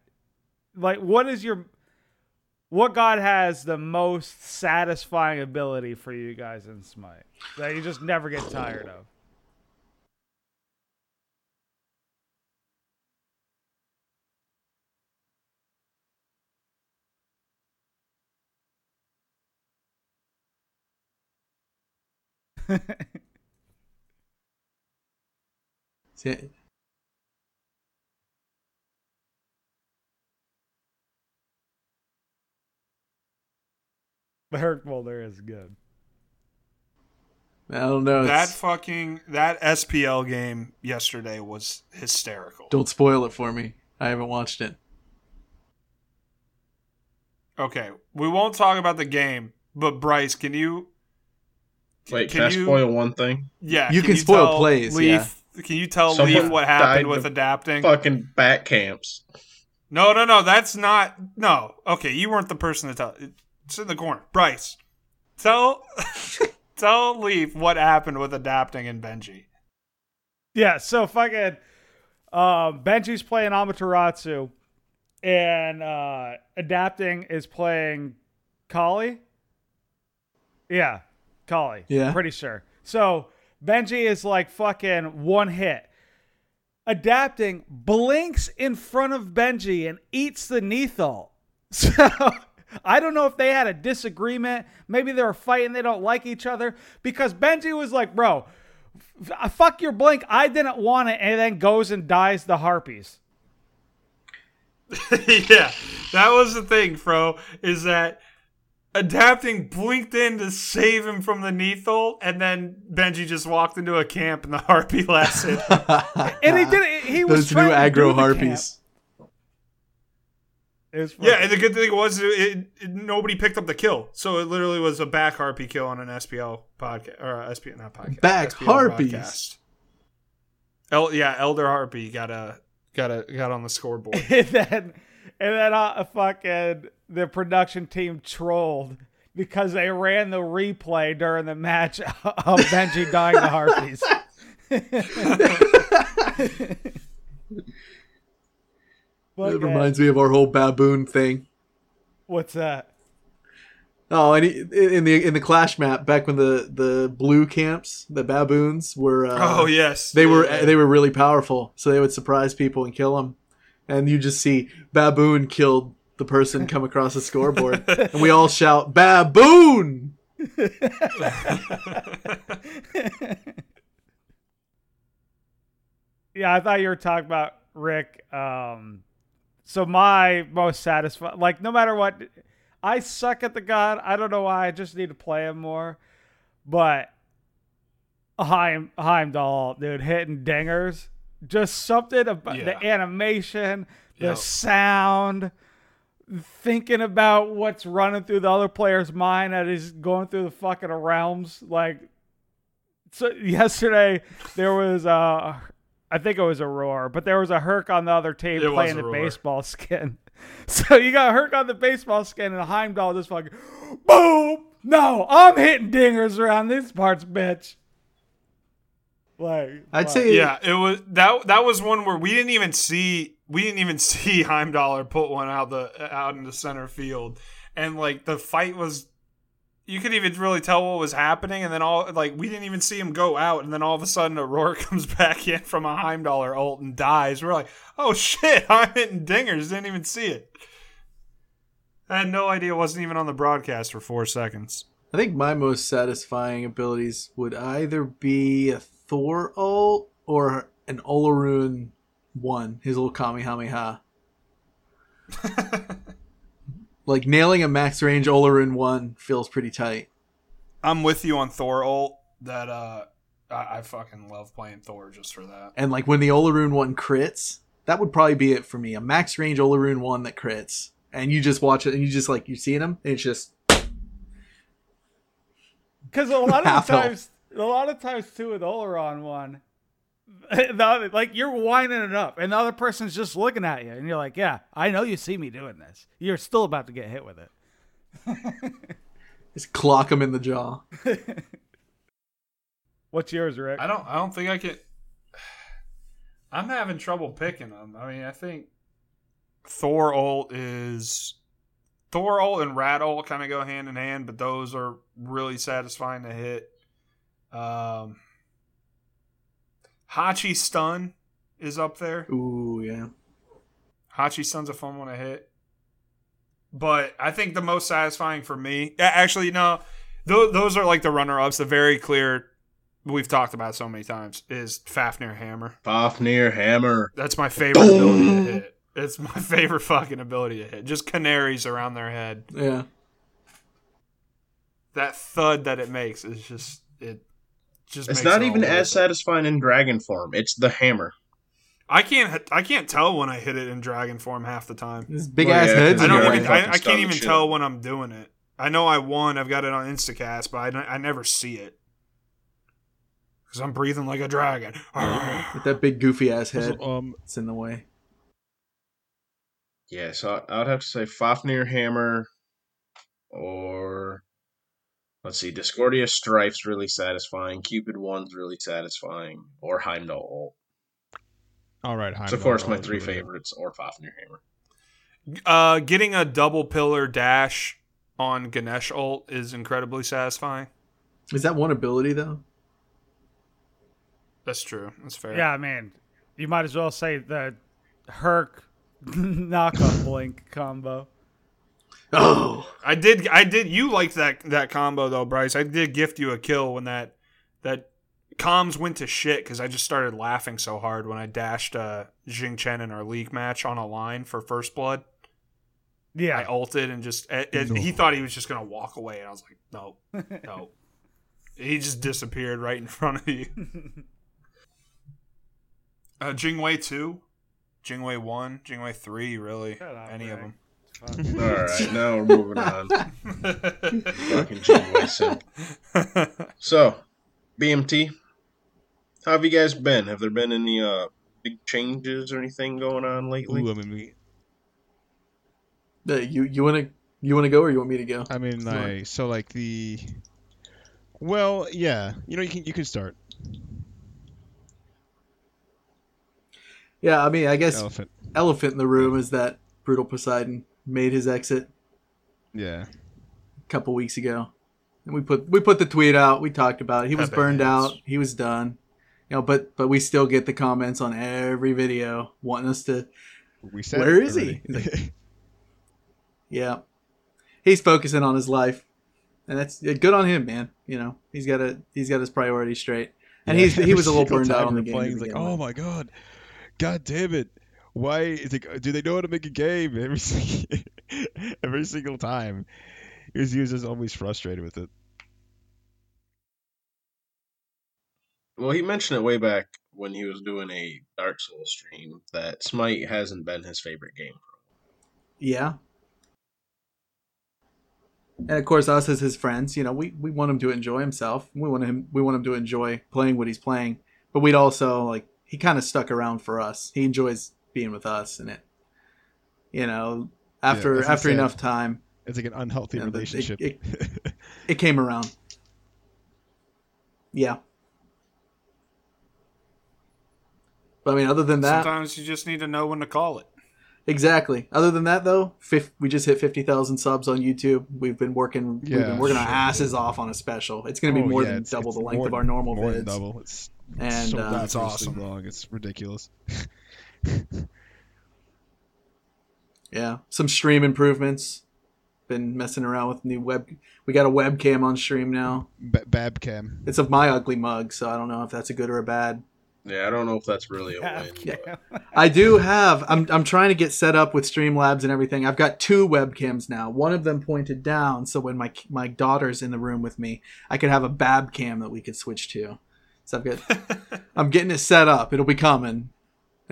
Speaker 4: like, what is your, what God has the most satisfying ability for you guys in Smite that you just never get tired of?
Speaker 5: See,
Speaker 4: The Herc Boulder is good.
Speaker 5: I don't know.
Speaker 3: That
Speaker 5: it's-
Speaker 3: fucking that SPL game yesterday was hysterical.
Speaker 5: don't spoil it for me. I haven't watched it.
Speaker 3: Okay, we won't talk about the game, but Bryce, can you?
Speaker 2: Wait,
Speaker 3: can
Speaker 2: can, I
Speaker 3: you-
Speaker 2: spoil one thing?
Speaker 3: Yeah,
Speaker 5: You can spoil
Speaker 3: tell
Speaker 5: plays,
Speaker 3: Leaf
Speaker 5: yeah.
Speaker 3: Can you tell
Speaker 2: Someone
Speaker 3: Leaf what happened with adapting?
Speaker 2: Fucking bat camps.
Speaker 3: No, no, no. That's not. No. Okay, you weren't the person to tell. It's in the corner. Bryce, tell [laughs] tell Leaf what happened with adapting and Benji.
Speaker 4: Yeah, so fucking um, Benji's playing Amaterasu, and uh, adapting is playing Kali. Yeah, Kali.
Speaker 5: Yeah.
Speaker 4: pretty sure. So Benji is like fucking one hit. Adapting blinks in front of Benji and eats the Neith ult. [laughs] So I don't know if they had a disagreement. Maybe they were fighting. They don't like each other because Benji was like, "Bro, f- fuck your blink. I didn't want it," and then goes and dies the harpies. [laughs]
Speaker 3: yeah, that was the thing, Fro. Is that adapting blinked in to save him from the Neith ult, and then Benji just walked into a camp and the harpy [laughs] lasted. [laughs]
Speaker 4: And he did. He was
Speaker 5: Those new
Speaker 4: trying to do
Speaker 5: aggro
Speaker 4: the
Speaker 5: harpies.
Speaker 4: camp. It
Speaker 3: yeah, and the good thing was it, it, nobody picked up the kill, so it literally was a back harpy kill on an SPL podcast or a SPL not podcast.
Speaker 5: Back
Speaker 3: SPL
Speaker 5: harpies.
Speaker 3: broadcast. El, yeah, Elder Harpy got a got a got on the scoreboard. [laughs]
Speaker 4: and then and then uh, fucking the production team trolled because they ran the replay during the match [laughs] of Benji dying to harpies. [laughs]
Speaker 5: That
Speaker 4: Fucking-
Speaker 5: reminds me of our whole baboon thing.
Speaker 4: What's that?
Speaker 5: Oh, and he, in the in the clash map back when the the blue camps, the baboons were. Uh,
Speaker 3: oh yes,
Speaker 5: They were
Speaker 3: Yeah.
Speaker 5: they were really powerful, so they would surprise people and kill them. And you just see baboon killed the person [laughs] come across the scoreboard, and we all shout baboon. [laughs]
Speaker 4: Yeah, I thought you were talking about Rick. Um, so my most satisfied, like no matter what, I suck at the god. I don't know why. I just need to play him more. But Heim Heimdall, dude, hitting dingers, just something about
Speaker 3: Yeah.
Speaker 4: the animation, the
Speaker 3: Yep.
Speaker 4: sound, thinking about what's running through the other player's mind as he's going through the fucking realms. Like, so [laughs] yesterday there was a, I think it was a roar, but there was a Herc on the other team
Speaker 3: It
Speaker 4: playing the
Speaker 3: roar.
Speaker 4: baseball [laughs] skin. So you got Herc on the baseball skin and Heimdall just fucking boom. No, I'm hitting dingers around these parts, bitch. Like
Speaker 5: I'd
Speaker 4: fuck.
Speaker 5: say
Speaker 3: Yeah, it was that. That was one where we didn't even see. We didn't even [laughs] see Heimdall put one out the out in the center field, and like the fight was. You could even really tell what was happening, and then all like we didn't even see him go out, and then all of a sudden Aurora [laughs] comes back in from a Heimdall ult and dies. We're like, oh shit, [laughs] I'm hitting dingers. Didn't even see it. I had no idea. It wasn't even on the broadcast for four seconds.
Speaker 5: I think my most satisfying abilities would either be a Thor ult or an Olorun one, his little Kamehameha. [laughs] like nailing a max range Olorun one feels pretty tight.
Speaker 3: I'm with you on Thor ult. That uh, I, I fucking love playing Thor just for that.
Speaker 5: And like when the Olorun one crits, that would probably be it for me. A max range Olorun one that crits. And you just watch it and you just like you're seeing him and it's just [laughs]
Speaker 4: Because a lot of the [laughs] times, a lot of times too with Olorun one, [laughs] the other, like you're winding it up, and the other person's just looking at you, and you're like, "Yeah, I know you see me doing this. You're still about to get hit with it."
Speaker 5: just clock him in the jaw. [laughs]
Speaker 4: What's yours, Rick?
Speaker 3: I don't. I don't think I can. [sighs] I'm having trouble picking them. I mean, I think Thor ult is Thor ult and Rat ult kind of go hand in hand, but those are really satisfying to hit. Um, Hachi stun is up there.
Speaker 5: Ooh, yeah.
Speaker 3: Hachi Sun's a fun one to hit. But I think the most satisfying for me, a- actually, no, those, those are like the runner ups. The very clear, we've talked about so many times, is Fafnir Hammer.
Speaker 2: Fafnir Hammer.
Speaker 3: That's my favorite ability to hit. It's my [laughs] favorite fucking ability to hit. Just canaries around their head.
Speaker 5: Yeah.
Speaker 3: That thud that it makes is just, it just
Speaker 2: It's
Speaker 3: makes
Speaker 2: not
Speaker 3: it
Speaker 2: even as
Speaker 3: it.
Speaker 2: satisfying in dragon form. It's the hammer.
Speaker 3: I can't, I can't tell when I hit it in dragon form half the time.
Speaker 5: This big
Speaker 2: Well,
Speaker 5: ass
Speaker 2: yeah,
Speaker 5: heads
Speaker 3: I don't even. I, I can't even
Speaker 2: shit.
Speaker 3: tell when I'm doing it. I know I won. I've got it on Instacast, but I, don't- I never see it because I'm breathing like a dragon. [sighs]
Speaker 5: With that big goofy ass head,
Speaker 6: Also, um,
Speaker 5: it's in the way.
Speaker 2: Yeah, so I- I'd have to say Fafnir Hammer or let's see, Discordia Strife's really satisfying, Cupid One's really satisfying, or Heimdall Ult.
Speaker 6: all right.
Speaker 2: So of course my three favorites or Fafnir Hammer.
Speaker 3: Uh, getting a double pillar dash on Ganesh ult is incredibly satisfying.
Speaker 5: Is that one ability though?
Speaker 3: That's true. That's fair.
Speaker 4: Yeah, I mean, you might as well say the Herc [laughs] knockoff blink combo.
Speaker 5: Oh, [gasps]
Speaker 3: I did. I did. You liked that that combo though, Bryce. I did gift you a kill when that that comms went to shit because I just started laughing so hard when I dashed uh, Jing Chen in our league match on a line for first blood. Yeah, I
Speaker 4: Yeah,
Speaker 3: ulted and just it, it- he thought he was just gonna walk away, and I was like, no, [laughs] no. he just disappeared right in front of you. [laughs] uh, Jingwei two, Jingwei one, Jingwei three, really,
Speaker 4: Shut up,
Speaker 3: any of them.
Speaker 2: All right, now we're moving on. Fucking Janeway simp. So, BMT, how have you guys been? Have there been any uh big changes or anything going on lately?
Speaker 6: Ooh, I mean, we,
Speaker 5: you you want to you want to go or you want me to go?
Speaker 6: I mean,
Speaker 5: Sorry.
Speaker 6: like, so like the. Well, yeah, you know, you can you can start.
Speaker 5: Yeah, I mean, I guess
Speaker 6: Elephant.
Speaker 5: elephant in the room is that brutal Poseidon made his exit
Speaker 6: Yeah.
Speaker 5: a couple weeks ago, and we put we put the tweet out. We talked about it. He was
Speaker 3: Pepe
Speaker 5: burned
Speaker 3: hands.
Speaker 5: out. He was done. You know, but but we still get the comments on every video wanting us to.
Speaker 6: We said.
Speaker 5: Where is he?
Speaker 6: already. [laughs]
Speaker 5: Yeah, he's focusing on his life, and that's good on him, man. You know, he's got a he's got his priorities straight, and
Speaker 6: Yeah,
Speaker 5: he's he was a little burned out on the game.
Speaker 6: playing, He's like, oh my god, god damn it! Why is it? Do they know how to make a game? Every [laughs] single, every single time, he was, he was just always frustrated with it.
Speaker 2: Well, he mentioned it way back when he was doing a Dark Souls stream that Smite hasn't been his favorite game.
Speaker 5: Yeah. And of course, us as his friends, you know, we, we want him to enjoy himself. We want him we want him to enjoy playing what he's playing. But we'd also like he kind of stuck around for us. He enjoys being with us, and it, you know, after
Speaker 6: as he
Speaker 5: after enough time,
Speaker 6: It's like an unhealthy
Speaker 5: Yeah, but it-
Speaker 6: relationship.
Speaker 5: it- [laughs] it came around. Yeah. But I mean, other than that,
Speaker 3: Sometimes you just need to know when to call it.
Speaker 5: Exactly. Other than that, though, fif- we just hit fifty thousand subs on YouTube. We've been working. we've
Speaker 6: Yeah,
Speaker 5: been working our
Speaker 6: sure.
Speaker 5: asses off on a special. It's going to be
Speaker 6: Oh,
Speaker 5: more
Speaker 6: yeah,
Speaker 5: than
Speaker 6: it's-
Speaker 5: double
Speaker 6: it's
Speaker 5: the length
Speaker 6: more-
Speaker 5: of our normal
Speaker 6: more
Speaker 5: vids.
Speaker 6: than double. It's
Speaker 5: And
Speaker 6: so
Speaker 5: uh,
Speaker 3: That's awesome.
Speaker 6: long. It's ridiculous. [laughs] [laughs]
Speaker 5: yeah, some stream improvements. Been messing around with new web. We got a webcam on stream now.
Speaker 6: B- Babcam.
Speaker 5: It's of my ugly mug, so I don't know if that's a good or a bad.
Speaker 2: Yeah, I don't know if that's really a
Speaker 4: Yeah,
Speaker 2: win. but- [laughs]
Speaker 5: I do have. I'm I'm trying to get set up with Streamlabs and everything. I've got two webcams now. One of them pointed down, so when my my daughter's in the room with me, I could have a Bab cam that we could switch to. So I've got. [laughs] I'm getting it set up. It'll be coming,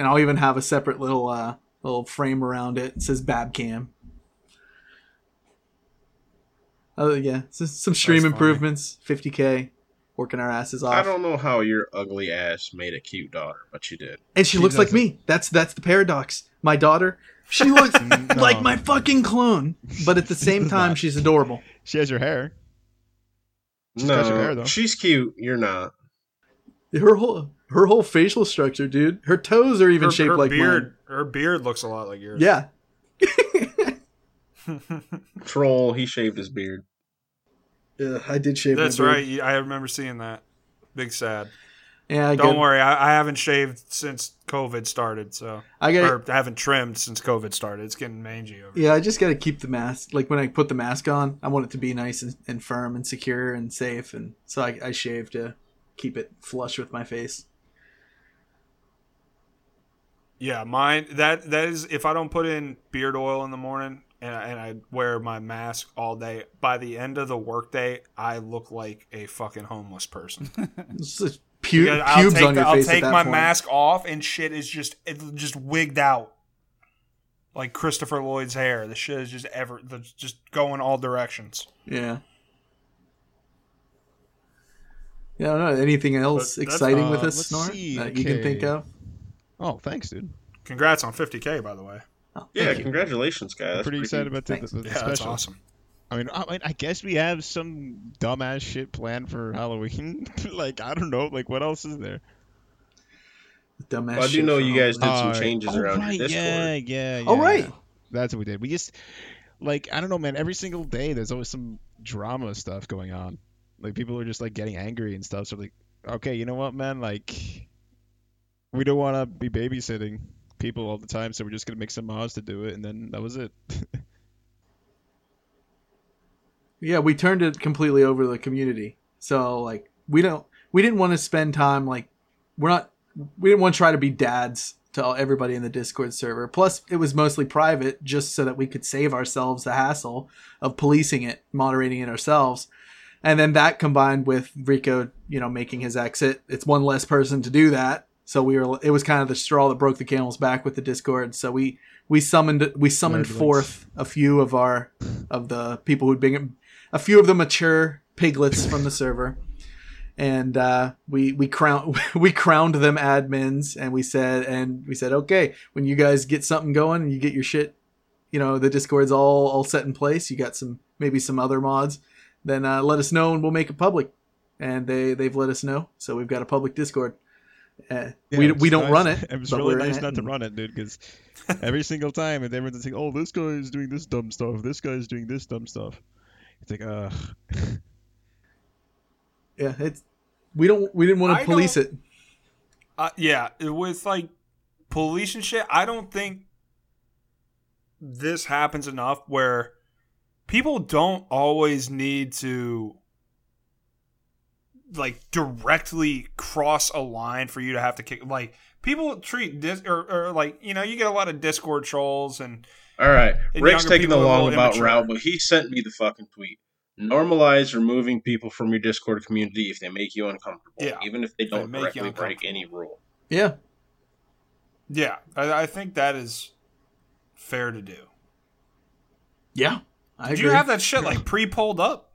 Speaker 5: and I'll even have a separate little uh little frame around it. It says Babcam. Oh yeah, so some stream
Speaker 3: funny.
Speaker 5: improvements. 50k, working our asses off.
Speaker 2: I don't know how your ugly ass made a cute daughter, but you did.
Speaker 5: and she,
Speaker 6: She
Speaker 5: looks like
Speaker 6: doesn't.
Speaker 5: me. That's that's the paradox. My daughter, she [laughs] looks like my fucking clone, but at the same [laughs] time, she's adorable.
Speaker 6: She has your hair. She's your
Speaker 2: no,
Speaker 6: hair, though.
Speaker 2: she's cute. You're not.
Speaker 5: Her whole her whole facial structure, dude. Her toes are even
Speaker 3: her,
Speaker 5: shaped
Speaker 3: her
Speaker 5: like
Speaker 3: beard. Her beard looks a lot like yours.
Speaker 5: Yeah. [laughs]
Speaker 2: Troll. He shaved his beard.
Speaker 5: Ugh, I did shave. my
Speaker 3: That's
Speaker 5: beard.
Speaker 3: right. I remember seeing that. Big sad.
Speaker 5: Yeah, I
Speaker 3: Don't
Speaker 5: get,
Speaker 3: worry, I, I haven't shaved since COVID started, so
Speaker 5: I got.
Speaker 3: or I haven't trimmed since COVID started. It's getting mangy over. here.
Speaker 5: Yeah, I just got to keep the mask. Like when I put the mask on, I want it to be nice and, and firm and secure and safe, and so I, I shave to keep it flush with my face.
Speaker 3: Yeah, mine that that is if I don't put in beard oil in the morning and I, and I wear my mask all day, by the end of the workday, I look like a fucking homeless person. [laughs]
Speaker 5: It's just pu-
Speaker 3: Because I'll
Speaker 5: pubes
Speaker 3: take,
Speaker 5: on
Speaker 3: I'll take my
Speaker 5: point.
Speaker 3: mask off and shit is just it's just wigged out. Like Christopher Lloyd's hair. The shit is just ever the, just going all directions.
Speaker 5: Yeah. Yeah, I don't know. Anything else
Speaker 3: But
Speaker 5: exciting with
Speaker 6: uh,
Speaker 5: this
Speaker 6: let's
Speaker 5: snort
Speaker 6: see,
Speaker 5: that you can think of?
Speaker 6: Oh, thanks, dude.
Speaker 3: Congrats on 50k, by the way.
Speaker 5: Oh,
Speaker 2: Yeah,
Speaker 5: you.
Speaker 2: congratulations, guys. That's
Speaker 6: pretty excited about the,
Speaker 5: Thanks.
Speaker 6: the, the
Speaker 3: Yeah, that's awesome.
Speaker 6: I mean, I, I guess we have some dumbass shit planned for Halloween. [laughs] like, I don't know. Like, what else is there?
Speaker 5: Dumbass
Speaker 2: Well, I do
Speaker 5: shit
Speaker 2: know
Speaker 5: for
Speaker 2: you guys did some
Speaker 6: Uh,
Speaker 2: changes
Speaker 6: oh,
Speaker 2: around
Speaker 6: right,
Speaker 2: Discord.
Speaker 6: Yeah, yeah, yeah.
Speaker 5: Oh, right.
Speaker 6: yeah. That's what we did. We just like I don't know, man. Every single day, there's always some drama stuff going on. Like people are just like getting angry and stuff. So like, okay, you know what, man? Like, we don't want to be babysitting people all the time, so we're just gonna make some mods to do it, and then that was it. [laughs]
Speaker 5: Yeah, we turned it completely over to the community. So like we don't we didn't want to spend time like we're not we didn't want to try to be dads to everybody in the Discord server. Plus it was mostly private just so that we could save ourselves the hassle of policing it, moderating it ourselves. And then that combined with Rico, you know, making his exit, it's one less person to do that. So we were it was kind of the straw that broke the camel's back with the Discord. So we we summoned we summoned
Speaker 6: Nerdlings.
Speaker 5: forth a few of our of the people who'd been a few of the mature piglets from the server, and uh, we we crowned [laughs] we crowned them admins, and we said and we said okay, when you guys get something going and you get your shit, you know the Discord's all all set in place. You got some maybe some other mods, then uh, let us know and we'll make it public. And they they've let us know, so we've got a public Discord. Uh, we
Speaker 6: Yeah,
Speaker 5: we
Speaker 6: it's
Speaker 5: don't
Speaker 6: nice-
Speaker 5: run it. [laughs]
Speaker 6: It was really nice
Speaker 5: it
Speaker 6: not to run it, dude, because [laughs] every single time, and everyone's like, "Oh, this guy is doing this dumb stuff. This guy is doing this dumb stuff." It's like, ugh. [laughs]
Speaker 5: Yeah, it's we don't we didn't want
Speaker 3: I
Speaker 5: to police
Speaker 3: don't-
Speaker 5: it.
Speaker 3: Uh, yeah, with like police and shit, I don't think this happens enough where people don't always need to like directly cross a line for you to have to kick. Like people treat this or, or like you know you get a lot of Discord trolls and
Speaker 2: All right,
Speaker 3: And
Speaker 2: Rick's taking the
Speaker 3: people are a
Speaker 2: long about
Speaker 3: immature.
Speaker 2: route, but he sent me the fucking tweet. Normalize removing people from your Discord community if they make you uncomfortable,
Speaker 3: Yeah,
Speaker 2: even if they
Speaker 3: they
Speaker 2: don't
Speaker 3: make you
Speaker 2: directly break any rule.
Speaker 5: Yeah,
Speaker 3: yeah, I, I think that is fair to do.
Speaker 5: yeah. I
Speaker 3: Did
Speaker 5: agree.
Speaker 3: you have that shit like [laughs] pre pulled up?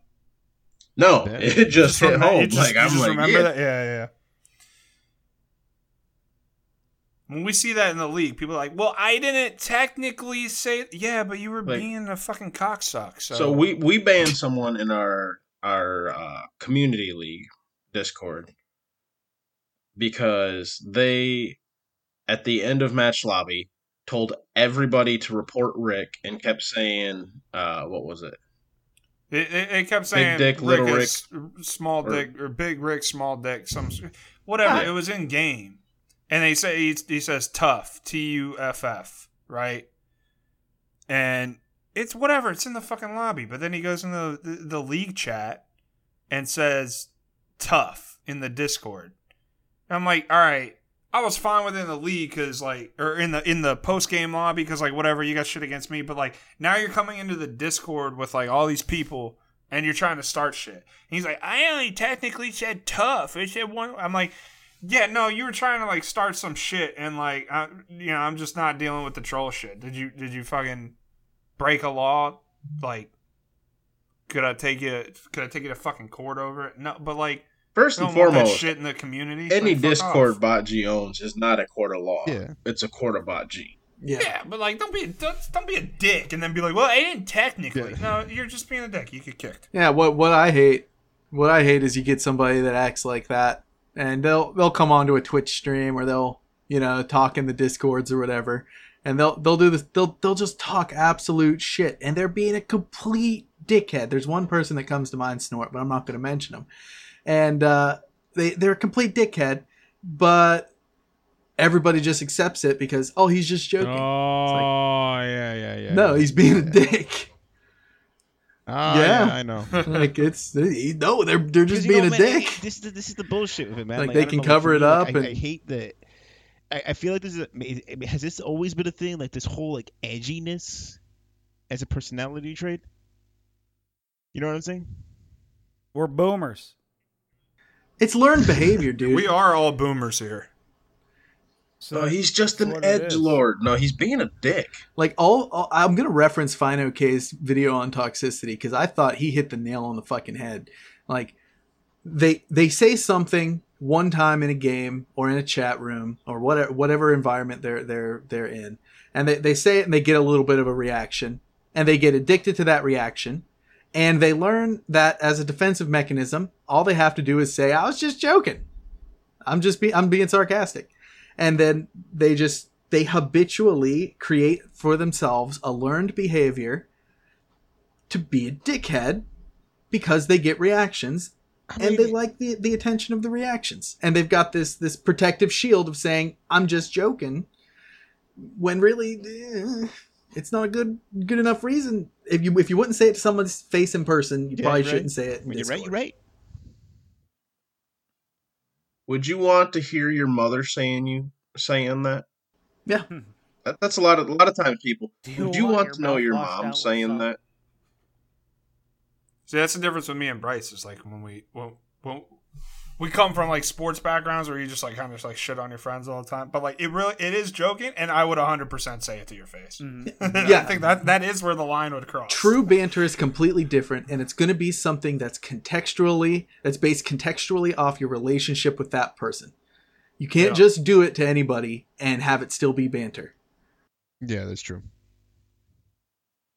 Speaker 2: No,
Speaker 6: Yeah.
Speaker 2: it just hit
Speaker 3: remem-
Speaker 2: home.
Speaker 3: just-
Speaker 2: like I'm
Speaker 3: just
Speaker 2: like,
Speaker 3: remember
Speaker 2: yeah.
Speaker 3: that? Yeah, yeah. When we see that in the league, people are like, "Well, I didn't technically say, yeah, but you were
Speaker 2: Like-
Speaker 3: being a fucking cocksuck." So,
Speaker 2: So we we banned someone in our our uh, community league Discord because they at the end of match lobby told everybody to report Rick and kept saying uh, what was it?
Speaker 3: It, it, it kept saying big
Speaker 2: dick,
Speaker 3: Rick
Speaker 2: little
Speaker 3: is small
Speaker 2: or-
Speaker 3: dick, or big Rick, small dick, some whatever.
Speaker 2: Right.
Speaker 3: It was in game, and they say he, he says tough, T U F F, right? And it's whatever. It's in the fucking lobby. But then he goes in the, the, the league chat and says tough in the Discord. I'm like, all right. I was fine within the league because like, or in the in the post game lobby because like whatever you got shit against me. But like now you're coming into the Discord with like all these people and you're trying to start shit. And he's like, I only technically said tough. I said one. I'm like, yeah, no, you were trying to like start some shit and like, I, you know, I'm just not dealing with the troll shit. Did you did you fucking break a law? Like, could I take you? Could I take you to fucking court over it? No, but like,
Speaker 2: First and
Speaker 3: want that
Speaker 2: foremost,
Speaker 3: shit in the community.
Speaker 2: any
Speaker 3: Like,
Speaker 2: Discord
Speaker 3: off.
Speaker 2: bot G owns is not a court of law.
Speaker 6: Yeah.
Speaker 2: It's a court of bot G.
Speaker 5: Yeah.
Speaker 3: Yeah, but like, don't be a, don't, don't be a dick and then be like, well, I didn't technically.
Speaker 6: Yeah.
Speaker 3: No, you're just being a dick. You get kicked.
Speaker 5: Yeah, what what I hate, what I hate is you get somebody that acts like that, and they'll they'll come onto a Twitch stream or they'll you know talk in the discords or whatever, and they'll they'll do this they'll they'll just talk absolute shit, and they're being a complete dickhead. There's one person that comes to mind, Snort, but I'm not going to mention him, and uh, they they're a complete dickhead, but everybody just accepts it because oh he's just joking.
Speaker 6: Oh, yeah, yeah, yeah.
Speaker 5: no,
Speaker 6: yeah.
Speaker 5: he's being a dick. [laughs]
Speaker 6: Ah,
Speaker 5: Yeah.
Speaker 6: yeah. I know. [laughs]
Speaker 5: like it's no, they're they're just being
Speaker 6: know,
Speaker 5: a
Speaker 6: man,
Speaker 5: dick.
Speaker 6: it- This is the, this is the bullshit with it, man.
Speaker 5: Like,
Speaker 6: I
Speaker 5: they can cover it
Speaker 6: me, like,
Speaker 5: up
Speaker 6: I,
Speaker 5: and-
Speaker 6: I hate that. I, I feel like this is. A, I has this always been a thing? Like this whole like edginess as a personality trait. You know what I'm saying?
Speaker 4: We're boomers.
Speaker 5: It's learned behavior, dude.
Speaker 3: We are all boomers here.
Speaker 4: So
Speaker 2: No, he's just an
Speaker 4: what
Speaker 2: edge lord. No, he's being a dick.
Speaker 5: Like all, all- I'm gonna reference Fino K's video on toxicity because I thought he hit the nail on the fucking head. Like they they say something one time in a game or in a chat room or whatever whatever environment they're they're they're in and they, they say it and they get a little bit of a reaction and they get addicted to that reaction and they learn that as a defensive mechanism all they have to do is say i was just joking. I'm just be i'm being sarcastic. And then they just they habitually create for themselves a learned behavior to be a dickhead because they get reactions and they like the the attention of the reactions. And they've got this this protective shield of saying i'm just joking when really eh, it's not a good good enough reason if you if you wouldn't say it to someone's face in person you
Speaker 6: Yeah,
Speaker 5: probably
Speaker 6: you're
Speaker 5: shouldn't say it in
Speaker 6: you're right, you're right.
Speaker 2: Would you want to hear your mother saying you saying that?
Speaker 5: Yeah. Hmm.
Speaker 2: That, that's a lot of a lot of times people.
Speaker 4: Do you
Speaker 2: Would you
Speaker 4: want
Speaker 2: want to know your mom saying that?
Speaker 3: See, that's the difference with me and Bryce. Is like when we when, when we come from like sports backgrounds where you just like kind of just like shit on your friends all the time. But like it really it is joking, and I would 100 percent say it to your face. [laughs]
Speaker 4: Mhm.
Speaker 5: Yeah.
Speaker 3: I think that that is where the line would cross.
Speaker 5: True banter is completely different, and it's going to be something that's contextually that's based contextually off your relationship with that person. You can't
Speaker 3: Yeah.
Speaker 5: just do it to anybody and have it still be banter.
Speaker 6: Yeah, that's true.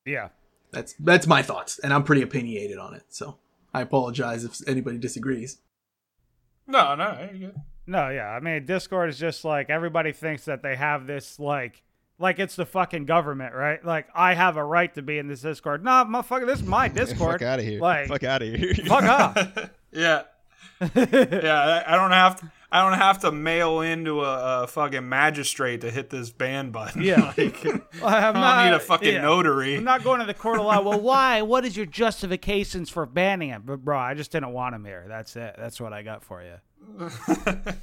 Speaker 4: Yeah.
Speaker 5: That's that's my thoughts, and I'm pretty opinionated on it. So I apologize if anybody disagrees.
Speaker 3: No, no, you're.
Speaker 4: No, yeah. I mean, Discord is just like everybody thinks that they have this like like it's the fucking government, right? Like I have a right to be in this Discord. No, motherfucker, this is my [laughs] Discord.
Speaker 6: Fuck out of here.
Speaker 4: Like
Speaker 6: Fuck out of here.
Speaker 4: fuck off. [laughs]
Speaker 3: yeah, yeah. I I don't have to. I don't have to mail into a, a fucking magistrate to hit this ban button.
Speaker 4: Yeah. [laughs]
Speaker 3: Like, [laughs]
Speaker 4: I
Speaker 3: I don't need a fucking notary.
Speaker 4: I'm not going to the court of law. Well, why? What is your justifications for banning him? But bro, I just didn't want him here. That's it. That's what I got for you. [laughs]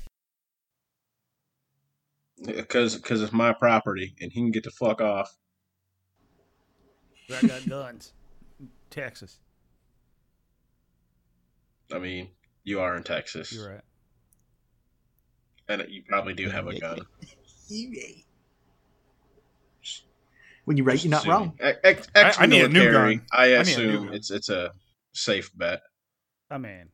Speaker 2: Because because it's my property and he can get the fuck off.
Speaker 4: I got guns. Texas.
Speaker 2: I mean, you are in Texas,
Speaker 4: You're right.
Speaker 2: And you probably do have a gun.
Speaker 5: When you're right, you're not wrong.
Speaker 2: Ex,
Speaker 3: I- I need a new gun.
Speaker 2: I
Speaker 3: I need a new
Speaker 2: assume
Speaker 3: gun.
Speaker 2: it's it's a safe bet.
Speaker 4: I mean,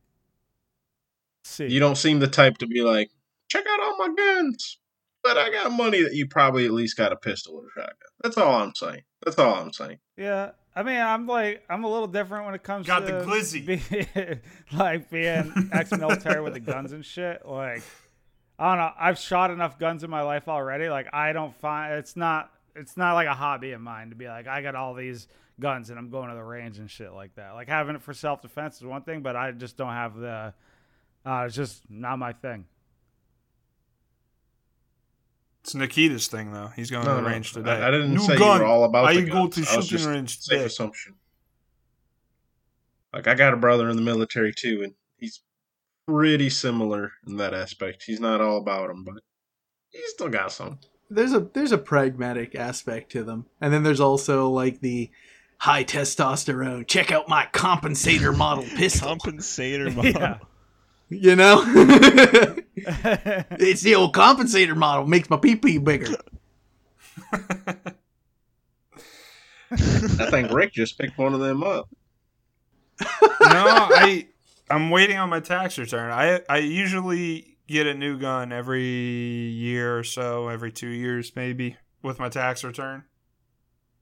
Speaker 4: see.
Speaker 2: You don't seem the type to be like, check out all my guns, but I got money that you probably at least got a pistol or a shotgun. That's all I'm saying. That's all I'm saying.
Speaker 4: Yeah, I mean, I'm like, I'm a little different when it comes to
Speaker 3: Got
Speaker 4: to
Speaker 3: the glizzy.
Speaker 4: be- [laughs] like being [laughs] ex-military with the guns and shit. Like, I don't know. I've shot enough guns in my life already. Like, I don't find it's not it's not like a hobby of mine to be like, I got all these guns and I'm going to the range and shit like that. Like having it for self defense is one thing, but I just don't have the. Uh, it's just not my thing.
Speaker 3: It's Nikita's thing though. He's going
Speaker 2: No,
Speaker 3: to the
Speaker 2: no,
Speaker 3: range today.
Speaker 2: I, I didn't
Speaker 3: New
Speaker 2: say
Speaker 3: gun.
Speaker 2: you were all about
Speaker 3: I
Speaker 2: the
Speaker 3: go
Speaker 2: guns.
Speaker 3: to
Speaker 2: I was
Speaker 3: shooting
Speaker 2: just
Speaker 3: range
Speaker 2: safe
Speaker 3: today.
Speaker 2: assumption. Like I got a brother in the military too, and he's pretty similar in that aspect. He's not all about them, but he's still got some.
Speaker 5: There's a there's a pragmatic aspect to them, and then there's also like the high testosterone. Check out my compensator model [laughs] pistol.
Speaker 6: Compensator [laughs] model.
Speaker 4: Yeah.
Speaker 5: you know, [laughs] it's the old compensator model. Makes my pee pee bigger.
Speaker 2: I think Rick just picked one of them up.
Speaker 3: no, I I'm waiting on my tax return. I I usually get a new gun every year or so, every two years maybe, with my tax return.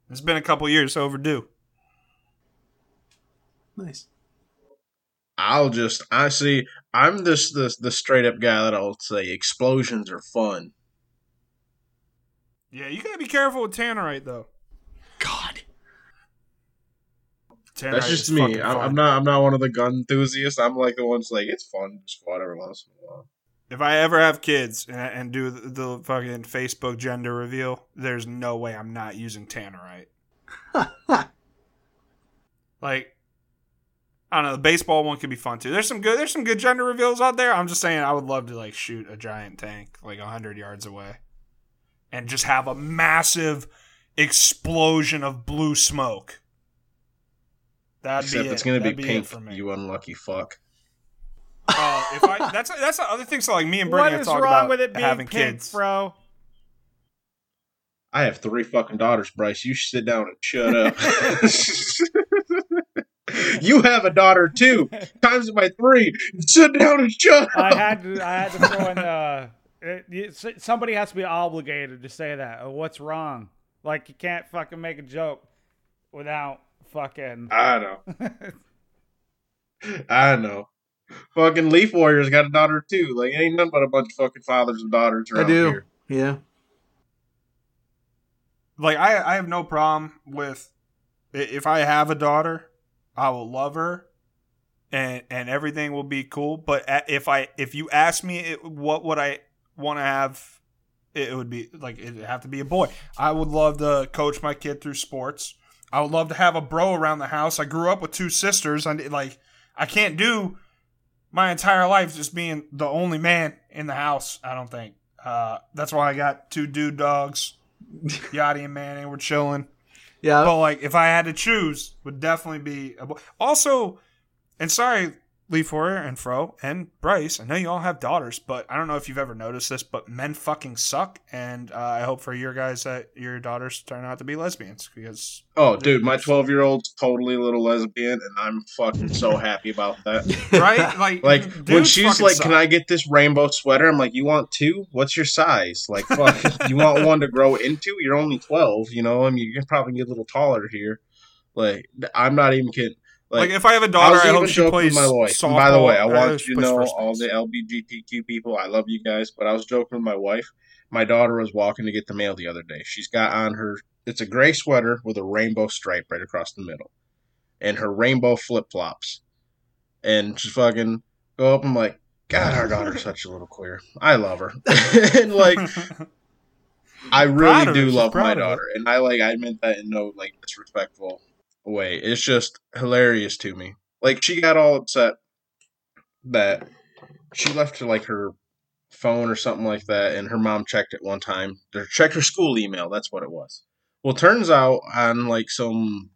Speaker 3: It's been a couple years overdue.
Speaker 5: Nice.
Speaker 2: I'll just I see I'm this the the straight up guy that'll say explosions are fun.
Speaker 3: Yeah, you gotta be careful with tannerite though.
Speaker 5: God.
Speaker 3: Tannerite
Speaker 2: That's just me. I'm. I'm not I'm not one of the gun enthusiasts. I'm like the ones like it's fun, just every once in a while.
Speaker 3: If I ever have kids and, and do the, the fucking Facebook gender reveal, there's no way I'm not using tannerite. [laughs] like, I don't know. The baseball one could be fun too. There's some good. There's some good gender reveals out there. I'm just saying, I would love to like shoot a giant tank like hundred yards away, and just have a massive explosion of blue smoke. That'd
Speaker 2: Except
Speaker 3: be
Speaker 2: it's
Speaker 3: it.
Speaker 2: gonna
Speaker 3: That'd
Speaker 2: be
Speaker 3: it
Speaker 2: pink,
Speaker 3: for me.
Speaker 2: you unlucky fuck.
Speaker 3: Oh, if I that's that's the other thing. So like me and Brittany
Speaker 4: what
Speaker 3: have
Speaker 4: is
Speaker 3: talked
Speaker 4: wrong
Speaker 3: about
Speaker 4: with it being
Speaker 3: having
Speaker 4: pink,
Speaker 3: kids.
Speaker 4: bro?
Speaker 2: I have three fucking daughters, Bryce. You sit down and shut up. [laughs] You have a daughter too. Times it by three. Sit down and shut up.
Speaker 4: I had to. I had to throw in. Uh, it, you- s- somebody has to be obligated to say that. Uh, What's wrong? Like you can't fucking make a joke without fucking.
Speaker 2: I know. I know. Fucking Leaf Warriors got a daughter too. Like ain't nothing but a bunch of fucking fathers and daughters around I
Speaker 5: do.
Speaker 2: here.
Speaker 5: Yeah.
Speaker 3: like I, I have no problem with if I have a daughter, I will love her, and and everything will be cool. But if I if you ask me it, what would I want to have, it would be like it'd have to be a boy. I would love to coach my kid through sports. I would love to have a bro around the house. I grew up with two sisters, and like I can't do my entire life just being the only man in the house. I don't think. Uh, that's why I got two dude dogs. [laughs] Yachty and Manning were chilling.
Speaker 5: Yeah.
Speaker 3: But like, if I had to choose, would definitely be a boy. Also, and sorry, Leaf Warrior and Fro and Bryce. I know you all have daughters, but I don't know if you've ever noticed this, but men fucking suck. And uh, I hope for your guys that your daughters turn out to be lesbians because
Speaker 2: Oh, dude, my twelve year old's totally a little lesbian, and I'm fucking so happy about that. [laughs]
Speaker 3: right, like, [laughs]
Speaker 2: Like when she's like,
Speaker 3: suck.
Speaker 2: "Can I get this rainbow sweater?" I'm like, "You want two? What's your size? Like, fuck, [laughs] you want one to grow into? You're only twelve, you know. I mean, you can probably get a little taller here. Like, I'm not even kidding.
Speaker 3: Like,
Speaker 2: Like,
Speaker 3: if I have a daughter, I, hope she plays
Speaker 2: my wife.
Speaker 3: softball.
Speaker 2: By the way, I want you to know all the LGBTQ people. I love you guys, but I was joking with my wife. My daughter was walking to get the mail the other day. She's got on her. It's a gray sweater with a rainbow stripe right across the middle, and her rainbow flip flops. And just fucking go up. I'm like, God, our daughter's such a little queer. I love her, [laughs] and like [laughs] I really
Speaker 3: her.
Speaker 2: do
Speaker 3: She's
Speaker 2: love my
Speaker 3: proud of it.
Speaker 2: daughter, and I like I meant that in no like disrespectful way. It's just hilarious to me. Like she got all upset that she left her like her phone or something like that, and her mom checked it one time. Or checked her school email. That's what it was. Well, turns out on like some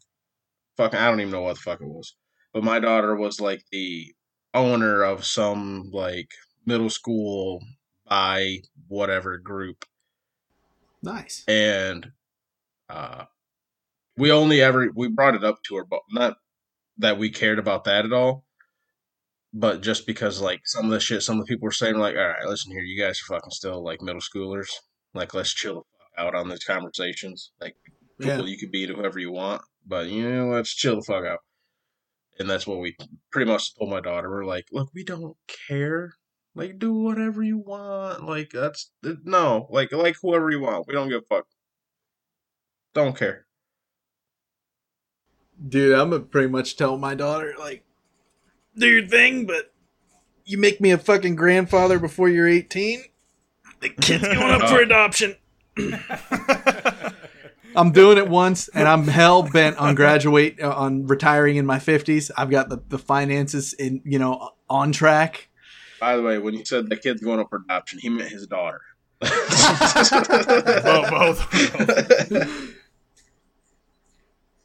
Speaker 2: fucking I don't even know what the fuck it was, but my daughter was like the owner of some like middle school by whatever group
Speaker 5: Nice.
Speaker 2: and uh, we only ever we brought it up to her, but not that we cared about that at all. But just because like some of the shit some of the people were saying, like, all right, listen here, you guys are fucking still like middle schoolers. Like, let's chill out on these conversations. Like,
Speaker 5: Yeah.
Speaker 2: you can be to whoever you want, but you know, let's chill the fuck out. And that's what we pretty much told my daughter. We're like, look, we don't care. Like, do whatever you want. Like, that's no, like, like whoever you want. We don't give a fuck. Don't care.
Speaker 5: Dude, I'm gonna pretty much tell my daughter, like, do your thing, but you make me a fucking grandfather before you're 18. The kid's going up for [laughs] adoption. [laughs] I'm doing it once, and I'm hell bent on graduate uh, on retiring in my 50s. I've got the, the finances in you know on track.
Speaker 2: By the way, when you said the kid's going up for adoption, he meant his daughter. [laughs]
Speaker 3: both.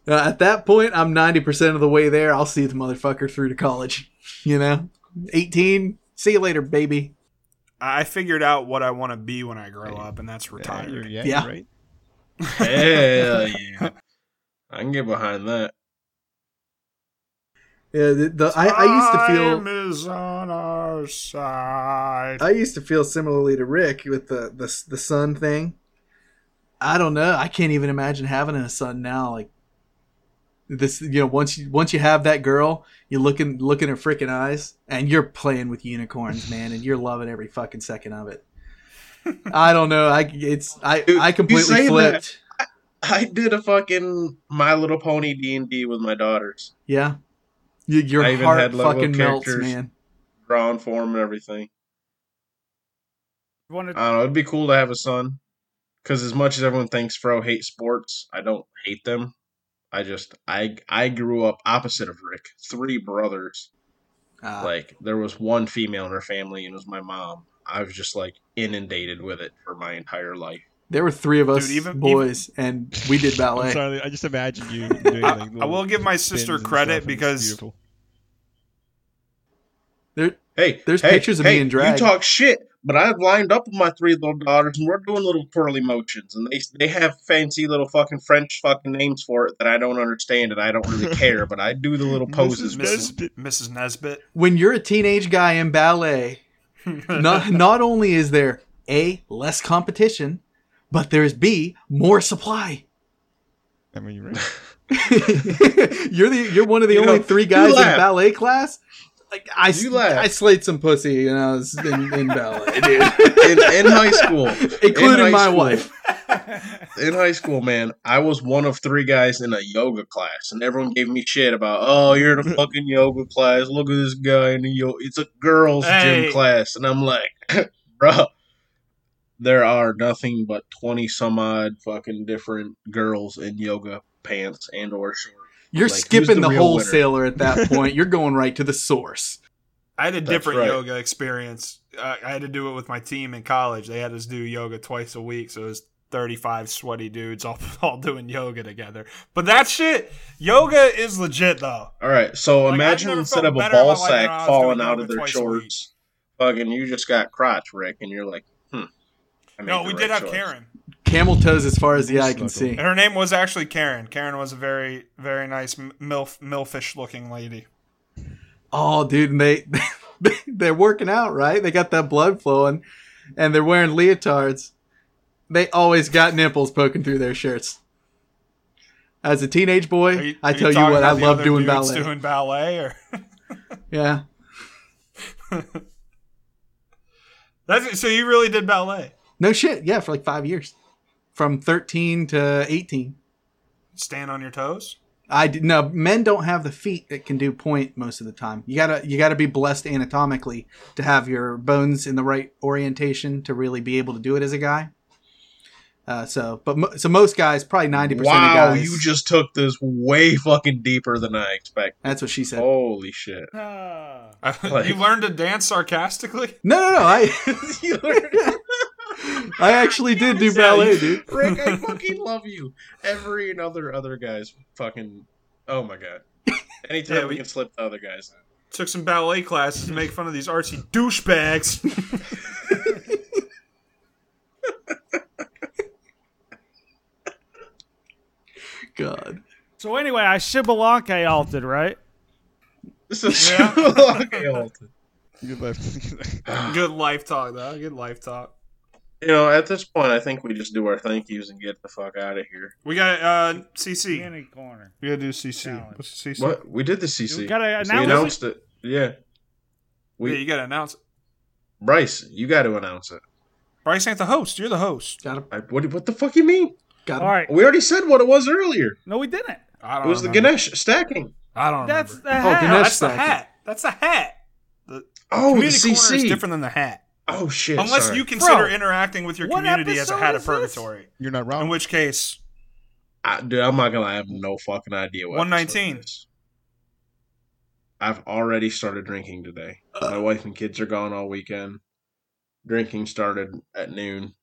Speaker 5: Uh, at that point, I'm 90% of the way there. I'll see the motherfucker through to college. You know, 18. See you later, baby.
Speaker 3: I figured out what I want to be when I grow up, and that's retired.
Speaker 6: you're, yeah,
Speaker 5: Yeah.
Speaker 6: right.
Speaker 2: Hell [laughs] yeah. I can get behind that.
Speaker 5: Yeah, the, the, I, I used to feel.
Speaker 3: Time is on our side.
Speaker 5: I used to feel similarly to Rick with the the the son thing. I don't know. I can't even imagine having a son now. Like this, you know, once you once you have that girl, you look in look in her freaking eyes, and you're playing with unicorns, man, and you're loving every fucking second of it. [laughs] I don't know. I it's I
Speaker 2: Dude,
Speaker 5: I completely
Speaker 2: say that.
Speaker 5: flipped.
Speaker 2: I did a fucking My Little Pony D and D with my daughters,
Speaker 5: Yeah, you, your
Speaker 2: I even
Speaker 5: heart
Speaker 2: had
Speaker 5: fucking melts,
Speaker 2: characters.
Speaker 5: man.
Speaker 2: drawn form and everything.
Speaker 4: You wanna-
Speaker 2: I don't know. It'd be cool to have a son. Because as much as everyone thinks Fro hates sports, I don't hate them. I just I I grew up opposite of Rick. Three brothers.
Speaker 5: Uh,
Speaker 2: Like there was one female in her family, and it was my mom. I was just like inundated with it for my entire life.
Speaker 5: there were three of us
Speaker 3: Dude, even-
Speaker 5: boys, and we did [laughs]
Speaker 6: I'm
Speaker 5: ballet.
Speaker 6: sorry, I just imagine you [laughs] doing
Speaker 3: I,
Speaker 6: like.
Speaker 3: I
Speaker 6: little
Speaker 3: will give my sister credit
Speaker 6: stuff, and it's
Speaker 3: because.
Speaker 5: There,
Speaker 2: Hey,
Speaker 5: There's
Speaker 2: hey,
Speaker 5: pictures of
Speaker 2: hey,
Speaker 5: me in drag.
Speaker 2: You talk shit, but I've lined up with my three little daughters, and we're doing little twirly motions, and they they have fancy little fucking French fucking names for it that I don't understand, and I don't really care, but I do the little [laughs] poses.
Speaker 6: Mrs.
Speaker 2: with.
Speaker 3: Mrs. Mrs. Nesbit.
Speaker 5: when you're a teenage guy in ballet, [laughs] not not only is there a less competition, but there's b more supply.
Speaker 6: I mean, you're right. [laughs]
Speaker 5: you're the you're one of the
Speaker 2: You
Speaker 5: only
Speaker 2: know,
Speaker 5: three guys in ballet class. Like I,
Speaker 2: You laugh.
Speaker 5: I slayed some pussy when I was in, in ballet, dude.
Speaker 2: in, in high school,
Speaker 5: including
Speaker 2: in high
Speaker 5: my
Speaker 2: school-
Speaker 5: wife.
Speaker 2: in high school, man, I was one of three guys in a yoga class, and everyone gave me shit about, oh, you're in a fucking yoga class. Look at this guy in the yoga. It's a girls'
Speaker 3: Hey.
Speaker 2: gym class, and I'm like, [laughs] "Bro, there are nothing but twenty some odd fucking different girls in yoga pants and or shorts.
Speaker 5: You're
Speaker 2: Like,
Speaker 5: skipping
Speaker 2: the
Speaker 5: the,
Speaker 2: real winner?
Speaker 5: wholesaler at that [laughs] point. You're going right to the source.
Speaker 3: I had a
Speaker 2: That's
Speaker 3: different
Speaker 2: right.
Speaker 3: yoga experience. Uh, I had to do it with my team in college. They had us do yoga twice a week, so it was 35 sweaty dudes all, [laughs] all doing yoga together. But that shit, yoga is legit though.
Speaker 2: All right, so
Speaker 3: Like,
Speaker 2: imagine instead of a ball
Speaker 3: my life than
Speaker 2: sack
Speaker 3: when I was
Speaker 2: falling out of their
Speaker 3: twice a week.
Speaker 2: shorts, fucking, you just got crotch, Rick, and you're like, hmm.
Speaker 3: No, we
Speaker 2: right
Speaker 3: did have
Speaker 2: choice.
Speaker 3: Karen.
Speaker 5: Camel toes as far as the eye can see.
Speaker 3: And her name was actually Karen. Karen was a very, very nice m- milf, milfish looking lady.
Speaker 5: Oh, dude, and [laughs] they they're working out, right? They got that blood flowing, and they're wearing leotards. They always got nipples poking through their shirts. As a teenage
Speaker 3: Are
Speaker 5: boy,
Speaker 3: you-
Speaker 5: I tell you
Speaker 3: talking
Speaker 5: what, I love doing ballet.
Speaker 3: Doing ballet, or [laughs]
Speaker 5: Yeah,
Speaker 3: that's so you really did ballet.
Speaker 5: no shit. Yeah, for like five years, from thirteen to eighteen.
Speaker 3: Stand on your toes.
Speaker 5: I did, no men don't have the feet that can do point most of the time. You gotta you gotta be blessed anatomically to have your bones in the right orientation to really be able to do it as a guy. Uh, so, but mo- so most guys, probably ninety percent of
Speaker 2: Wow,
Speaker 5: guys.
Speaker 2: you just took this way fucking deeper than I expected.
Speaker 5: that's what she said.
Speaker 2: Holy shit.
Speaker 4: Ah.
Speaker 2: Like-
Speaker 3: you learned to dance sarcastically.
Speaker 5: No, no, no. I [laughs] [laughs] I actually did do ballet, dude.
Speaker 2: Rick, I [laughs] fucking love you. Every and other other guys fucking oh my god. Anytime
Speaker 3: Yeah,
Speaker 2: we
Speaker 3: we-
Speaker 2: can slip the other guys in.
Speaker 3: Took some ballet classes to make fun of these artsy douchebags. [laughs]
Speaker 5: God.
Speaker 4: So anyway, I Xbalanque altered, right?
Speaker 2: This is
Speaker 3: Yeah.
Speaker 2: okay, Alton.
Speaker 6: Good life.
Speaker 3: Good life talk, though. Good life talk.
Speaker 2: You know, at this point I think we just do our thank yous and get the fuck out of here.
Speaker 3: We got uh CC.
Speaker 4: Any corner.
Speaker 3: We gotta do CC.
Speaker 4: Challenge.
Speaker 3: What's CC?
Speaker 2: What? We did the CC.
Speaker 4: You gotta
Speaker 2: we
Speaker 4: announce
Speaker 2: announced it. Yeah.
Speaker 3: yeah,
Speaker 2: We
Speaker 3: you gotta announce it.
Speaker 2: Bryce, you got to announce it.
Speaker 3: Bryce ain't the host. You're the host.
Speaker 5: Got him.
Speaker 2: I, what, what the fuck you mean?
Speaker 5: Got him.
Speaker 4: right.
Speaker 2: We already said what it was earlier.
Speaker 4: No, we didn't.
Speaker 3: I
Speaker 2: It
Speaker 3: don't it
Speaker 2: was the
Speaker 3: remember.
Speaker 2: Ganesh stacking.
Speaker 3: I don't
Speaker 4: That's
Speaker 3: remember.
Speaker 4: the
Speaker 5: Oh,
Speaker 4: hat.
Speaker 5: Ganesh
Speaker 3: No, that's the hat. That's the hat. The
Speaker 2: Oh, the
Speaker 3: community corner is different than the hat.
Speaker 2: Oh shit.
Speaker 3: Unless
Speaker 2: sorry.
Speaker 3: you consider
Speaker 4: Bro,
Speaker 3: interacting with your community as a
Speaker 4: episode
Speaker 3: hat
Speaker 4: is
Speaker 3: of
Speaker 4: this?
Speaker 3: purgatory.
Speaker 6: You're not wrong.
Speaker 3: In which case,
Speaker 2: I, dude, I'm not gonna lie, I have no fucking idea what
Speaker 3: 119.
Speaker 2: episode it is. I've already started drinking today. My wife and kids are gone all weekend. Drinking started at noon.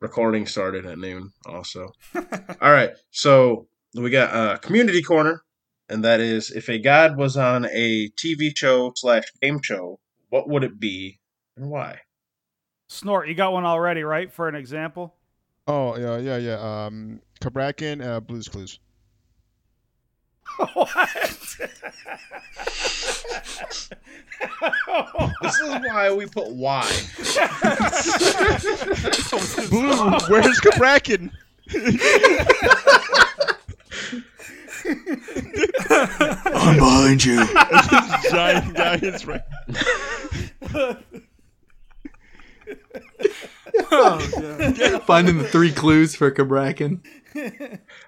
Speaker 2: Recording started at noon also. [laughs] all right, so we got uh, community corner, and that is if a god was on a TV show slash game show, what would it be and why?
Speaker 4: Snort, you got one already, right? For an example.
Speaker 6: oh yeah, yeah, yeah. Um, Cabrakan, uh, Blues Clues. [laughs] What?
Speaker 2: this is why we put why. [laughs]
Speaker 6: Blue, where's Cabrakan?
Speaker 5: I'm behind you. [laughs]
Speaker 6: Giant guy is right.
Speaker 5: Oh, [laughs] Finding the three clues for Cabrakan.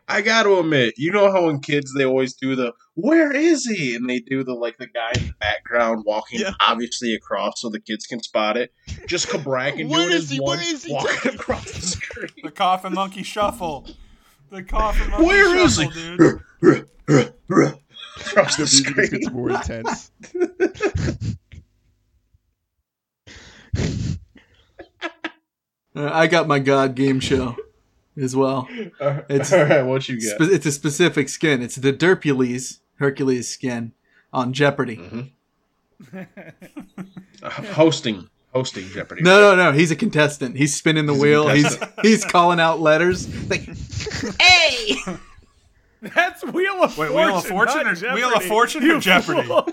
Speaker 2: I got to admit, you know how in kids they always do the "Where is he?" and they do the like the guy in the background walking
Speaker 6: Yeah.
Speaker 2: obviously across so the kids can spot it. Just Cabrakan
Speaker 6: Where
Speaker 2: doing
Speaker 6: is
Speaker 2: his
Speaker 6: he?
Speaker 2: one
Speaker 6: Where is he?
Speaker 2: walking across the screen.
Speaker 3: the coffin monkey shuffle. The coffin monkey
Speaker 2: Where is
Speaker 3: shuffle,
Speaker 2: he?
Speaker 3: dude.
Speaker 2: across
Speaker 6: The
Speaker 2: the screen.
Speaker 6: gets more [laughs] intense. [laughs]
Speaker 5: Uh, I got my God game show as well. [laughs] It's-
Speaker 2: All right, what you got?
Speaker 5: Spe- it's a specific skin. It's the Derpules Hercules skin on Jeopardy.
Speaker 2: Mhm. [laughs] Uh, hosting. hosting Jeopardy.
Speaker 5: No, no, no. He's a contestant. He's spinning the
Speaker 2: He's
Speaker 5: wheel. He's he's calling out letters. [laughs] Like, hey, [laughs]
Speaker 4: That's Wheel of
Speaker 3: Wait,
Speaker 4: Fortune.
Speaker 3: Wheel of Fortune
Speaker 4: not
Speaker 3: or Wheel of
Speaker 4: Jeopardy.
Speaker 3: Fortune
Speaker 4: You
Speaker 3: or Jeopardy?
Speaker 4: fool.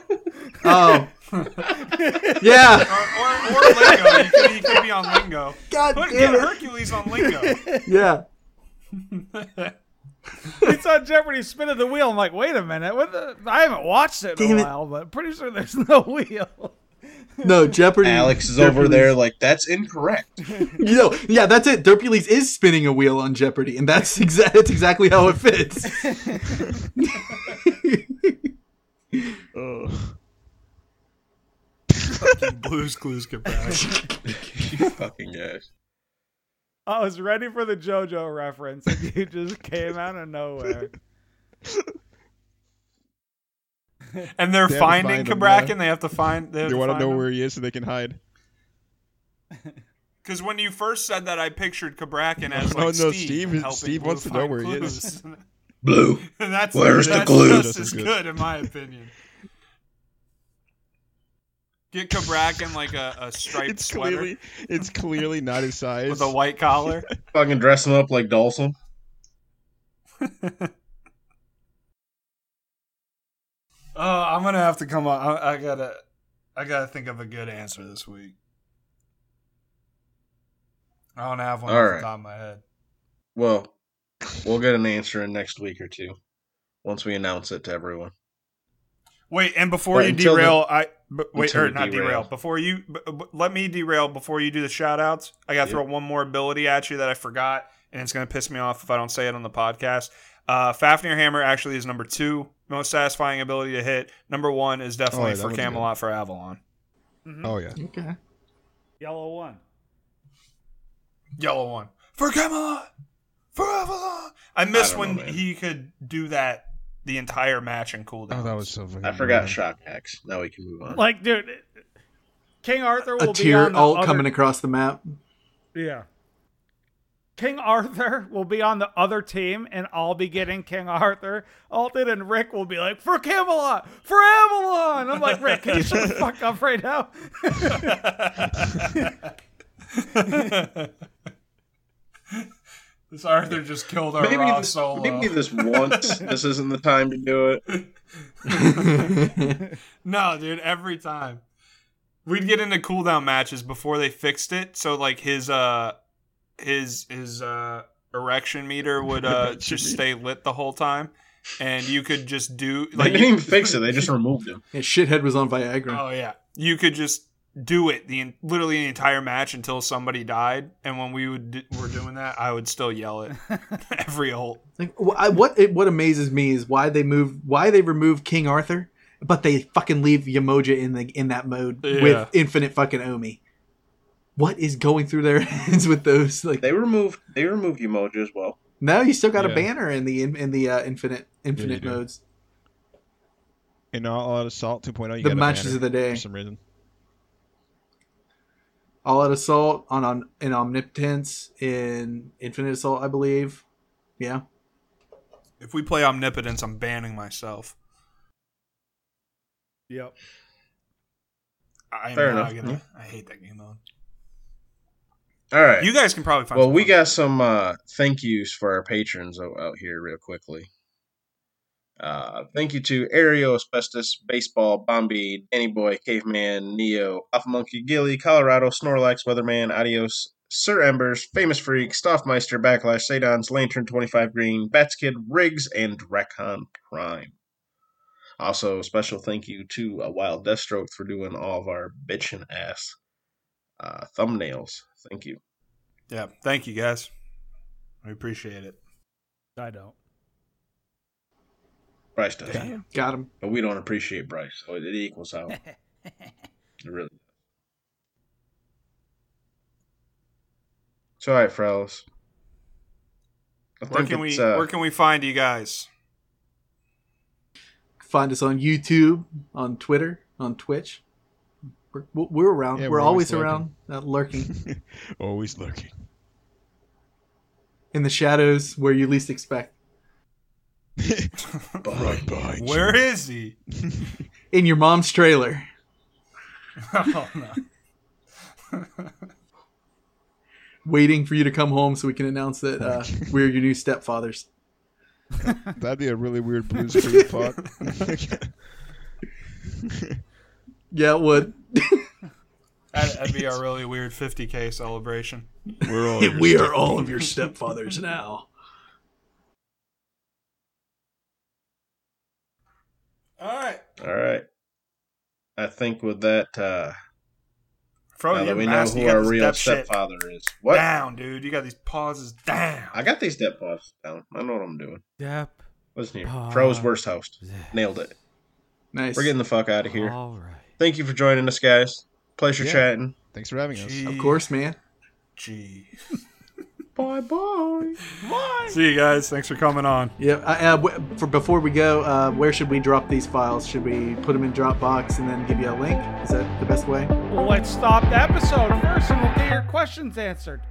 Speaker 5: oh, [laughs] yeah.
Speaker 3: or, or, or Lingo. You could, you could be on Lingo.
Speaker 5: God
Speaker 3: Put,
Speaker 5: damn
Speaker 3: get
Speaker 5: it.
Speaker 3: Hercules on Lingo. [laughs]
Speaker 5: Yeah.
Speaker 4: it's on Jeopardy spinning the wheel. I'm like, wait a minute. What the? I haven't watched it in
Speaker 5: Damn
Speaker 4: a
Speaker 5: it.
Speaker 4: while, but pretty sure there's no wheel.
Speaker 5: No, Jeopardy.
Speaker 2: Alex is over
Speaker 5: Jeopardy's-
Speaker 2: there like that's incorrect. [laughs]
Speaker 5: You know, yeah, that's it. Derpules is spinning a wheel on Jeopardy, and that's exa- that's exactly how it fits. [laughs]
Speaker 6: Oh.
Speaker 3: Blues Clues comparison. [laughs]
Speaker 2: you fucking guys.
Speaker 4: I was ready for the JoJo reference, and you just came out of nowhere. [laughs]
Speaker 3: And they're
Speaker 6: They
Speaker 3: finding
Speaker 6: find him,
Speaker 3: Cabrakan.
Speaker 6: yeah.
Speaker 3: They have to find. They,
Speaker 6: They
Speaker 3: to
Speaker 6: want to know
Speaker 3: him.
Speaker 6: where he is so they can hide. [laughs]
Speaker 3: Because when you first said that, I pictured Cabrakan as [laughs]
Speaker 6: Oh,
Speaker 3: like
Speaker 6: no,
Speaker 3: Steve.
Speaker 6: Steve-
Speaker 3: helping
Speaker 6: Steve wants to know
Speaker 3: find
Speaker 6: where he
Speaker 3: clues.
Speaker 6: is.
Speaker 2: Blue.
Speaker 3: that's
Speaker 2: Where's the
Speaker 3: that's
Speaker 2: clue?
Speaker 3: just
Speaker 6: Just
Speaker 3: as
Speaker 6: as
Speaker 3: good.
Speaker 6: good.
Speaker 3: in my opinion. Get Cabrakan like a, a striped
Speaker 6: It's
Speaker 3: sweater
Speaker 6: clearly, it's clearly not his size.
Speaker 3: with a white collar.
Speaker 2: Fucking dress him up like Dawson.
Speaker 3: Oh, I'm gonna have to come on. I, I gotta, I gotta think of a good answer this week. I don't have one
Speaker 2: All
Speaker 3: off
Speaker 2: right.
Speaker 3: the top of my head.
Speaker 2: Well, we'll get an answer in next week or two once we announce it to everyone.
Speaker 3: Wait, and before
Speaker 2: But
Speaker 3: you derail, I b- wait, or not derail.
Speaker 2: derail.
Speaker 3: Before you, b- b- let me derail before you do the shout outs. I got to
Speaker 2: Yep.
Speaker 3: throw one more ability at you that I forgot, and it's going to piss me off if I don't say it on the podcast. Uh, Fafnir Hammer actually is number two most satisfying ability to hit. Number one is definitely
Speaker 6: Oh, yeah,
Speaker 3: for
Speaker 6: one's good.
Speaker 3: Camelot for Avalon. Mm-hmm.
Speaker 6: Oh yeah.
Speaker 5: Okay.
Speaker 4: Yellow one.
Speaker 3: Yellow one for Camelot for Avalon. I miss
Speaker 2: don't
Speaker 3: when
Speaker 2: know,
Speaker 3: he could do that the entire match and cooldown.
Speaker 6: Oh, that was so. Funny.
Speaker 2: I forgot
Speaker 6: annoying.
Speaker 2: shock hacks. Now we can move on.
Speaker 4: Like, dude, King Arthur will
Speaker 5: A
Speaker 4: be
Speaker 5: tier
Speaker 4: on the
Speaker 5: alt
Speaker 4: other-
Speaker 5: coming across the map.
Speaker 4: Yeah. King Arthur will be on the other team, and I'll be getting King Arthur alted, and Rick will be like, for Camelot, for Avalon. I'm like, Rick, can you shut the fuck up right now? [laughs]
Speaker 3: this Arthur just killed our
Speaker 2: maybe,
Speaker 3: Raw
Speaker 2: this,
Speaker 3: solo.
Speaker 2: maybe this once. [laughs] this isn't the time to do it. [laughs]
Speaker 3: No, dude, every time. We'd get into cooldown matches before they fixed it, so like his uh his his uh erection meter would uh [laughs] just stay lit the whole time. And you could just do like They
Speaker 2: didn't even fix it. They just removed him. [laughs]
Speaker 5: Yeah, shithead was on Viagra.
Speaker 3: Oh yeah. You could just do it the literally the entire match until somebody died, and when we would were doing that, I would still yell it [laughs] every ult.
Speaker 5: Like I- what it, what amazes me is why they move why they remove King Arthur, but they fucking leave Yemoja in the in that mode
Speaker 3: Yeah.
Speaker 5: with infinite fucking Omi. What is going through their [laughs] heads with those? Like
Speaker 2: They removed. They removed Yemoja as well.
Speaker 5: no, you still got a banner in the in, in the uh, infinite infinite
Speaker 6: do.
Speaker 5: modes.
Speaker 6: In all out assault 2.0, you
Speaker 5: The
Speaker 6: got
Speaker 5: matches
Speaker 6: banner
Speaker 5: of the day.
Speaker 6: for some reason.
Speaker 5: All out assault on, on in omnipotence in infinite assault, I believe. Yeah,
Speaker 3: If we play omnipotence, I'm banning myself.
Speaker 4: Yep.
Speaker 3: I am
Speaker 2: Fair
Speaker 3: not
Speaker 2: enough.
Speaker 3: gonna. I hate that game mode.
Speaker 2: All right.
Speaker 3: You guys can probably find.
Speaker 2: well, we got some uh, thank yous for our patrons out, here, real quickly. Uh, thank you to Aereo, Asbestos, Baseball, Bombi, Danny Boy, Caveman, Neo, Alpha Monkey, Gilly, Colorado, Snorlax, Weatherman, Adios, Sir Embers, Famous Freak, Stoffmeister, Backlash, Sadons, Lantern 25 Green, Bats Kid, Riggs, and Drakon Prime. Also, special thank you to uh, Wild Deathstroke for doing all of our bitchin' ass uh, thumbnails. Thank you.
Speaker 3: Yeah, thank you guys. I appreciate it.
Speaker 4: I don't.
Speaker 2: Bryce does. Damn.
Speaker 5: got him.
Speaker 2: But we don't appreciate Bryce, so it, it equals out. [laughs] it really does. It's all right, fellas.
Speaker 3: Where can we
Speaker 2: uh,
Speaker 3: Where can we find you guys?
Speaker 5: Find us on YouTube, on Twitter, on Twitch. We're, we're around.
Speaker 6: Yeah,
Speaker 5: we're,
Speaker 6: we're
Speaker 5: always,
Speaker 6: always
Speaker 5: around, uh, lurking [laughs]
Speaker 6: Always lurking.
Speaker 5: in the shadows where you least expect. [laughs]
Speaker 6: right behind you.
Speaker 3: Where is he? [laughs]
Speaker 5: In your mom's trailer.
Speaker 3: oh no.
Speaker 5: Waiting for you to come home so we can announce that uh, we're your new stepfathers.
Speaker 6: That'd be a really weird Blues Clues plot.
Speaker 5: Yeah, it would.
Speaker 3: That'd, that'd be a really weird 50k celebration.
Speaker 6: We're all [laughs]
Speaker 5: we are all of your stepfathers now.
Speaker 3: All right,
Speaker 2: All right. I think with that, uh,
Speaker 3: Fro,
Speaker 2: now that we know
Speaker 3: master-
Speaker 2: who our real
Speaker 3: depth
Speaker 2: stepfather is. What?
Speaker 3: down, dude. You got these pauses down.
Speaker 2: I got these step pauses down. I know what I'm doing.
Speaker 4: Yep.
Speaker 2: Listen here.
Speaker 4: Pause.
Speaker 2: Fro's worst host. Nailed it.
Speaker 5: Nice.
Speaker 2: We're getting the fuck out of here.
Speaker 4: All right.
Speaker 2: Thank you for joining us, guys. Pleasure
Speaker 6: Yeah.
Speaker 2: chatting.
Speaker 6: Thanks for having us.
Speaker 5: Of course, man.
Speaker 3: Gee.
Speaker 2: Bye bye. Bye.
Speaker 3: See you guys. Thanks for coming on.
Speaker 5: Yeah. I, uh, for before we go, uh, where should we drop these files? Should we put them in Dropbox and then give you a link? Is that the best way?
Speaker 4: Well, let's stop the episode first and we'll get your questions answered.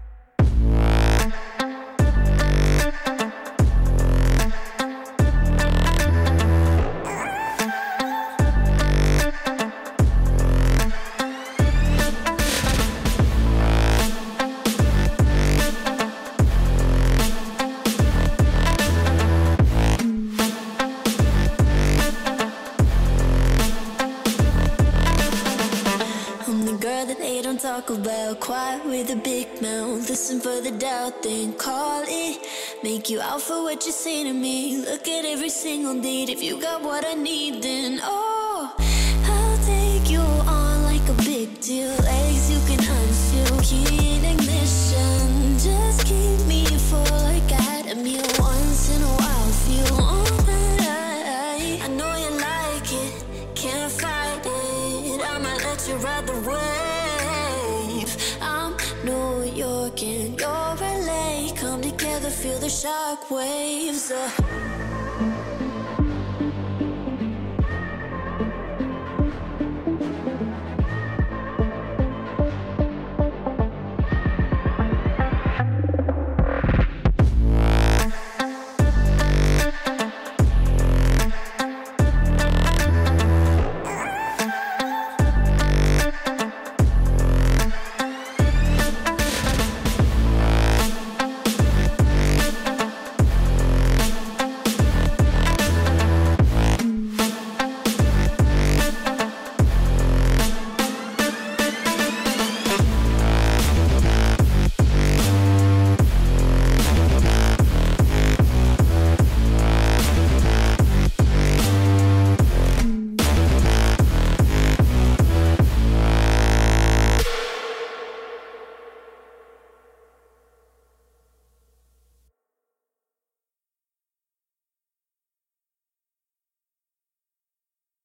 Speaker 7: Quiet with a big mouth. Listen for the doubt, then call it. Make you out for what you say to me. Look at every single date. If you got what I need, then oh, I'll take you on like a big deal. Legs you can unfeel. Key shock waves. Uh,